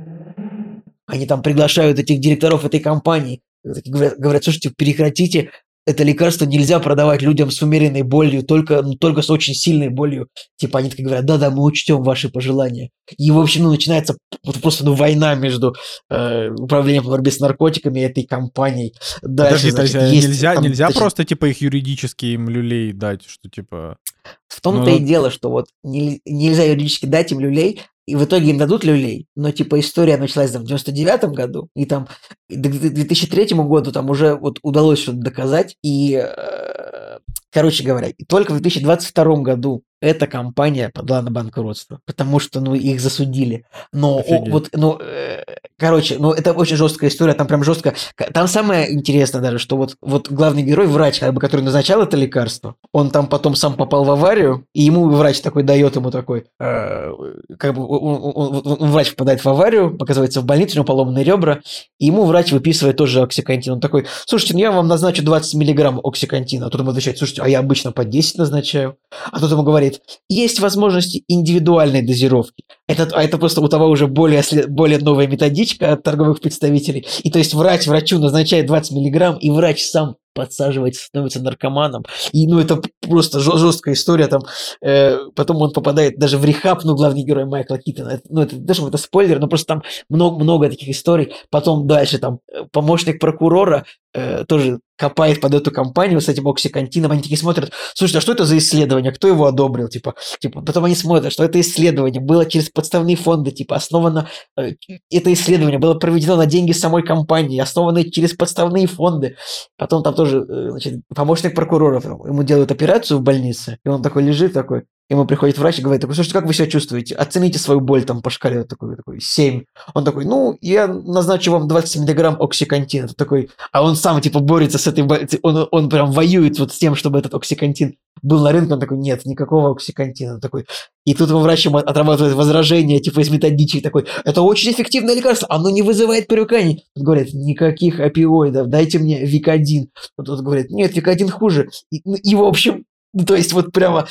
они там приглашают этих директоров этой компании, говорят, говорят, слушайте, прекратите, это лекарство нельзя продавать людям с умеренной болью, только, ну, только с очень сильной болью. Типа они такие говорят, да-да, мы учтем ваши пожелания. И, в общем, ну, начинается просто ну, война между э, управлением по борьбе с наркотиками и этой компанией. Дальше, Подожди, значит, э, есть нельзя, там, нельзя значит, просто типа их юридически им люлей дать, что типа... В том-то Ну, и дело, что вот нель- нельзя юридически дать им люлей, и в итоге им дадут люлей, но типа история началась там, в 99 году, и там к 2003 году там уже вот удалось что-то доказать, и, э, короче говоря, и только в 2022 году эта компания подала на банкротство, потому что, ну, их засудили. Но, о, вот, ну, э, короче, ну, это очень жесткая история, там прям жестко. Там самое интересное даже, что вот, вот главный герой, врач, как бы, который назначал это лекарство, он там потом сам попал в аварию, и ему врач такой дает ему такой, э, как бы, он, он- он- врач попадает в аварию, оказывается в больницу, у него поломанные ребра, и ему врач выписывает тоже оксикантин. Он такой, слушайте, ну я вам назначу 20 миллиграмм оксикантина. А тут ему отвечает, слушайте, а я обычно по 10 назначаю. А тут ему говорит, есть возможности индивидуальной дозировки. Это, а это просто у того уже более, более новая методичка от торговых представителей. И то есть врач врачу назначает 20 миллиграмм, и врач сам подсаживается, становится наркоманом. И ну это просто жесткая история. Там, э, потом он попадает даже в рехаб, ну, главный герой Майкла Китона. Это, ну, это даже это спойлер, но просто там много, много таких историй. Потом дальше там э, помощник прокурора э, тоже копает под эту компанию с этим оксикантином. Они такие смотрят, слушайте, а что это за исследование? Кто его одобрил? Типа, типа, потом они смотрят, что это исследование было через подставные фонды, типа, основано, э, это исследование было проведено на деньги самой компании, основанное через подставные фонды. Потом там тоже, э, значит, помощник прокурора, ему делают операцию в больнице, и он такой лежит такой, ему приходит врач и говорит, такой, слушайте, как вы себя чувствуете? Оцените свою боль там по шкале, вот такой, такой, 7. Он такой, ну, я назначу вам 20 миллиграмм оксикантина. Такой, а он сам, типа, борется с этой, он, он прям воюет вот с тем, чтобы этот оксикантин был на рынке, он такой, нет, никакого оксикантина. Он такой, и тут ему врач ему отрабатывает возражение, типа, из методичек, такой, это очень эффективное лекарство, оно не вызывает привыканий. Тут говорят, никаких опиоидов, дайте мне Викодин. Тут говорят, нет, Викодин хуже. И, ну, и, в общем, Ну, то есть вот прямо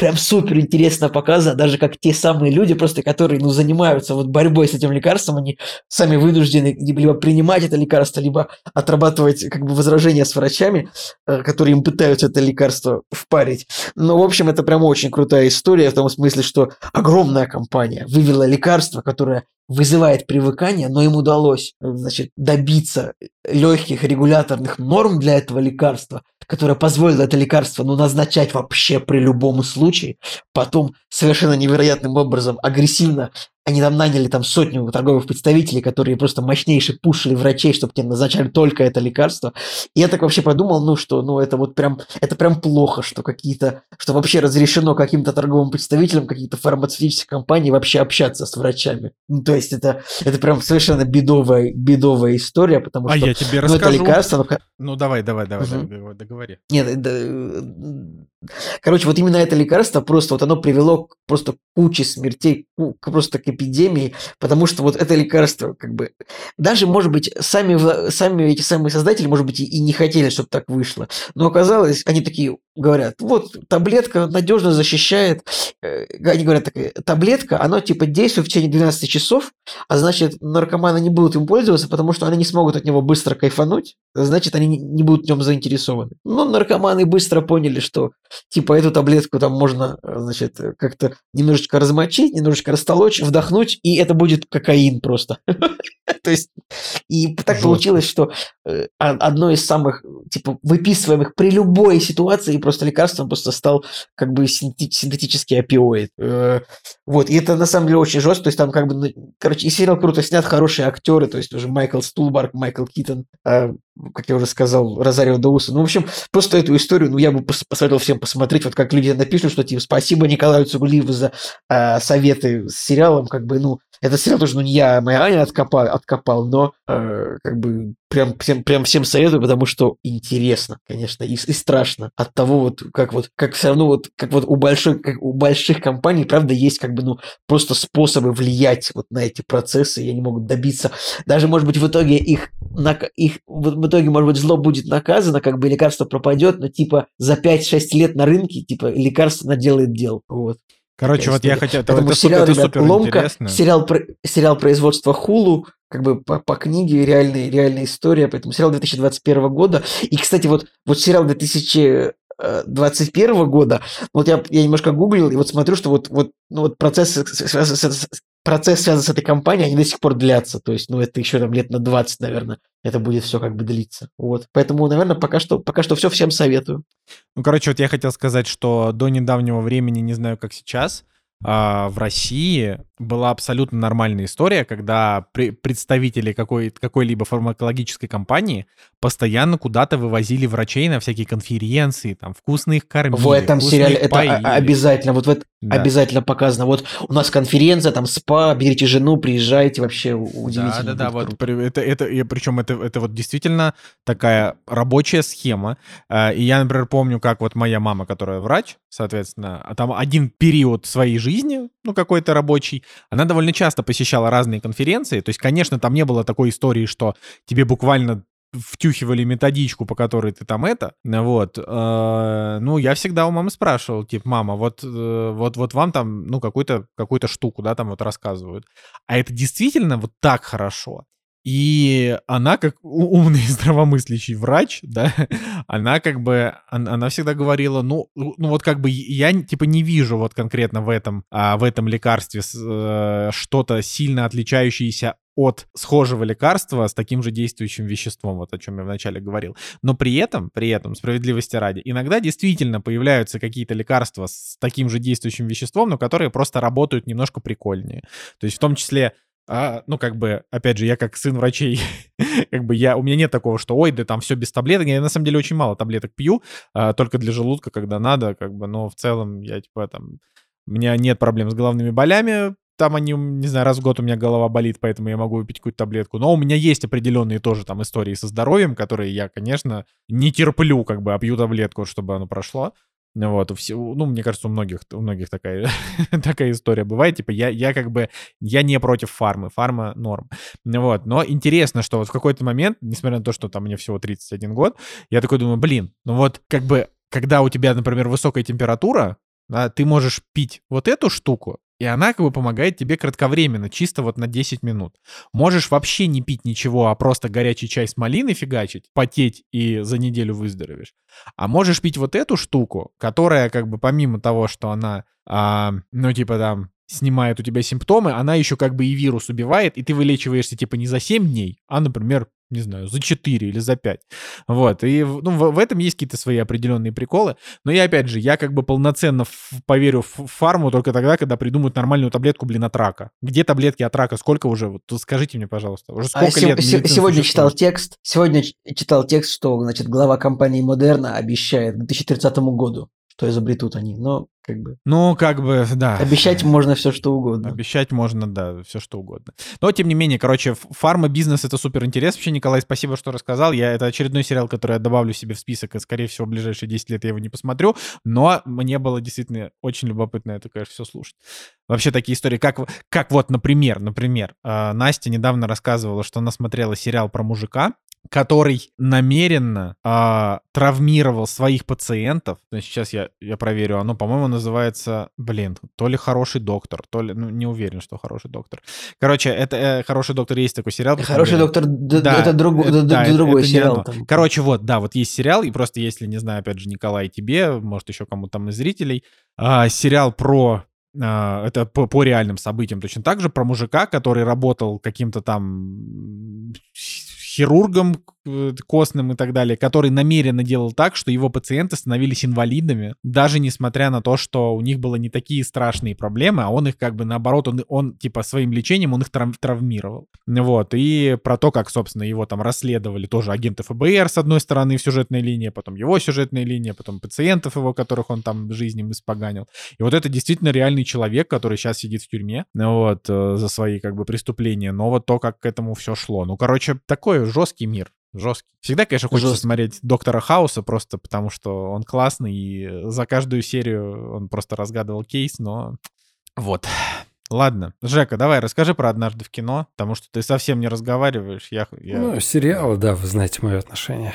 прям супер интересно показано, даже как те самые люди, просто которые, ну, занимаются вот борьбой с этим лекарством, они сами вынуждены либо принимать это лекарство, либо отрабатывать как бы возражения с врачами, э, которые им пытаются это лекарство впарить. Но, в общем, это прям очень крутая история в том смысле, что огромная компания вывела лекарство, которое вызывает привыкание, но им удалось значит, добиться легких регуляторных норм для этого лекарства, которое позволило это лекарство ну, назначать вообще при любом случае, потом совершенно невероятным образом агрессивно они там наняли там сотню торговых представителей, которые просто мощнейше пушили врачей, чтобы тебе назначали только это лекарство. И я так вообще подумал, ну что, ну это вот прям, это прям плохо, что какие-то, что вообще разрешено каким-то торговым представителям каких-то фармацевтических компаний вообще общаться с врачами. Ну то есть это, это прям совершенно бедовая, бедовая история, потому а что... я тебе ну, расскажу. это лекарство... Ну, ну давай, давай, давай, угу. давай, договори. Нет, да, короче, вот именно это лекарство просто, вот оно привело к просто куче смертей, просто к эпидемии, потому что вот это лекарство, как бы, даже, может быть, сами, сами эти самые создатели, может быть, и не хотели, чтобы так вышло, но оказалось, они такие говорят, вот таблетка надежно защищает, э, они говорят, такая, таблетка, она типа действует в течение 12 часов, а значит, наркоманы не будут им пользоваться, потому что они не смогут от него быстро кайфануть, значит, они не будут в нем заинтересованы. Но наркоманы быстро поняли, что типа эту таблетку там можно, значит, как-то немножечко размочить, немножечко растолочь, вдохнуть, и это будет кокаин просто. То есть, и так получилось, что э, одно из самых, типа, выписываемых при любой ситуации просто лекарством просто стал как бы синтетический опиоид. Э, вот, и это на самом деле очень жестко, то есть там как бы, ну, короче, и сериал круто снят, хорошие актеры, то есть уже Майкл Стулбарк, Майкл Китон, э, как я уже сказал, Розарио Доусон. Ну, в общем, просто эту историю, ну, я бы посоветовал всем посмотреть, вот как люди напишут, что типа спасибо Николаю Цугулиеву за э, советы с сериалом, как бы, ну, этот сериал тоже, ну, не я, а моя Аня откопал, откопал но э, как бы прям всем, прям всем советую, потому что интересно, конечно, и, и страшно от того вот, как вот, как все равно вот, как вот у больших, как у больших компаний, правда, есть как бы, ну, просто способы влиять вот на эти процессы, и они могут добиться, даже, может быть, в итоге их, на, их в итоге, может быть, зло будет наказано, как бы лекарство пропадет, но типа за 5-6 лет на рынке, типа, лекарство наделает дел, вот. Короче, вот я хотел... Поэтому это сериал, супер, ребят, ломка, сериал, сериал производства Хулу, как бы по, по книге реальная, реальная история, поэтому сериал 2021 года. И, кстати, вот, вот сериал 2021 года, вот я, я немножко гуглил, и вот смотрю, что вот, вот, ну, вот процесс, процесс связан с этой компанией, они до сих пор длятся. То есть, ну, это еще там лет на 20, наверное, это будет все как бы длиться. Вот. Поэтому, наверное, пока что, пока что все всем советую. Ну, короче, вот я хотел сказать, что до недавнего времени, не знаю, как сейчас, а, в России была абсолютно нормальная история, когда представители какой- какой-либо фармакологической компании постоянно куда-то вывозили врачей на всякие конференции, там, вкусно их кормили, В этом сериале это поили. обязательно, вот в это Да. обязательно показано. Вот у нас конференция, там спа, берите жену, приезжайте, вообще удивительно. Да, да, да, вот круто. это, это, и причем это, это вот действительно такая рабочая схема. А, И я, например, помню, как вот моя мама, которая врач, соответственно, а там один период своей жизни, ну, какой-то рабочий, она довольно часто посещала разные конференции. То есть, конечно, там не было такой истории, что тебе буквально втюхивали методичку, по которой ты там это, вот, э, ну, я всегда у мамы спрашивал, типа, мама, вот, э, вот, вот вам там, ну, какую-то какую штуку, да, там вот рассказывают, а это действительно вот так хорошо, и она, как умный здравомыслящий врач, да, она как бы, он- она всегда говорила, ну, ну вот как бы я типа не вижу вот конкретно в этом, а, в этом лекарстве э, что-то сильно отличающееся от схожего лекарства с таким же действующим веществом, вот о чем я вначале говорил. Но при этом, при этом, справедливости ради, иногда действительно появляются какие-то лекарства с таким же действующим веществом, но которые просто работают немножко прикольнее. То есть в том числе а, ну, как бы, опять же, я как сын врачей, как бы я, у меня нет такого, что, ой, да там все без таблеток. Я на самом деле очень мало таблеток пью, а, только для желудка, когда надо, как бы, но в целом я, типа, там, у меня нет проблем с головными болями, там они, не знаю, раз в год у меня голова болит, поэтому я могу выпить какую-то таблетку. Но у меня есть определенные тоже там истории со здоровьем, которые я, конечно, не терплю, как бы, а пью таблетку, чтобы оно прошло. Вот, все, ну, мне кажется, у многих, у многих такая, такая история бывает. Типа, я, я как бы, я не против фармы, фарма норм. Вот, но интересно, что вот в какой-то момент, несмотря на то, что там мне всего 31 год, я такой думаю, блин, ну вот как бы когда у тебя, например, высокая температура, да, ты можешь пить вот эту штуку, и она как бы помогает тебе кратковременно, чисто вот на 10 минут. Можешь вообще не пить ничего, а просто горячий чай с малиной фигачить, потеть и за неделю выздоровеешь. А можешь пить вот эту штуку, которая как бы помимо того, что она, а, ну типа там снимает у тебя симптомы, она еще как бы и вирус убивает, и ты вылечиваешься типа не за 7 дней, а, например, не знаю, за 4 или за 5. Вот, и ну, в, в этом есть какие-то свои определенные приколы. Но я, опять же, я как бы полноценно поверю в фарму только тогда, когда придумают нормальную таблетку, блин, от рака. Где таблетки от рака? Сколько уже? Вот скажите мне, пожалуйста. Уже а сколько а лет? Се- сегодня читал текст, сегодня читал текст, что, значит, глава компании Модерна обещает к 2030 году что изобретут они. Но как бы... Ну, как бы, да. Обещать можно все, что угодно. Обещать можно, да, все, что угодно. Но, тем не менее, короче, фарма-бизнес — это супер интересно. Вообще, Николай, спасибо, что рассказал. Я, это очередной сериал, который я добавлю себе в список, и, скорее всего, в ближайшие 10 лет я его не посмотрю. Но мне было действительно очень любопытно это, конечно, все слушать. Вообще такие истории, как, как вот, например, например, а, Настя недавно рассказывала, что она смотрела сериал про мужика, который намеренно а, травмировал своих пациентов. Сейчас я, я проверю. Оно, по-моему, называется, блин, то ли хороший доктор, то ли, ну, не уверен, что хороший доктор. Короче, это э, хороший доктор есть такой сериал. Хороший доктор, да, это, друг, это, да, это другой это сериал. Там. Короче, вот, да, вот есть сериал, и просто если, не знаю, опять же, Николай, тебе, может, еще кому-то там из зрителей, а, сериал про а, это по, по реальным событиям точно так же, про мужика, который работал каким-то там хирургом э, костным и так далее, который намеренно делал так, что его пациенты становились инвалидами, даже несмотря на то, что у них было не такие страшные проблемы, а он их как бы наоборот, он, он типа своим лечением он их трав травмировал. Вот, и про то, как, собственно, его там расследовали тоже агенты ФБР с одной стороны в сюжетной линии, потом его сюжетная линия, потом пациентов его, которых он там жизнью испоганил. И вот это действительно реальный человек, который сейчас сидит в тюрьме, вот, э, за свои как бы преступления, но вот то, как к этому все шло. Ну, короче, такой жесткий мир. Жесткий. Всегда, конечно, хочется Жесткий. смотреть Доктора Хауса, просто потому что он классный, и за каждую серию он просто разгадывал кейс, но вот. Ладно, Жека, давай расскажи про «Однажды в кино», потому что ты совсем не разговариваешь. Я, я... Ну, сериалы, да, вы знаете мое отношение.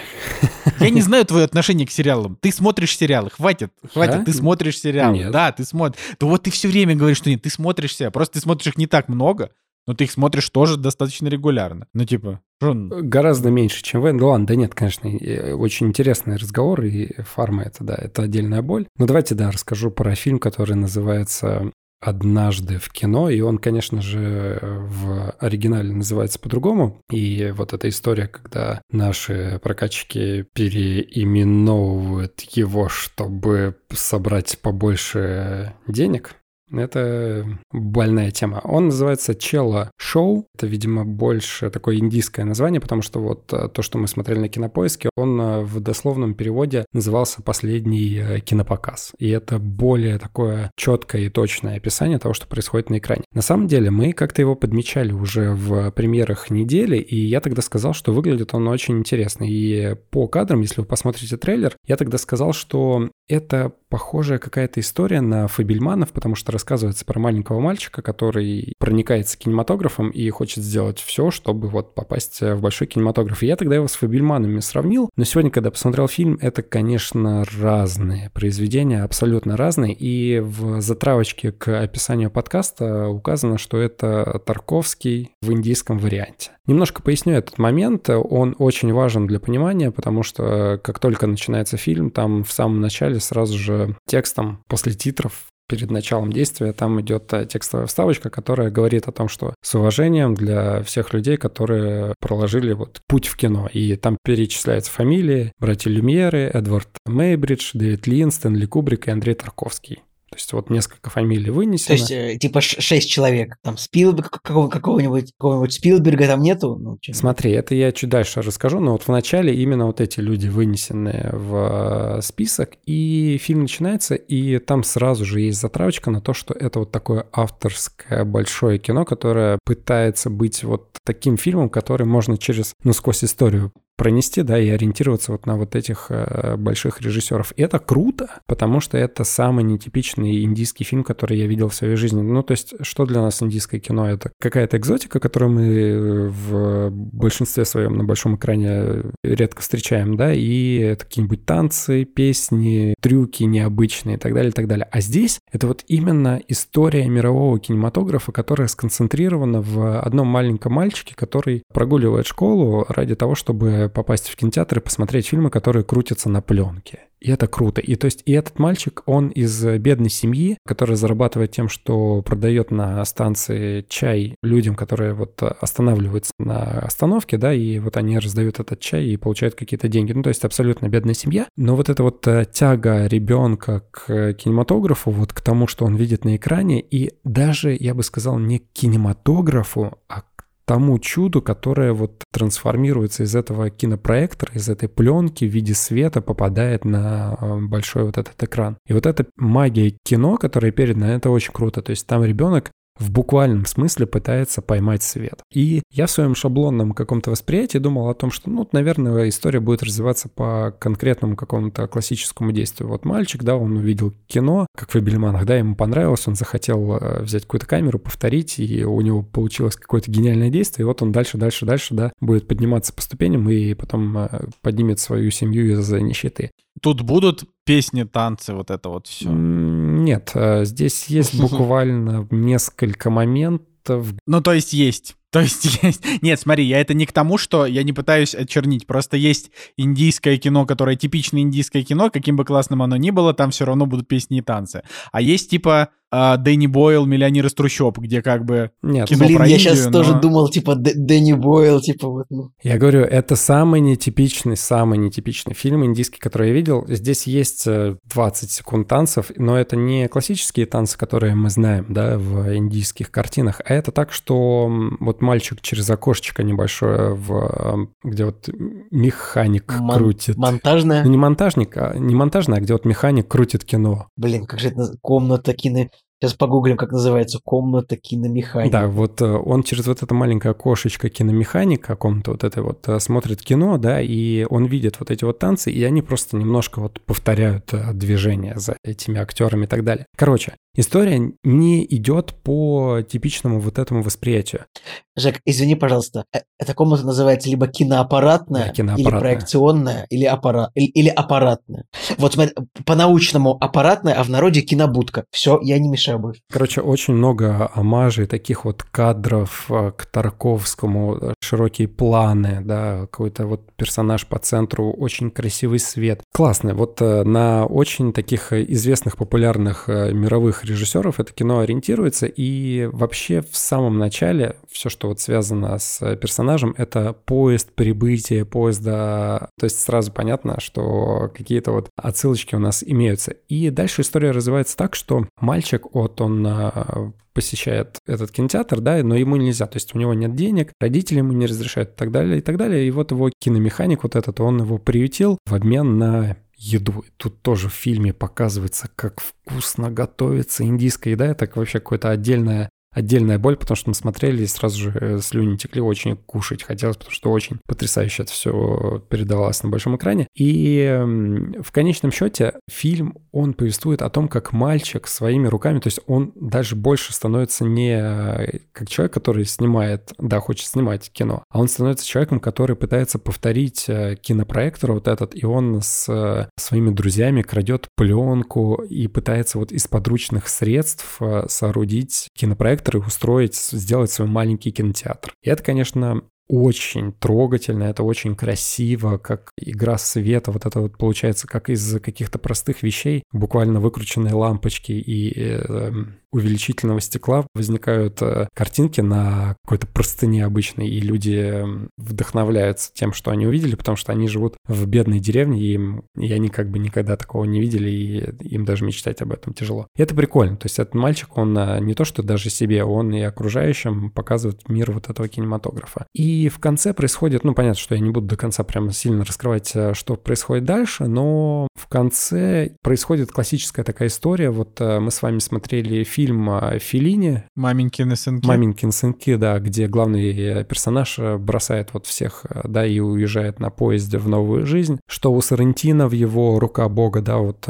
Я не знаю твое отношение к сериалам. Ты смотришь сериалы, хватит, хватит, а? ты смотришь сериалы. Нет. Да, ты смотришь. Да вот ты все время говоришь, что нет, ты смотришь сериалы. Просто ты смотришь их не так много, но ты их смотришь тоже достаточно регулярно. Ну, типа, Жон... Гораздо меньше, чем вы. Ну ладно, да нет, конечно, очень интересный разговор, и фарма это, да, это отдельная боль. Но давайте, да, расскажу про фильм, который называется однажды в кино, и он, конечно же, в оригинале называется по-другому. И вот эта история, когда наши прокатчики переименовывают его, чтобы собрать побольше денег, это больная тема. Он называется Челла Шоу. Это, видимо, больше такое индийское название, потому что вот э, то, что мы смотрели на кинопоиске, он э, в дословном переводе назывался «Последний э, кинопоказ». И это более такое четкое и точное описание того, что происходит на экране. На самом деле, мы как-то его подмечали уже в премьерах недели, и я тогда сказал, что выглядит он очень интересно. И по кадрам, если вы посмотрите трейлер, я тогда сказал, что это похожая какая-то история на Фабельманов, потому что рассказывается про маленького мальчика, который проникается кинематографом и хочет сделать все, чтобы вот попасть в большой кинематограф. И я тогда его с Фабельманами сравнил, но сегодня, когда посмотрел фильм, это, конечно, разные произведения, абсолютно разные. И в затравочке к описанию подкаста указано, что это Тарковский в индийском варианте. Немножко поясню этот момент, он очень важен для понимания, потому что как только начинается фильм, там в самом начале сразу же текстом после титров перед началом действия там идет э, текстовая вставочка, которая говорит о том, что с уважением для всех людей, которые проложили вот путь в кино. И там перечисляются фамилии братья Люмьеры, Эдвард Мейбридж, Дэвид Лин, Стэнли Кубрик и Андрей Тарковский. То есть вот несколько фамилий вынесено. То есть э, типа шесть человек. Там Спилберг, какого, какого-нибудь, какого-нибудь Спилберга там нету? Ну, Смотри, это я чуть дальше расскажу, но вот в начале именно вот эти люди вынесены в э, список, и фильм начинается, и там сразу же есть затравочка на то, что это вот такое авторское большое кино, которое пытается быть вот таким фильмом, который можно через, ну, сквозь историю пронести, да, и ориентироваться вот на вот этих э, больших режиссеров. И это круто, потому что это самый нетипичный индийский фильм, который я видел в своей жизни. Ну, то есть, что для нас индийское кино? Это какая-то экзотика, которую мы э, в большинстве своем на большом экране редко встречаем, да, и какие-нибудь танцы, песни, трюки необычные и так далее, и так далее. А здесь это вот именно история мирового кинематографа, которая сконцентрирована в одном маленьком мальчике, который прогуливает школу ради того, чтобы попасть в кинотеатр и посмотреть фильмы, которые крутятся на пленке. И это круто. И то есть и этот мальчик, он из бедной семьи, которая зарабатывает тем, что продает на станции чай людям, которые вот останавливаются на остановке, да, и вот они раздают этот чай и получают какие-то деньги. Ну, то есть абсолютно бедная семья. Но вот эта вот э, тяга ребенка к кинематографу, вот к тому, что он видит на экране, и даже, я бы сказал, не к кинематографу, а тому чуду, которое вот трансформируется из этого кинопроектора, из этой пленки в виде света попадает на э, большой вот этот экран. И вот эта магия кино, которая передана, это очень круто. То есть там ребенок в буквальном смысле пытается поймать свет. И я в своем шаблонном каком-то восприятии думал о том, что, ну, наверное, история будет развиваться по конкретному какому-то классическому действию. Вот мальчик, да, он увидел кино, как в Эбельманах, да, ему понравилось, он захотел э, взять какую-то камеру, повторить, и у него получилось какое-то гениальное действие, и вот он дальше, дальше, дальше, да, будет подниматься по ступеням и потом э, поднимет свою семью из нищеты. Тут будут песни, танцы, вот это вот все? Нет, э, здесь есть буквально несколько моментов. Ну, то есть есть. То есть есть... Нет, смотри, я это не к тому, что я не пытаюсь очернить. Просто есть индийское кино, которое типичное индийское кино, каким бы классным оно ни было, там все равно будут песни и танцы. А есть типа а, Дэнни Бойл «Миллионер из трущоб», где как бы Нет. кино Блин, про я Индию, сейчас но... тоже думал, типа, Дэнни Бойл, типа вот. Ну. Я говорю, это самый нетипичный, самый нетипичный фильм индийский, который я видел. Здесь есть 20 э, секунд танцев, но это не классические танцы, которые мы знаем, да, в индийских картинах, а это так, что вот мальчик через окошечко небольшое, в, где вот механик Мон- крутит. Монтажная? Ну, не монтажник, а не монтажная, а где вот механик крутит кино. Блин, как же это комната кино... Сейчас погуглим, как называется комната киномеханика. Да, вот э, он через вот это маленькое окошечко киномеханика комната вот этой вот э, смотрит кино, да, и он видит вот эти вот танцы, и они просто немножко вот повторяют э, движения за этими актерами и так далее. Короче, история не идет по типичному вот этому восприятию. Жек, извини, пожалуйста, эта комната называется либо киноаппаратная, да, киноаппаратная. или проекционная, или, аппара... или, или аппаратная. Вот по-научному аппаратная, а в народе кинобудка. Все, я не мешаю больше. Короче, очень много омажей, таких вот кадров э, к Тарковскому, э, широкие планы, да, какой-то вот персонаж по центру, очень красивый свет. Классно. Вот на очень таких известных, популярных мировых режиссеров это кино ориентируется, и вообще в самом начале все, что вот связано с персонажем, это поезд прибытия поезда. То есть сразу понятно, что какие-то вот отсылочки у нас имеются. И дальше история развивается так, что мальчик, вот он а, посещает этот кинотеатр, да, но ему нельзя, то есть у него нет денег, родители ему не разрешают и так далее, и так далее. И вот его киномеханик вот этот, он его приютил в обмен на еду. Тут тоже в фильме показывается, как вкусно готовится индийская еда. Это вообще какое-то отдельное отдельная боль, потому что мы смотрели и сразу же э, слюни текли, очень кушать хотелось, потому что очень потрясающе это все передавалось на большом экране. И в конечном счете фильм, он повествует о том, как мальчик своими руками, то есть он даже больше становится не э, как человек, который снимает, да, хочет снимать кино, а он становится человеком, который пытается повторить э, кинопроектор вот этот, и он с своими друзьями крадет пленку и пытается вот из подручных средств соорудить кинопроектор, и устроить, сделать свой маленький кинотеатр. И это, конечно, очень трогательно, это очень красиво, как игра света, вот это вот получается как из каких-то простых вещей, буквально выкрученные лампочки и э, увеличительного стекла возникают э, картинки на какой-то простыне обычной, и люди вдохновляются тем, что они увидели, потому что они живут в бедной деревне, и, им, и они как бы никогда такого не видели, и им даже мечтать об этом тяжело. И это прикольно, то есть этот мальчик, он э, не то что даже себе, он и окружающим показывает мир вот этого кинематографа. И И в конце происходит, ну, понятно, что я не буду до конца прямо сильно раскрывать, э, что происходит дальше, но в конце происходит классическая такая история. Вот э, мы с вами смотрели фильм э, Филини. Маменькины сынки. Маменькин сынки, да, где главный персонаж бросает вот всех, да, и уезжает на поезде в новую жизнь. Что у Сарантино в его «Рука Бога», да, вот...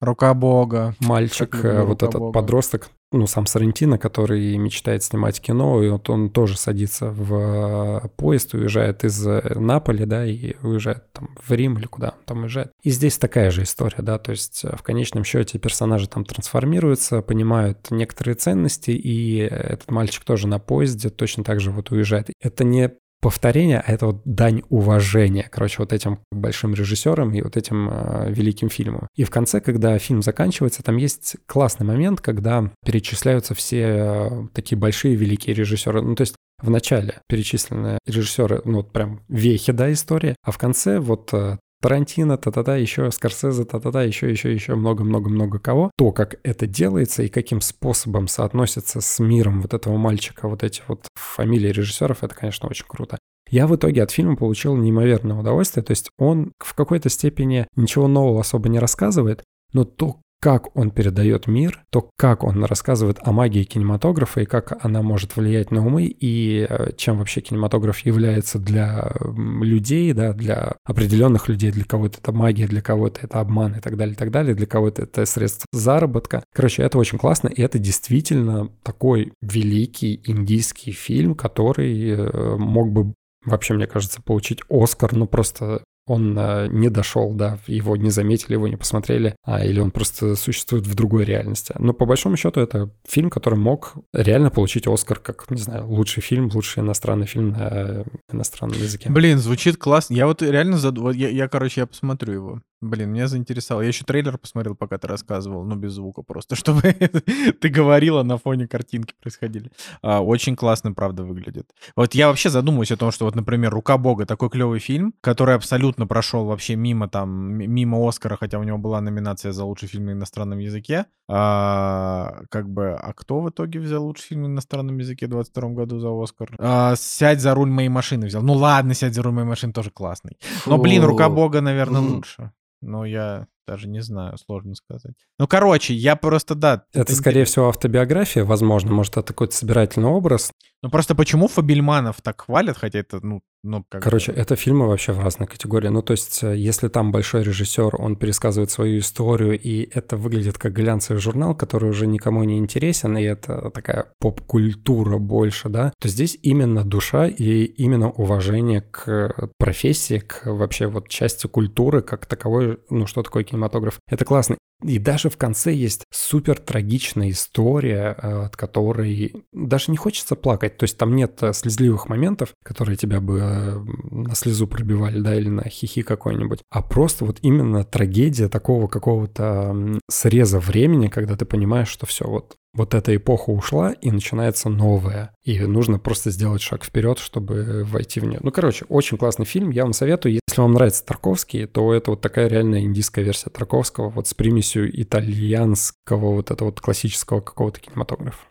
«Рука Бога». Мальчик, вот этот Бога. подросток, ну, сам Сарантино, который мечтает снимать кино, и вот он тоже садится в поезд, уезжает из Наполи, да, и уезжает там в Рим или куда он там уезжает. И здесь такая же история, да, то есть в конечном счете персонажи там трансформируются, понимают некоторые ценности, и этот мальчик тоже на поезде точно так же вот уезжает. Это не повторение, а это вот дань уважения, короче, вот этим большим режиссерам и вот этим э, великим фильмам. И в конце, когда фильм заканчивается, там есть классный момент, когда перечисляются все э, такие большие великие режиссеры. Ну, то есть в начале перечислены режиссеры, ну вот прям вехи, да, истории, а в конце вот э, Тарантино, та-та-та, еще Скорсезе, та-та-та, еще, еще, еще много-много-много кого. То, как это делается и каким способом соотносится с миром вот этого мальчика, вот эти вот фамилии режиссеров, это, конечно, очень круто. Я в итоге от фильма получил неимоверное удовольствие, то есть он в какой-то степени ничего нового особо не рассказывает, но то, как он передает мир, то, как он рассказывает о магии кинематографа и как она может влиять на умы, и э, чем вообще кинематограф является для людей, да, для определенных людей, для кого-то это магия, для кого-то это обман и так далее, и так далее, для кого-то это средство заработка. Короче, это очень классно, и это действительно такой великий индийский фильм, который э, мог бы вообще, мне кажется, получить Оскар, ну просто он э, не дошел, да, его не заметили, его не посмотрели, а, или он просто существует в другой реальности. Но по большому счету это фильм, который мог реально получить Оскар как, не знаю, лучший фильм, лучший иностранный фильм на э, иностранном языке. Блин, звучит классно. Я вот реально, зад... я, я, короче, я посмотрю его. Блин, меня заинтересовало. Я еще трейлер посмотрел, пока ты рассказывал, ну, без звука просто, чтобы ты говорила, на фоне картинки происходили. А, очень классно, правда, выглядит. Вот я вообще задумываюсь о том, что вот, например, «Рука Бога» такой клевый фильм, который абсолютно прошел вообще мимо там, мимо Оскара, хотя у него была номинация за лучший фильм на иностранном языке. А, как бы, а кто в итоге взял лучший фильм на иностранном языке в 22 году за Оскар? А, «Сядь за руль моей машины» взял. Ну ладно, «Сядь за руль моей машины» тоже классный. Но, блин, «Рука Бога», наверное, лучше. Но я даже не знаю, сложно сказать. Ну, короче, я просто, да. Это, это скорее всего, автобиография, возможно, может, это какой-то собирательный образ. Ну, просто почему Фабельманов так хвалят, хотя это, ну, ну как Короче, бы... это фильмы вообще в разной категории. Ну, то есть, э, если там большой режиссер, он пересказывает свою историю, и это выглядит как глянцевый журнал, который уже никому не интересен, и это такая поп-культура больше, да, то здесь именно душа и именно уважение к профессии, к вообще вот части культуры как таковой, ну, что такое кинематограф. Это классно. И даже в конце есть супер трагичная история, э, от которой даже не хочется плакать. То есть там нет э, слезливых моментов, которые тебя бы э, на слезу пробивали, да, или на хихи какой-нибудь. А просто вот именно трагедия такого какого-то среза времени, когда ты понимаешь, что все, вот вот эта эпоха ушла, и начинается новая. И нужно просто сделать шаг вперед, чтобы войти в нее. Ну, короче, очень классный фильм. Я вам советую. Если вам нравится Тарковский, то это вот такая реальная индийская версия Тарковского, вот с примесью итальянского вот этого вот классического какого-то кинематографа.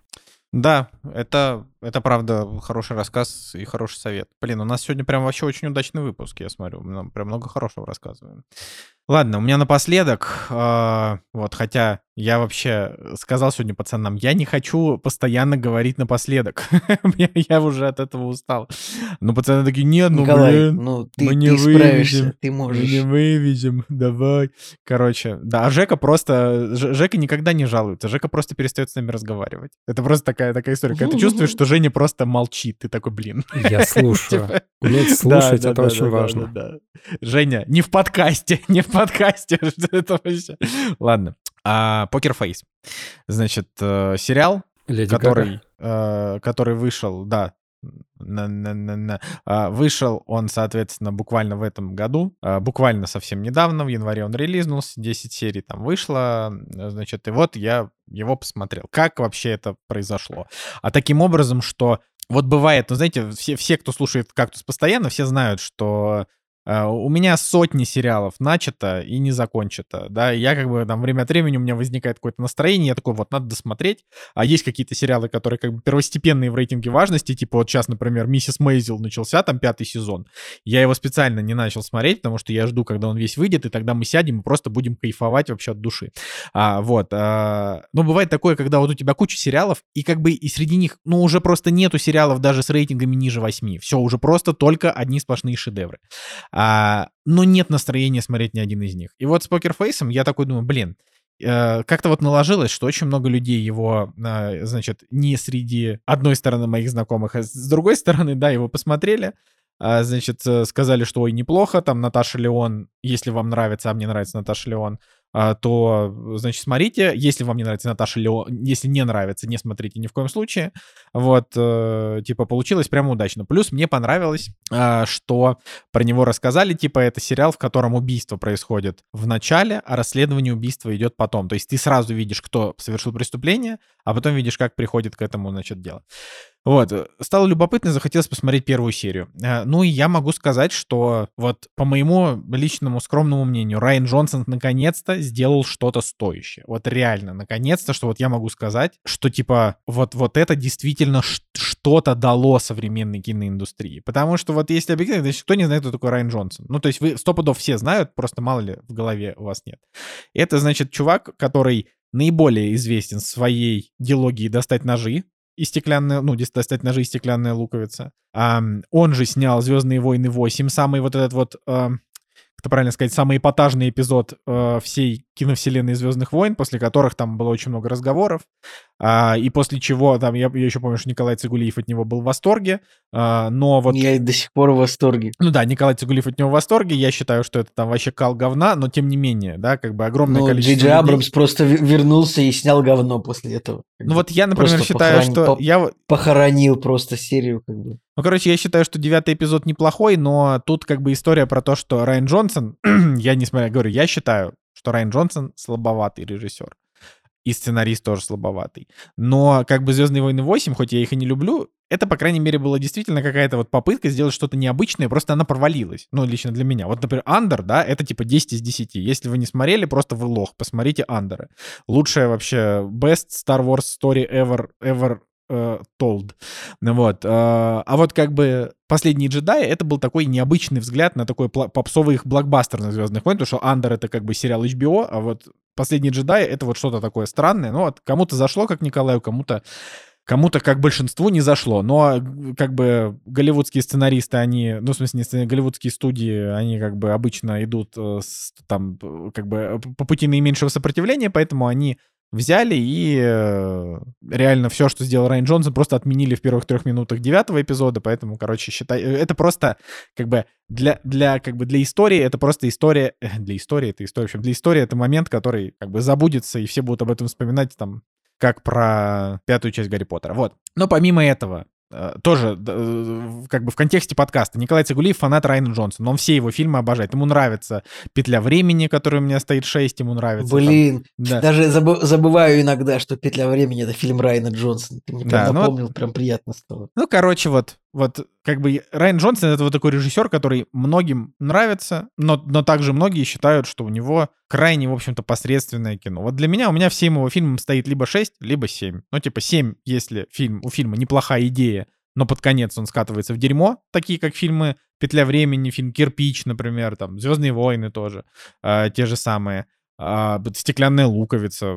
Да, это, это правда хороший рассказ и хороший совет. Блин, у нас сегодня прям вообще очень удачный выпуск, я смотрю. Мы прям много хорошего рассказываем. Ладно, у меня напоследок, э, вот, хотя я вообще сказал сегодня пацанам, я не хочу постоянно говорить напоследок. я, уже от этого устал. Но пацаны такие, нет, ну, Николай, блин, ну, ты, мы не ты вывезем. Ты можешь. Мы не вывезем, давай. Короче, да, а Жека просто, Ж, Жека никогда не жалуется, Жека просто перестает с нами разговаривать. Это просто такая, такая история, когда ты чувствуешь, что Женя просто молчит, ты такой, блин. Я слушаю. Типа, Уметь слушать, это очень важно. Женя, не в подкасте, не в подкасте. это вообще... Ладно. А, Покер Фейс. Значит, э, сериал, Леди который, э, который вышел, да, на, на, на, на. А, вышел он, соответственно, буквально в этом году, а, буквально совсем недавно, в январе он релизнулся, 10 серий там вышло, значит, и вот я его посмотрел. Как вообще это произошло? А таким образом, что вот бывает, ну, знаете, все, все кто слушает «Кактус» постоянно, все знают, что у меня сотни сериалов начато и не закончито, да, я как бы там время от времени у меня возникает какое-то настроение, я такой, вот, надо досмотреть, а есть какие-то сериалы, которые как бы первостепенные в рейтинге важности, типа вот сейчас, например, «Миссис Мейзел» начался, там пятый сезон, я его специально не начал смотреть, потому что я жду, когда он весь выйдет, и тогда мы сядем и просто будем кайфовать вообще от души, а, вот, а, но бывает такое, когда вот у тебя куча сериалов, и как бы и среди них, ну, уже просто нету сериалов даже с рейтингами ниже 8, все, уже просто только одни сплошные шедевры. А, но нет настроения смотреть ни один из них. И вот с покерфейсом я такой думаю, блин, э, как-то вот наложилось, что очень много людей его, э, значит, не среди одной стороны моих знакомых, а с другой стороны, да, его посмотрели, а, значит, э, сказали, что ой, неплохо, там Наташа Леон, если вам нравится, а мне нравится Наташа Леон, а, то, значит, смотрите. Если вам не нравится Наташа Леон, если не нравится, не смотрите ни в коем случае. Вот, э, типа, получилось прямо удачно. Плюс мне понравилось, э, что про него рассказали, типа, это сериал, в котором убийство происходит в начале, а расследование убийства идет потом. То есть ты сразу видишь, кто совершил преступление, а потом видишь, как приходит к этому, значит, дело. Вот, э, стало любопытно, захотелось посмотреть первую серию. Э, ну и я могу сказать, что вот по моему личному скромному мнению, Райан Джонсон наконец-то сделал что-то стоящее. Вот реально, наконец-то, что вот я могу сказать, что типа вот, вот это действительно что-то дало современной киноиндустрии. Потому что вот если объективно, значит, кто не знает, кто такой Райан Джонсон? Ну то есть вы сто пудов все знают, просто мало ли в голове у вас нет. Это значит чувак, который наиболее известен своей диалогией «Достать ножи», и стеклянная, ну, достать ножи и стеклянная луковица. А, он же снял «Звездные войны 8», самый вот этот вот, а, как правильно сказать, самый эпатажный эпизод а, всей киновселенной «Звездных войн», после которых там было очень много разговоров. А, и после чего, там, я, я еще помню, что Николай Цигулиев от него был в восторге, а, но вот... Я до сих пор в восторге. Ну да, Николай Цигулиев от него в восторге, я считаю, что это там вообще кал говна, но тем не менее, да, как бы огромное ну, количество Джиджи людей... Абрамс просто вернулся и снял говно после этого. Ну вот я, например, Просто считаю, похорон- что... по- Я... Похоронил просто серию, как бы. Ну, короче, я считаю, что девятый эпизод неплохой, но тут как бы история про то, что Райан Джонсон, я несмотря, говорю, я считаю, что Райан Джонсон слабоватый режиссер. И сценарист тоже слабоватый. Но как бы «Звездные войны 8», хоть я их и не люблю, это, по крайней мере, была действительно какая-то вот попытка сделать что-то необычное, просто она провалилась. Ну, лично для меня. Вот, например, «Андер», да, это типа 10 из 10. Если вы не смотрели, просто вы лох. Посмотрите «Андеры». Лучшая вообще best Star Wars story ever, ever э, told. Вот. э, А вот как бы «Последний джедай» — это был такой необычный взгляд на такой попсовый их блокбастер на «Звездных войн», потому что «Андер» — это как бы сериал HBO, а вот «Последний джедай» — это вот что-то такое странное. Ну вот кому-то зашло, как Николаю, кому-то Кому-то, как большинству, не зашло. Но э, как бы голливудские сценаристы, они, ну, в смысле, не голливудские студии, они как бы обычно идут э, с, там, как бы по пути наименьшего сопротивления, поэтому они взяли и э, реально все, что сделал Райан Джонсон, просто отменили в первых трех минутах девятого эпизода, поэтому, короче, считай, э, это просто как бы для, для, как бы для истории это просто история, э, для истории это история, в общем, для истории это момент, который как бы забудется, и все будут об этом вспоминать там как про пятую часть Гарри Поттера. Вот. Но помимо этого, тоже д- э, как бы в контексте подкаста. Николай Цигулиев фанат Райана Джонсона. Он все его фильмы обожает. Ему нравится «Петля времени», который у меня стоит 6, ему нравится. там, Блин, да. даже забы- забываю иногда, что «Петля времени» — это фильм Райана Джонсона. Ты мне Да, прям ну напомнил, прям приятно стало. Ну, короче, вот, вот как бы Райан Джонсон это вот такой режиссер, который многим нравится, но, но также многие считают, что у него крайне, в общем-то, посредственное кино. Вот для меня, у меня всем его фильмам стоит либо 6, либо 7. Ну, типа 7, если фильм, у фильма неплохая идея, но под конец он скатывается в дерьмо, такие как фильмы «Петля времени», фильм «Кирпич», например, там «Звездные войны» тоже, а, те же самые, а, «Стеклянная луковица»,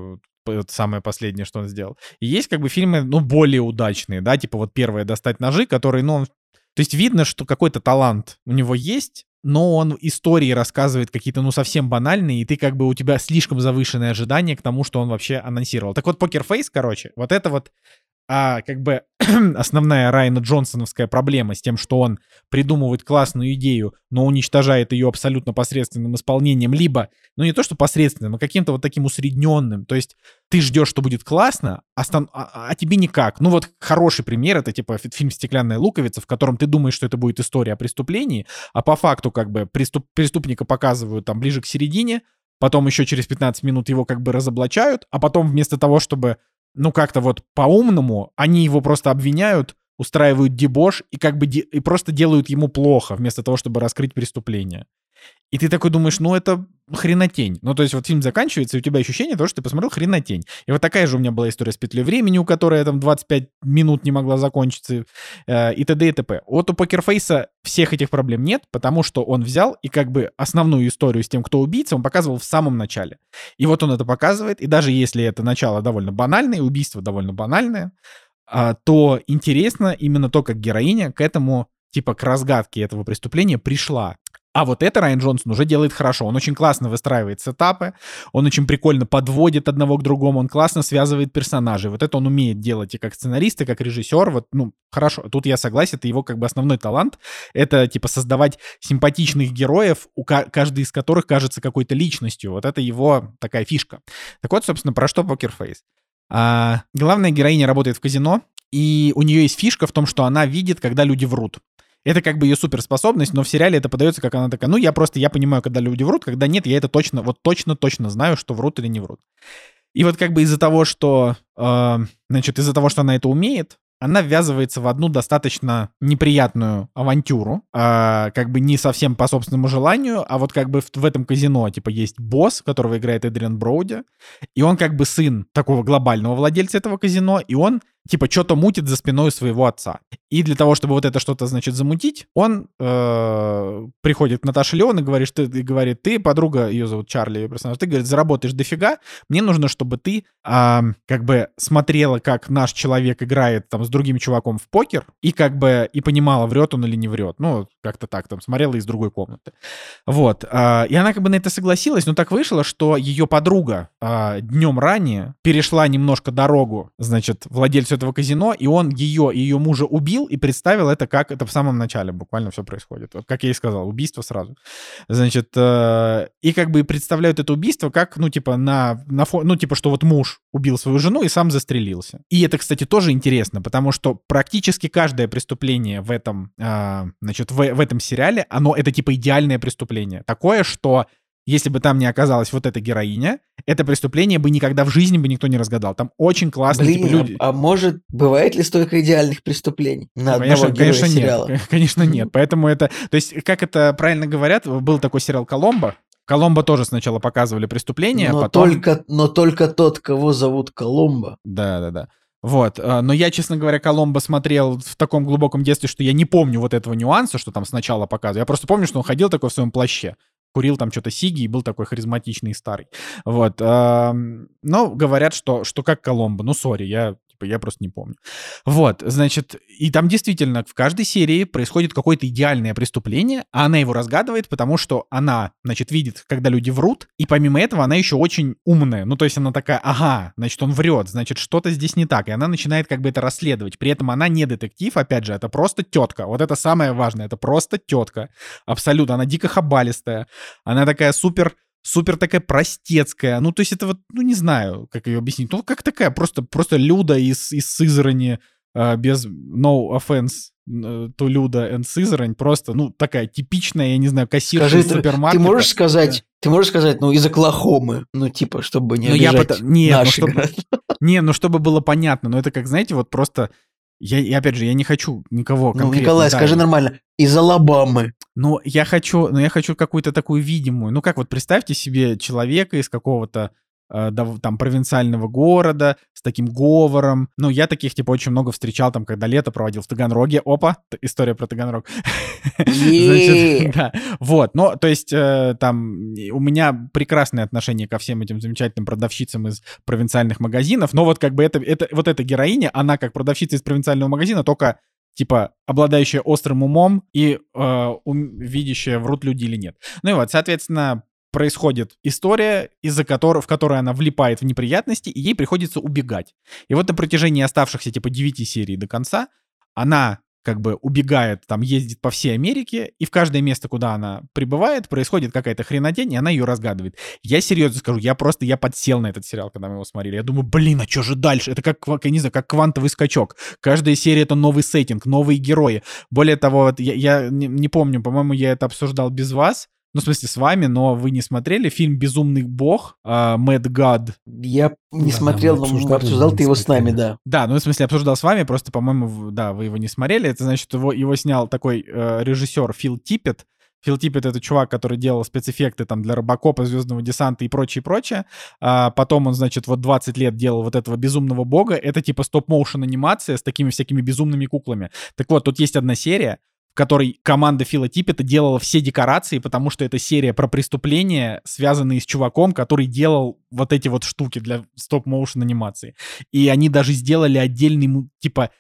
самое последнее, что он сделал. И есть как бы фильмы, ну, более удачные, да, типа вот первое «Достать ножи», который, ну, он... То есть видно, что какой-то талант у него есть, но он истории рассказывает какие-то, ну, совсем банальные, и ты как бы у тебя слишком завышенное ожидание к тому, что он вообще анонсировал. Так вот, Покер Фейс, короче, вот это вот а, как бы основная Райана Джонсоновская проблема с тем, что он придумывает классную идею, но уничтожает ее абсолютно посредственным исполнением, либо, ну не то что посредственным, а каким-то вот таким усредненным. То есть ты ждешь, что будет классно, а, стан- а- а тебе никак. Ну вот хороший пример, это типа фи- фильм «Стеклянная луковица», в котором ты думаешь, что это будет история о преступлении, а по факту как бы преступ- преступника показывают там ближе к середине, потом еще через 15 минут его как бы разоблачают, а потом вместо того, чтобы ну, как-то вот по-умному, они его просто обвиняют устраивают дебош и как бы де- и просто делают ему плохо, вместо того, чтобы раскрыть преступление. И ты такой думаешь, ну это хренотень. Ну, то есть вот фильм заканчивается, и у тебя ощущение того, что ты посмотрел хренотень. И вот такая же у меня была история с петлей времени, у которой там 25 минут не могла закончиться, э, и т.д. и т.п. Вот у Покерфейса всех этих проблем нет, потому что он взял и как бы основную историю с тем, кто убийца, он показывал в самом начале. И вот он это показывает, и даже если это начало довольно банальное, убийство довольно банальное, а, то интересно именно то, как героиня к этому типа к разгадке этого преступления пришла. А вот это Райан Джонсон уже делает хорошо. Он очень классно выстраивает сетапы, он очень прикольно подводит одного к другому, он классно связывает персонажей. Вот это он умеет делать и как сценарист, и как режиссер. Вот, ну, хорошо. Тут я согласен, это его как бы основной талант. Это, типа, создавать симпатичных героев, у каждый из которых кажется какой-то личностью. Вот это его такая фишка. Так вот, собственно, про что Покерфейс? А, главная героиня работает в казино, и у нее есть фишка в том, что она видит, когда люди врут. Это как бы ее суперспособность, но в сериале это подается как она такая, ну я просто, я понимаю, когда люди врут, когда нет, я это точно, вот точно-точно знаю, что врут или не врут. И вот как бы из-за того, что, э, значит, из-за того, что она это умеет, она ввязывается в одну достаточно неприятную авантюру, э, как бы не совсем по собственному желанию, а вот как бы в, в этом казино, типа, есть босс, которого играет Эдриан Броуди, и он как бы сын такого глобального владельца этого казино, и он типа что-то мутит за спиной своего отца. И для того, чтобы вот это что-то, значит, замутить, он э, приходит к Наташе Леон и говорит, ты, и говорит, ты, подруга, ее зовут Чарли, ее персонаж, ты, говорит, заработаешь дофига, мне нужно, чтобы ты э, как бы смотрела, как наш человек играет там с другим чуваком в покер, и как бы и понимала, врет он или не врет. Ну, как-то так, там, смотрела из другой комнаты. Вот. Э, и она как бы на это согласилась, но так вышло, что ее подруга э, днем ранее перешла немножко дорогу, значит, владельцу этого казино, и он ее и ее мужа убил и представил это как это в самом начале буквально все происходит. Вот как я и сказал, убийство сразу. Значит, э, и как бы представляют это убийство как, ну, типа, на, на фон, ну, типа, что вот муж убил свою жену и сам застрелился. И это, кстати, тоже интересно, потому что практически каждое преступление в этом, э, значит, в, в этом сериале, оно это, типа, идеальное преступление. Такое, что если бы там не оказалась вот эта героиня, это преступление бы никогда в жизни бы никто не разгадал. Там очень классные Блин, типа, люди. А, а может, бывает ли столько идеальных преступлений на ну, конечно, одного конечно сериала? нет. Конечно нет. Поэтому это... То есть, как это правильно говорят, был такой сериал «Коломбо», Коломбо тоже сначала показывали преступление, но потом... Только, но только тот, кого зовут Коломбо. Да-да-да. Вот, а, но я, честно говоря, Коломбо смотрел в таком глубоком детстве, что я не помню вот этого нюанса, что там сначала показывали. Я просто помню, что он ходил такой в своем плаще курил там что-то сиги и был такой харизматичный и старый. Вот. Но говорят, что, что как Коломбо. Ну, сори, я Типа, я просто не помню. Вот, значит, и там действительно в каждой серии происходит какое-то идеальное преступление, а она его разгадывает, потому что она, значит, видит, когда люди врут, и помимо этого она еще очень умная. Ну, то есть она такая, ага, значит, он врет, значит, что-то здесь не так. И она начинает как бы это расследовать. При этом она не детектив, опять же, это просто тетка. Вот это самое важное, это просто тетка. Абсолютно. Она дико хабалистая. Она такая супер супер такая простецкая. Ну, то есть это вот, ну, не знаю, как ее объяснить. Ну, как такая просто, просто Люда из, из Сызрани, э, без no offense to Люда and Сызрань, просто, ну, такая типичная, я не знаю, кассирша Скажи, из супермаркета. Ты можешь сказать, ты можешь сказать, ну, из Оклахомы, ну, типа, чтобы не ну, обижать я пот... Наш ну, чтобы... Не, ну, чтобы было понятно, но это как, знаете, вот просто я, и опять же, я не хочу никого Ну, Николай, да, скажи нормально. Из Алабамы. Ну, я хочу, ну, я хочу какую-то такую видимую. Ну, как вот представьте себе человека из какого-то там провинциального города с таким говором. Ну, я таких, типа, очень много встречал там, когда лето проводил в Таганроге. Опа, история про Таганрог. Значит, да. Вот, ну, то есть э, там у меня прекрасное отношение ко всем этим замечательным продавщицам из провинциальных магазинов, но вот как бы это, это вот эта героиня, она как продавщица из провинциального магазина, только типа обладающая острым умом и э, ум, видящая, врут люди или нет. Ну и вот, соответственно, происходит история, из-за которой, в которой она влипает в неприятности, и ей приходится убегать. И вот на протяжении оставшихся типа 9 серий до конца она как бы убегает, там ездит по всей Америке, и в каждое место, куда она прибывает, происходит какая-то хренотень, и она ее разгадывает. Я серьезно скажу, я просто, я подсел на этот сериал, когда мы его смотрели. Я думаю, блин, а что же дальше? Это как, я не знаю, как квантовый скачок. Каждая серия — это новый сеттинг, новые герои. Более того, вот я, я не, не помню, по-моему, я это обсуждал без вас, ну, в смысле, с вами, но вы не смотрели фильм «Безумный бог», Мэд Гад. Я не Да, смотрел, но обсуждал но ты его с нами, да. Да, ну, в смысле, обсуждал с вами, просто, по-моему, да, вы его не смотрели. Это значит, его, его снял такой э, режиссер Фил Типпет. Фил Типпет — это чувак, который делал спецэффекты там для Робокопа, Звездного десанта и прочее, прочее. А потом он, значит, вот 20 лет делал вот этого безумного бога. Это типа стоп-моушен анимация с такими всякими безумными куклами. Так вот, тут есть одна серия, которой команда Фила Типпета делала все декорации, потому что это серия про преступления, связанные с чуваком, который делал вот эти вот штуки для стоп-моушен анимации. И они даже сделали отдельный, типа,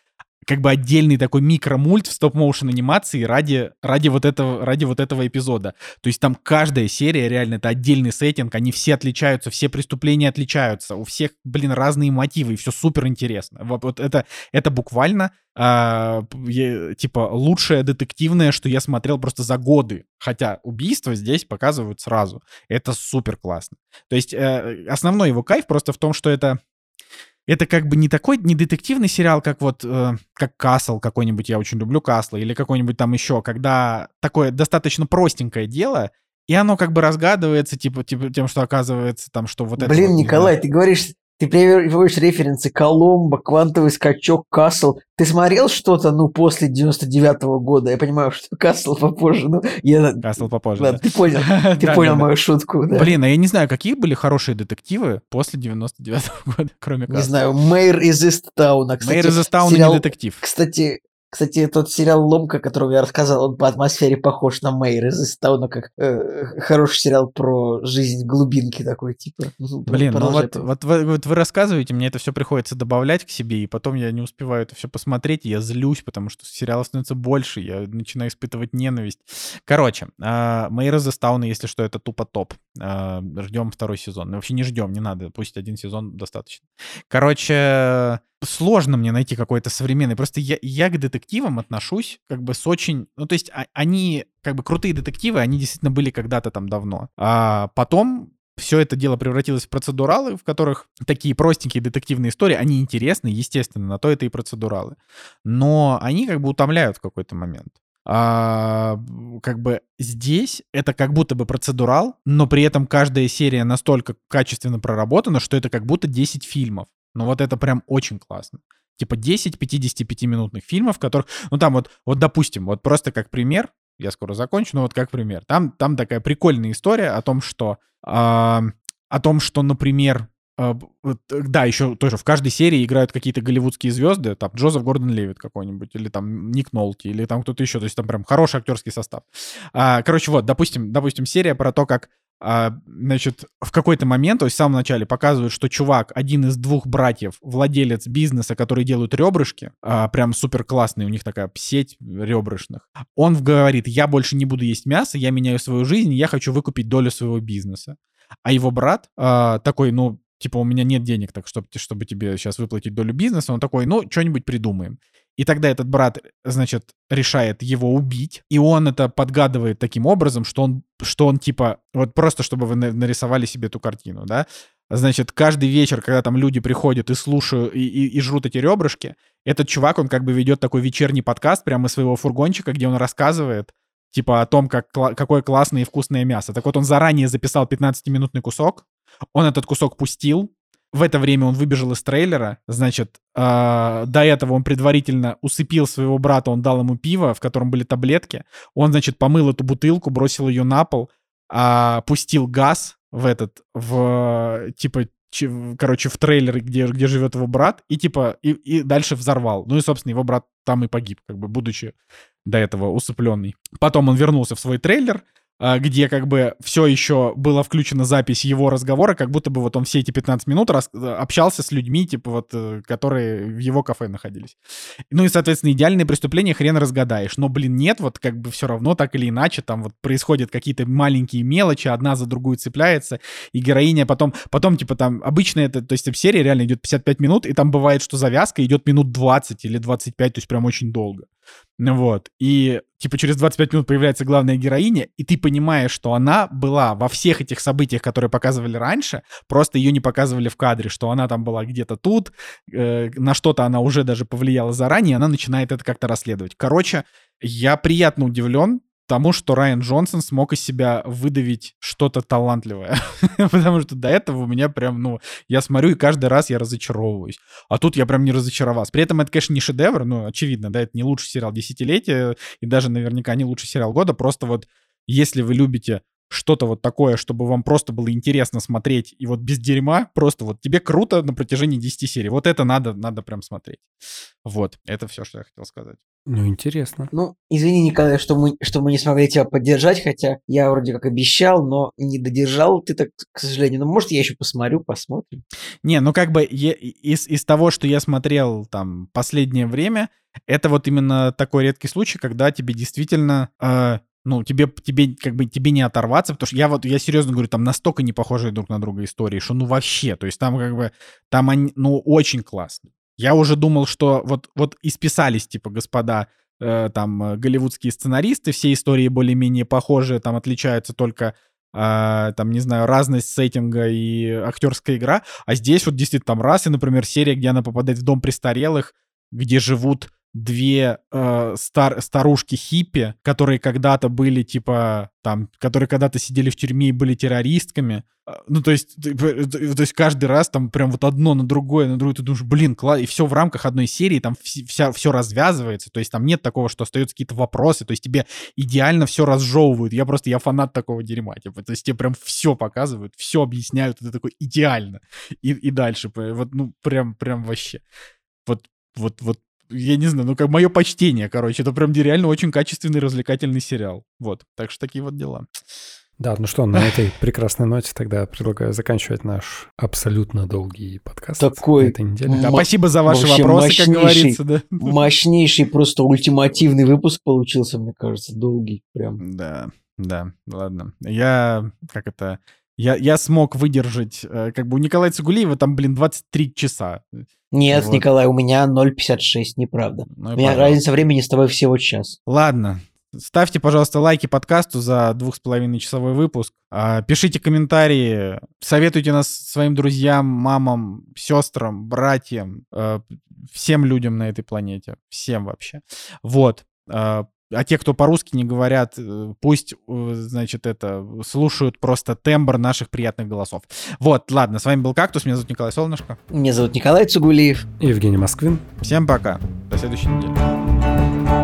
как бы отдельный такой микромульт в стоп-моушен анимации ради, ради, вот этого, ради вот этого эпизода. То есть там каждая серия реально это отдельный сеттинг, они все отличаются, все преступления отличаются, у всех, блин, разные мотивы, и все супер интересно. Вот, вот это, это буквально а, типа лучшее детективное, что я смотрел просто за годы. Хотя убийства здесь показывают сразу. Это супер классно. То есть э, основной его кайф просто в том, что это это как бы не такой, не детективный сериал, как вот, э, как Касл какой-нибудь, я очень люблю Касла, или какой-нибудь там еще, когда такое достаточно простенькое дело, и оно как бы разгадывается, типа, типа тем, что оказывается там, что вот это... Блин, вот, Николай, ты говоришь, ты приводишь референсы Коломбо, Квантовый скачок, Касл. Ты смотрел что-то, ну, после 99-го года? Я понимаю, что Касл попозже, ну, я... Касл попозже. Ладно, да. ты понял, ты Да, понял да, да. мою шутку, да. Блин, а я не знаю, какие были хорошие детективы после 99-го года, кроме Не Касла. знаю, Мэйр из Истауна. Кстати, Мэйр из Истауна сериал- не детектив. Кстати, кстати, тот сериал «Ломка», который я рассказал, он по атмосфере похож на Мэйр из Истауна, как э, хороший сериал про жизнь глубинки такой, типа. Ну, Блин, ну вот, вот, вы, вот вы рассказываете, мне это все приходится добавлять к себе, и потом я не успеваю это все посмотреть, я злюсь, потому что сериалов становится больше, я начинаю испытывать ненависть. Короче, э, Мэйр из Истауна, если что, это тупо топ. Э, ждем второй сезон. Ну, Вообще не ждем, не надо, пусть один сезон достаточно. Короче, сложно мне найти какой-то современный. Просто я, я к детективам отношусь как бы с очень... Ну, то есть а- они, как бы крутые детективы, они действительно были когда-то там давно. А потом все это дело превратилось в процедуралы, в которых такие простенькие детективные истории, они интересны, естественно, на то это и процедуралы. Но они как бы утомляют в какой-то момент. А, как бы здесь это как будто бы процедурал, но при этом каждая серия настолько качественно проработана, что это как будто 10 фильмов. Ну вот это прям очень классно. Типа 10 55-минутных фильмов, в которых, ну там вот, вот допустим, вот просто как пример, я скоро закончу, но вот как пример. Там, там такая прикольная история о том, что, а, о том, что, например, а, э, да, еще тоже в каждой серии играют какие-то голливудские звезды, там Джозеф Гордон Левит какой-нибудь, или там Ник Нолти, или там кто-то еще, то есть там прям хороший актерский состав. А, короче, вот, допустим, допустим, серия про то, как а, значит, в какой-то момент, то есть в самом начале показывают, что чувак, один из двух братьев, владелец бизнеса, который делают ребрышки, а, прям супер классный, у них такая сеть ребрышных. Он говорит, я больше не буду есть мясо, я меняю свою жизнь, я хочу выкупить долю своего бизнеса. А его брат а, такой, ну, типа, у меня нет денег, так чтобы, чтобы тебе сейчас выплатить долю бизнеса, он такой, ну, что-нибудь придумаем. И тогда этот брат, значит, решает его убить, и он это подгадывает таким образом, что он, что он типа, вот просто чтобы вы на- нарисовали себе эту картину, да, значит, каждый вечер, когда там люди приходят и слушают, и, и- и жрут эти ребрышки, этот чувак, он как бы ведет такой вечерний подкаст прямо из своего фургончика, где он рассказывает, типа, о том, как, какое классное и вкусное мясо. Так вот, он заранее записал 15-минутный кусок, он этот кусок пустил, в это время он выбежал из трейлера, значит, э, до этого он предварительно усыпил своего брата, он дал ему пиво, в котором были таблетки, он, значит, помыл эту бутылку, бросил ее на пол, а, пустил газ в этот, в, типа, короче, в трейлер, где, где живет его брат, и, типа, и, и дальше взорвал. Ну и, собственно, его брат там и погиб, как бы, будучи до этого усыпленный. Потом он вернулся в свой трейлер, где как бы все еще была включена запись его разговора, как будто бы вот он все эти 15 минут рас- э, общался с людьми, типа вот, э, которые в его кафе находились. Ну и, соответственно, идеальное преступление хрен разгадаешь. Но, блин, нет, вот как бы все равно так или иначе там вот происходят какие-то маленькие мелочи, одна за другую цепляется, и героиня потом, потом типа там обычно это, то есть серия реально идет 55 минут, и там бывает, что завязка идет минут 20 или 25, то есть прям очень долго. Вот. И, типа, через 25 минут появляется главная героиня, и ты понимаешь, что она была во всех этих событиях, которые показывали раньше, просто ее не показывали в кадре, что она там была где-то тут, э, на что-то она уже даже повлияла заранее, и она начинает это как-то расследовать. Короче, я приятно удивлен, тому, что Райан Джонсон смог из себя выдавить что-то талантливое. Потому что до этого у меня прям, ну, я смотрю, и каждый раз я разочаровываюсь. А тут я прям не разочаровался. При этом это, конечно, не шедевр, ну, очевидно, да, это не лучший сериал десятилетия, и даже наверняка не лучший сериал года. Просто вот если вы любите что-то вот такое, чтобы вам просто было интересно смотреть, и вот без дерьма, просто вот тебе круто на протяжении 10 серий. Вот это надо, надо прям смотреть. Вот, это все, что я хотел сказать. Ну, интересно. Ну, извини, Николай, что мы, что мы не смогли тебя поддержать, хотя я вроде как обещал, но не додержал ты так, к сожалению. Ну, может, я еще посмотрю, посмотрим. Не, ну как бы я, из, из того, что я смотрел там последнее время, это вот именно такой редкий случай, когда тебе действительно э, ну, тебе, тебе, как бы, тебе не оторваться, потому что я вот, я серьезно говорю, там настолько не похожие друг на друга истории, что ну вообще, то есть там как бы, там они, ну, очень классно. Я уже думал, что вот, вот исписались, типа, господа, э, там, э, голливудские сценаристы, все истории более-менее похожие, там отличаются только Uh, там, не знаю, разность сеттинга и актерская игра. А здесь вот действительно там раз, и, например, серия, где она попадает в дом престарелых, где живут две э, стар, старушки хиппи, которые когда-то были типа там, которые когда-то сидели в тюрьме и были террористками. А, ну, то есть, то есть каждый раз там прям вот одно на другое, на другое, ты думаешь, блин, класс, и все в рамках одной серии, там вся, все развязывается, то есть там нет такого, что остаются какие-то вопросы, то есть тебе идеально все разжевывают. Я просто, я фанат такого дерьма, типа, то есть тебе прям все показывают, все объясняют, это такой идеально. И, и дальше, вот, ну, прям, прям вообще. Вот, вот, вот я не знаю, ну как мое почтение, короче, это прям реально очень качественный развлекательный сериал. Вот, так что такие вот дела. Да, ну что, на этой прекрасной ноте тогда предлагаю заканчивать наш абсолютно долгий подкаст Такой этой неделе. Да, спасибо за ваши вопросы, как говорится. Да. Мощнейший, просто ультимативный выпуск получился, мне кажется, долгий прям. Да, да, ладно. Я, как это, я, я смог выдержать, э, как бы у Николая Цигулиева там, блин, 23 часа. Нет, вот. Николай, у меня 0,56, неправда. Ну, у меня пожалуйста. разница времени с тобой всего час. Ладно, Ставьте, пожалуйста, лайки подкасту за двух с половиной часовой выпуск. А, пишите комментарии, советуйте нас своим друзьям, мамам, сестрам, братьям, э, всем людям на этой планете, всем вообще. Вот. А, те, кто по-русски не говорят, э, пусть, э, значит, это, слушают просто тембр наших приятных голосов. Вот, ладно, с вами был Кактус, меня зовут Николай Солнышко. Меня зовут Николай Цугулиев. Евгений Москвин. Всем пока, до следующей недели.